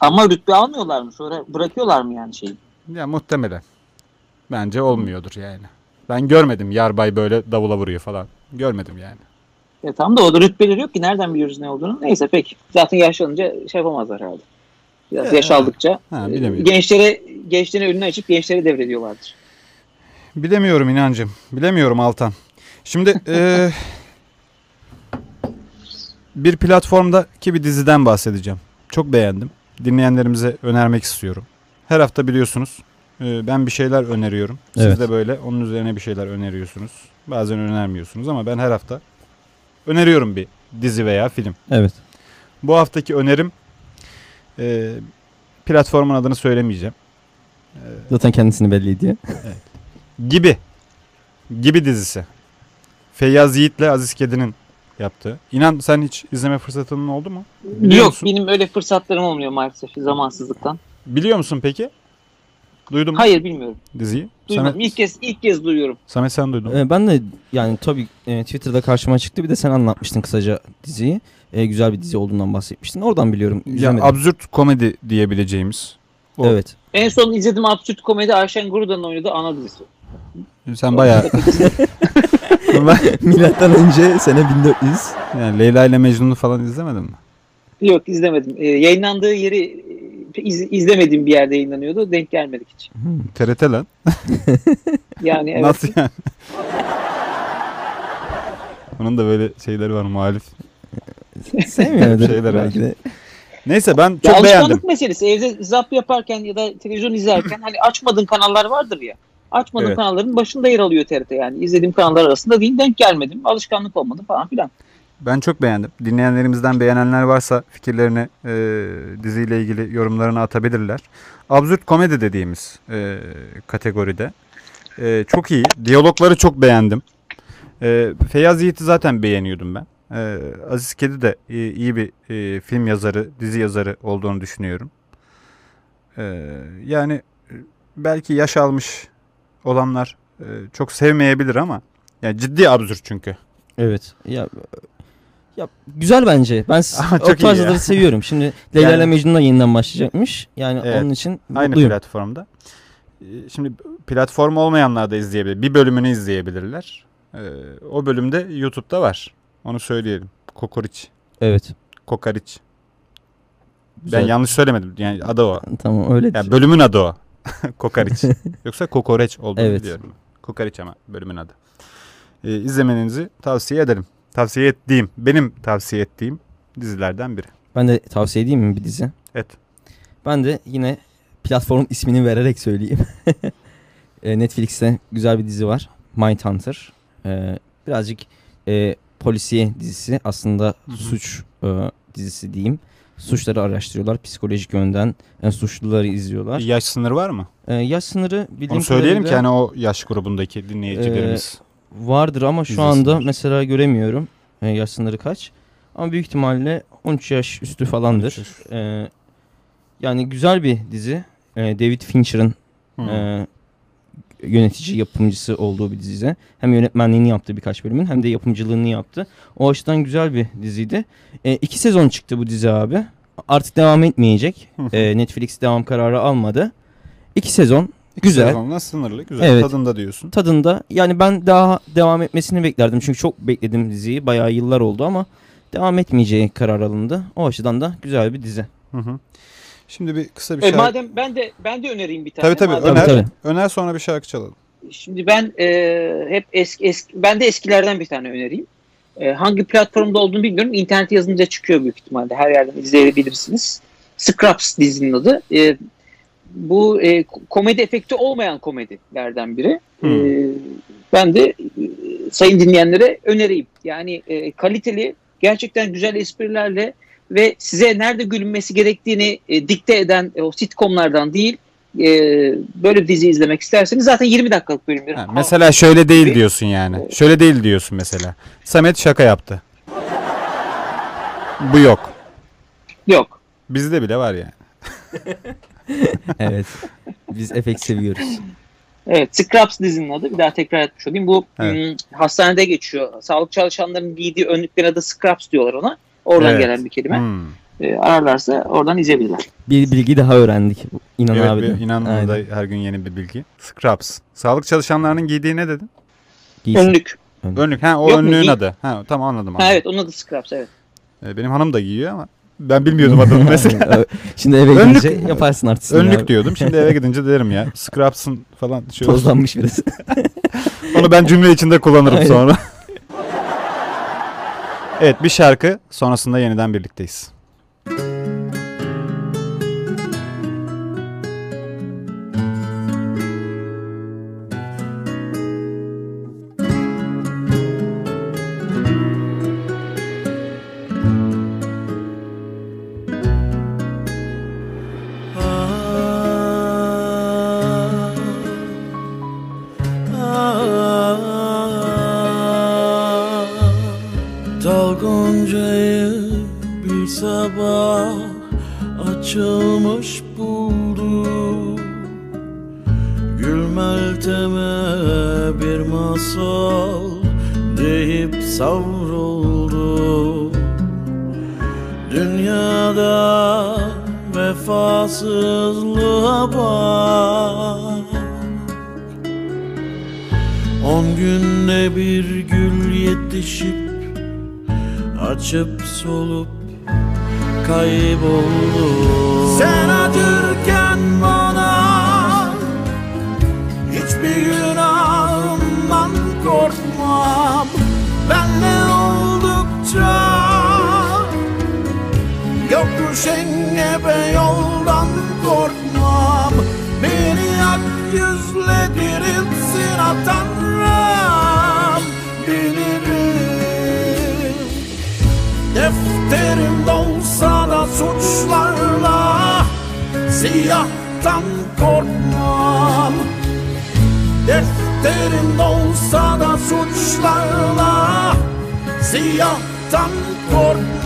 S3: Ama rütbe almıyorlar mı? Sonra bırakıyorlar mı yani şeyi?
S1: Ya muhtemelen. Bence olmuyordur yani. Ben görmedim yarbay böyle davula vuruyor falan. Görmedim yani.
S3: E, tam da orada rütbeleri yok ki nereden biliyoruz ne olduğunu? Neyse peki. Zaten yaşlanınca şey yapamazlar herhalde. Biraz
S1: Ya,
S3: yaş aldıkça
S1: Ha,
S3: e,
S1: bilemiyorum.
S3: gençlere gençlerin önünü açıp gençlere devrediyorlardır.
S1: Bilemiyorum inancım. Bilemiyorum Altan. Şimdi eee, bir platformdaki bir diziden bahsedeceğim. Çok beğendim. Dinleyenlerimize önermek istiyorum. Her hafta biliyorsunuz eee, ben bir şeyler öneriyorum. Siz
S2: Evet.
S1: de böyle onun üzerine bir şeyler öneriyorsunuz. Bazen önermiyorsunuz ama ben her hafta öneriyorum bir dizi veya film.
S2: Evet.
S1: Bu haftaki önerim eee, platformun adını söylemeyeceğim.
S2: Zaten kendisini belli ediyor.
S1: Gibi. Gibi dizisi. Feyyaz Yiğit'le Aziz Kedi'nin yaptığı. İnan sen hiç izleme fırsatının oldu mu? Biliyor
S3: Yok
S1: musun?
S3: benim öyle fırsatlarım olmuyor maalesef zamansızlıktan.
S1: Biliyor musun peki? Duydun mu
S3: Hayır bilmiyorum.
S1: diziyi?
S3: Duymadım.
S1: Samet,
S3: İlk kez ilk kez duyuyorum.
S1: Samet sen duydun mu?
S2: Ee, ben de yani tabii e, Twitter'da karşıma çıktı. Bir de sen anlatmıştın kısaca diziyi. E, güzel bir dizi olduğundan bahsetmiştin. Oradan biliyorum.
S1: Ya,
S2: İzlemedim.
S1: absürt komedi diyebileceğimiz. o.
S2: Evet.
S3: En son izlediğim absürt komedi Ayşen Guru'dan oynadığı ana dizisi.
S1: Sen bayağı
S2: Milattan önce sene 1400.
S1: yani Leyla ile Mecnun'u falan izlemedin mi?
S3: Yok izlemedim. Ee, yayınlandığı yeri e, iz- izlemediğim bir yerde yayınlanıyordu. Denk gelmedik hiç.
S1: TRT lan.
S3: Yani evet.
S1: Nasıl yani? Onun da böyle şeyleri var muhalif.
S2: Sevmiyordur
S1: Şeyler
S2: belki de.
S1: Neyse ben
S3: Ya
S1: çok
S3: alışkanlık
S1: beğendim.
S3: meselesi. Evde zap yaparken ya da televizyon izlerken hani açmadığın kanallar vardır ya. Açmadığın
S1: Evet.
S3: kanalların başında yer alıyor TRT yani. İzlediğim kanallar arasında değil denk gelmedim. Alışkanlık olmadı falan filan.
S1: Ben çok beğendim. Dinleyenlerimizden beğenenler varsa fikirlerini e, diziyle ilgili yorumlarını atabilirler. Absürt komedi dediğimiz e, kategoride. E, çok iyi. Diyalogları çok beğendim. E, Feyyaz Yiğit'i zaten beğeniyordum ben. E, Aziz Kedi de e, iyi bir e, film yazarı, dizi yazarı olduğunu düşünüyorum. E, yani e, belki yaş almış olanlar e, çok sevmeyebilir ama yani ciddi absürt çünkü.
S2: Evet. Ya ya güzel bence. Ben
S1: Ama
S2: o
S1: çok iyi
S2: tarz
S1: ya.
S2: yazıları seviyorum. Şimdi Leyla ile
S1: Yani-
S2: Mecnun'la yeniden başlayacakmış. Yani
S1: Evet.
S2: onun için
S1: Aynı
S2: mutluyum.
S1: platformda. Ee, Şimdi platform olmayanlar da izleyebilir. Bir bölümünü izleyebilirler. Ee, o bölümde YouTube'da var. Onu söyleyelim. Kokoriç.
S2: Evet.
S1: Kokariç. Ben yanlış söylemedim. Yani adı o.
S2: Tamam öyle.
S1: Yani bölümün adı o. Kokariç. Yoksa kokoreç olduğunu
S2: Evet.
S1: biliyorum. Kokariç ama bölümün adı. Ee, izlemenizi tavsiye ederim. Tavsiye ettiğim, benim tavsiye ettiğim dizilerden biri.
S2: Ben de tavsiye edeyim mi bir dizi?
S1: Evet.
S2: Ben de yine platform ismini vererek söyleyeyim. E, Netflix'te güzel bir dizi var. Mindhunter. E, birazcık e, polisiye dizisi. Aslında
S1: hı.
S2: suç e, dizisi diyeyim. Suçları araştırıyorlar. Psikolojik yönden e, suçluları izliyorlar.
S1: Bir yaş sınırı var mı?
S2: E, yaş sınırı bildiğim
S1: Onu söyleyelim ki hani o yaş grubundaki dinleyicilerimiz.
S2: vardır ama şu
S1: izlesinler.
S2: anda mesela göremiyorum. E, yaş sınırı kaç. Ama büyük ihtimalle 13 yaş üstü falandır. E, yani güzel bir dizi. E, David Fincher'ın e, yönetici yapımcısı olduğu bir dizi. Hem yönetmenliğini yaptı birkaç bölümün hem de yapımcılığını yaptı. O açıdan güzel bir diziydi. E, iki sezon çıktı bu dizi abi. Artık devam etmeyecek. E, Netflix devam kararı almadı. İki sezon
S1: İki
S2: güzel.
S1: sezonla sınırlı. Güzel.
S2: Evet.
S1: Tadında diyorsun.
S2: tadında. Yani ben daha devam etmesini beklerdim. Çünkü çok bekledim diziyi. Bayağı yıllar oldu ama devam etmeyeceği karar alındı. O açıdan da güzel bir dizi.
S1: Hı hı. Şimdi bir kısa bir
S3: E,
S1: şarkı.
S3: madem ben de ben de önereyim bir tane.
S1: Tabii tabii.
S3: Madem-
S1: Öner,
S2: Tabii,
S1: öner sonra bir şarkı çalalım.
S3: Şimdi ben e, hep eski, eski ben de eskilerden bir tane önereyim. E, hangi platformda olduğunu bilmiyorum. İnternet yazınca çıkıyor büyük ihtimalle. Her yerden izleyebilirsiniz. Scraps dizinin adı. E, bu e, komedi efekti olmayan komedilerden biri.
S1: Hmm.
S3: E, ben de e, sayın dinleyenlere önereyim. Yani e, kaliteli, gerçekten güzel esprilerle ve size nerede gülünmesi gerektiğini e, dikte eden e, o sitcomlardan değil, e, böyle bir dizi izlemek isterseniz zaten 20 dakikalık bölümler.
S1: Ha, mesela şöyle değil
S3: Gibi.
S1: diyorsun yani. Şöyle değil diyorsun mesela. Samet şaka yaptı. Bu yok.
S3: Yok.
S1: Bizde bile var yani.
S2: evet. Biz efekt seviyoruz.
S3: Evet, Scraps dizinin adı. Bir daha tekrar etmiş olayım. Bu
S1: Evet.
S3: hmm, hastanede geçiyor. Sağlık çalışanlarının giydiği önlüklerin adı Scraps diyorlar ona. Oradan
S1: Evet.
S3: gelen bir kelime.
S1: Hmm.
S3: E, ararlarsa oradan izleyebilirler.
S2: Bir bilgi daha öğrendik. İnan
S1: Evet,
S2: abi.
S1: inan da her gün yeni bir bilgi. Scrubs. Sağlık çalışanlarının giydiği ne dedin?
S2: Giysin.
S3: Önlük.
S1: Önlük. Ha o
S3: Yok mu?
S1: önlüğün
S3: Giy-
S1: adı. Ha tamam anladım.
S3: Ha,
S1: anladım.
S3: evet onun adı Scraps evet.
S1: Ee, Benim hanım da giyiyor ama ben bilmiyordum adını mesela.
S2: Şimdi eve
S1: Önlük-
S2: gidince yaparsın artistini
S1: Önlük
S2: abi.
S1: diyordum. Şimdi eve gidince derim ya. Scrubs'ın falan şey.
S2: Tozlanmış biraz.
S1: Onu ben cümle içinde kullanırım
S2: Aynen.
S1: sonra. Evet bir şarkı sonrasında yeniden birlikteyiz.
S9: Açılmış buldu. Gül Meltem'e bir masal deyip savruldu. Dünyada vefasızlığa bak. On günde bir gül yetişip Açıp solup kayboldu Sen acırken bana Hiçbir günahımdan korkmam. Benle oldukça Yokuş engebe yoldan korkmam. Beni ak yüzle diriltsin ha Tanrım. Bilirim Defterim dolsa da suçlarla Siyahtan korkmam. Defterim dolsa da suçlarla Siyahtan korkmam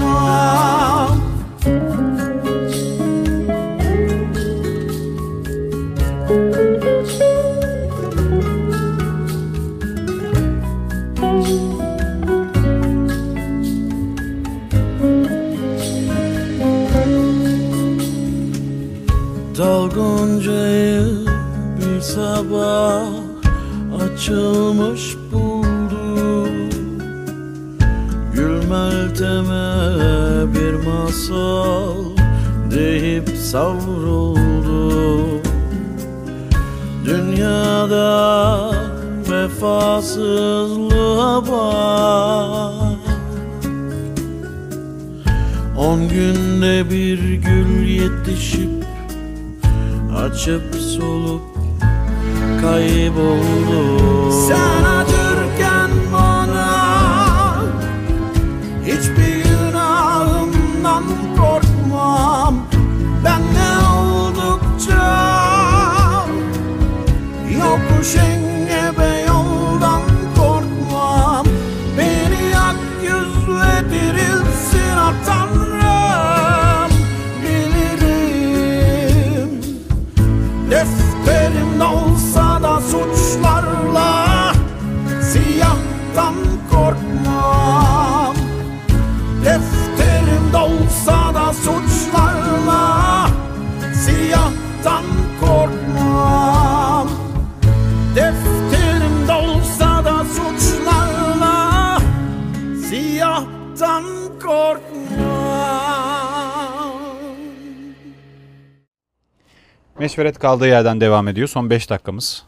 S1: Meşveret kaldığı yerden devam ediyor. Son 5 dakikamız.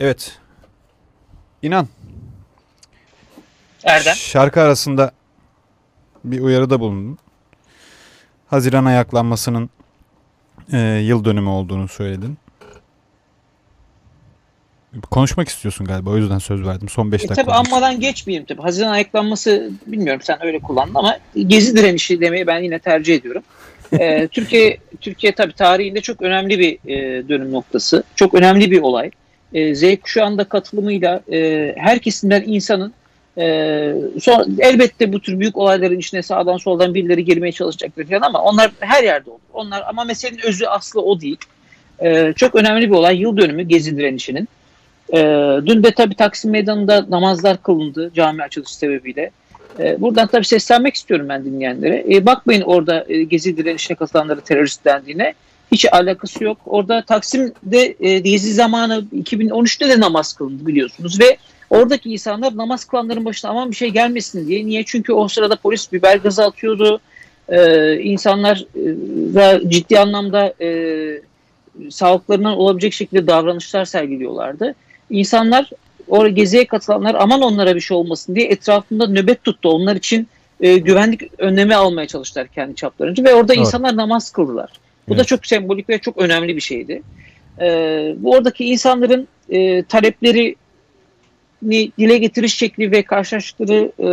S1: Evet. İnan.
S3: Erdem.
S1: Şarkı arasında bir uyarıda bulundun. Haziran ayaklanmasının e, yıl dönümü olduğunu söyledin. Konuşmak istiyorsun galiba o yüzden söz verdim. Son 5
S3: E,
S1: dakika.
S3: tabii anmadan geçmeyeyim tabii. Haziran ayaklanması bilmiyorum sen öyle kullandın ama gezi direnişi demeyi ben yine tercih ediyorum. E, Türkiye Türkiye tabii tarihinde çok önemli bir e, dönüm noktası. Çok önemli bir olay. E, Z kuşağında katılımıyla e, her kesimden insanın e, son, elbette bu tür büyük olayların içine sağdan soldan birileri girmeye çalışacaktır falan ama onlar her yerde olur. Onlar ama meselenin özü aslı o değil. E, çok önemli bir olay yıl dönümü gezi direnişinin. Ee, dün de tabii Taksim Meydanı'nda namazlar kılındı cami açılışı sebebiyle. Ee, buradan tabii seslenmek istiyorum ben dinleyenlere. Ee, bakmayın orada e, gezi direnişine katılanlara terörist dendiğine. Hiç alakası yok. Orada Taksim'de e, gezi zamanı 2013'te de namaz kılındı biliyorsunuz ve oradaki insanlar namaz kılanların başına aman bir şey gelmesin diye. Niye? Çünkü o sırada polis biber gazı atıyordu. Ee, insanlar e, da ciddi anlamda e, sağlıklarından olabilecek şekilde davranışlar sergiliyorlardı. İnsanlar oraya geziye katılanlar aman onlara bir şey olmasın diye etrafında nöbet tuttu. Onlar için e, güvenlik önlemi almaya çalıştılar kendi çaplarınca ve orada
S1: Doğru.
S3: insanlar namaz kıldılar. Bu da
S1: Evet.
S3: çok sembolik ve çok önemli bir şeydi. E, bu oradaki insanların e, talepleri dile getiriş şekli ve karşılaştıkları e,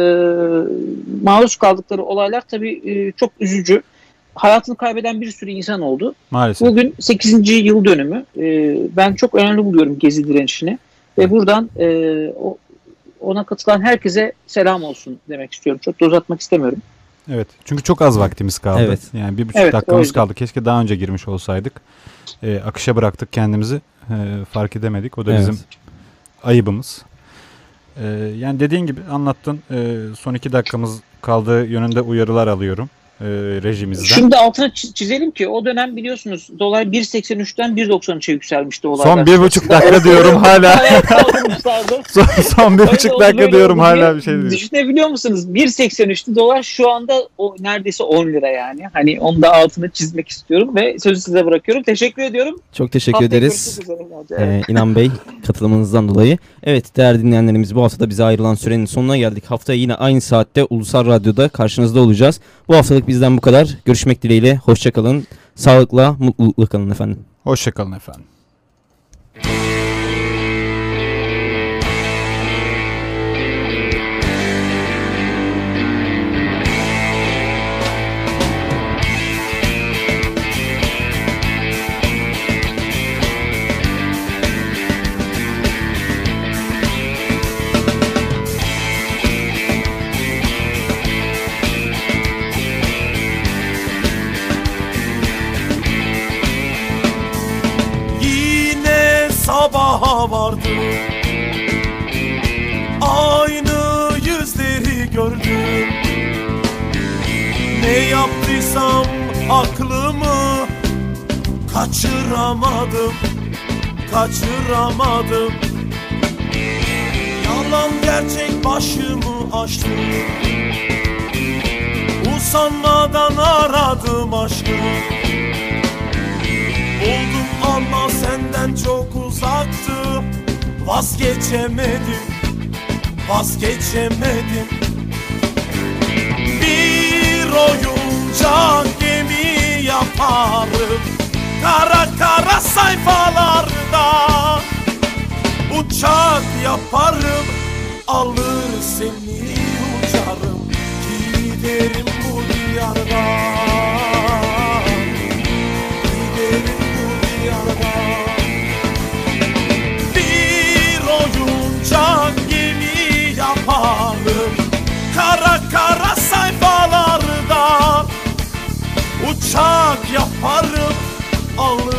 S3: maruz kaldıkları olaylar tabii e, çok üzücü. Hayatını kaybeden bir sürü insan oldu.
S1: Maalesef.
S3: Bugün 8. yıl dönümü. Ee, ben çok önemli buluyorum Gezi direnişini. Ve buradan e, o- ona katılan herkese selam olsun demek istiyorum. Çok da uzatmak istemiyorum.
S1: Evet. Çünkü çok az vaktimiz kaldı.
S2: Evet.
S1: Yani bir buçuk
S3: Evet,
S1: dakikamız kaldı. Keşke daha önce girmiş olsaydık. Ee, akışa bıraktık kendimizi. Ee, fark edemedik. O da
S2: Evet.
S1: bizim ayıbımız. Ee, yani dediğin gibi anlattın. Ee, son iki dakikamız kaldığı yönünde uyarılar alıyorum. E, rejimizden.
S3: Şimdi altına çi- çizelim ki o dönem biliyorsunuz dolar 1.83'ten 1.93'e yükselmişti olaylar.
S1: Son bir buçuk dakika diyorum hala. Son, son bir buçuk dakika diyorum hala bir şey diyorum.
S3: Düşünebiliyor musunuz? 1.83'tü dolar şu anda o neredeyse 10 lira yani. Hani onu da altını çizmek istiyorum ve sözü size bırakıyorum. Teşekkür ediyorum.
S2: Çok teşekkür
S3: Haftaya
S2: ederiz. Ee, İnan Bey katılımınızdan dolayı. Evet değerli dinleyenlerimiz bu hafta da bize ayrılan sürenin sonuna geldik. Haftaya yine aynı saatte Ulusal Radyo'da karşınızda olacağız. Bu haftalık bizden bu kadar. Görüşmek dileğiyle. Hoşçakalın. Sağlıkla, mutlulukla kalın efendim.
S1: Hoşçakalın efendim.
S8: Vardı. Aynı yüzleri gördüm. Ne yaptıysam aklımı Kaçıramadım Kaçıramadım. Yalan gerçek başımı açtı. Usanmadan aradım aşkı. Buldum ama senden çok uzaktı Vazgeçemedim Vazgeçemedim. Bir oyuncak gemi yaparım Kara kara sayfalarda. Uçak yaparım Alır seni uçarım. Giderim bu diyardan Bıçak yaparım ağlı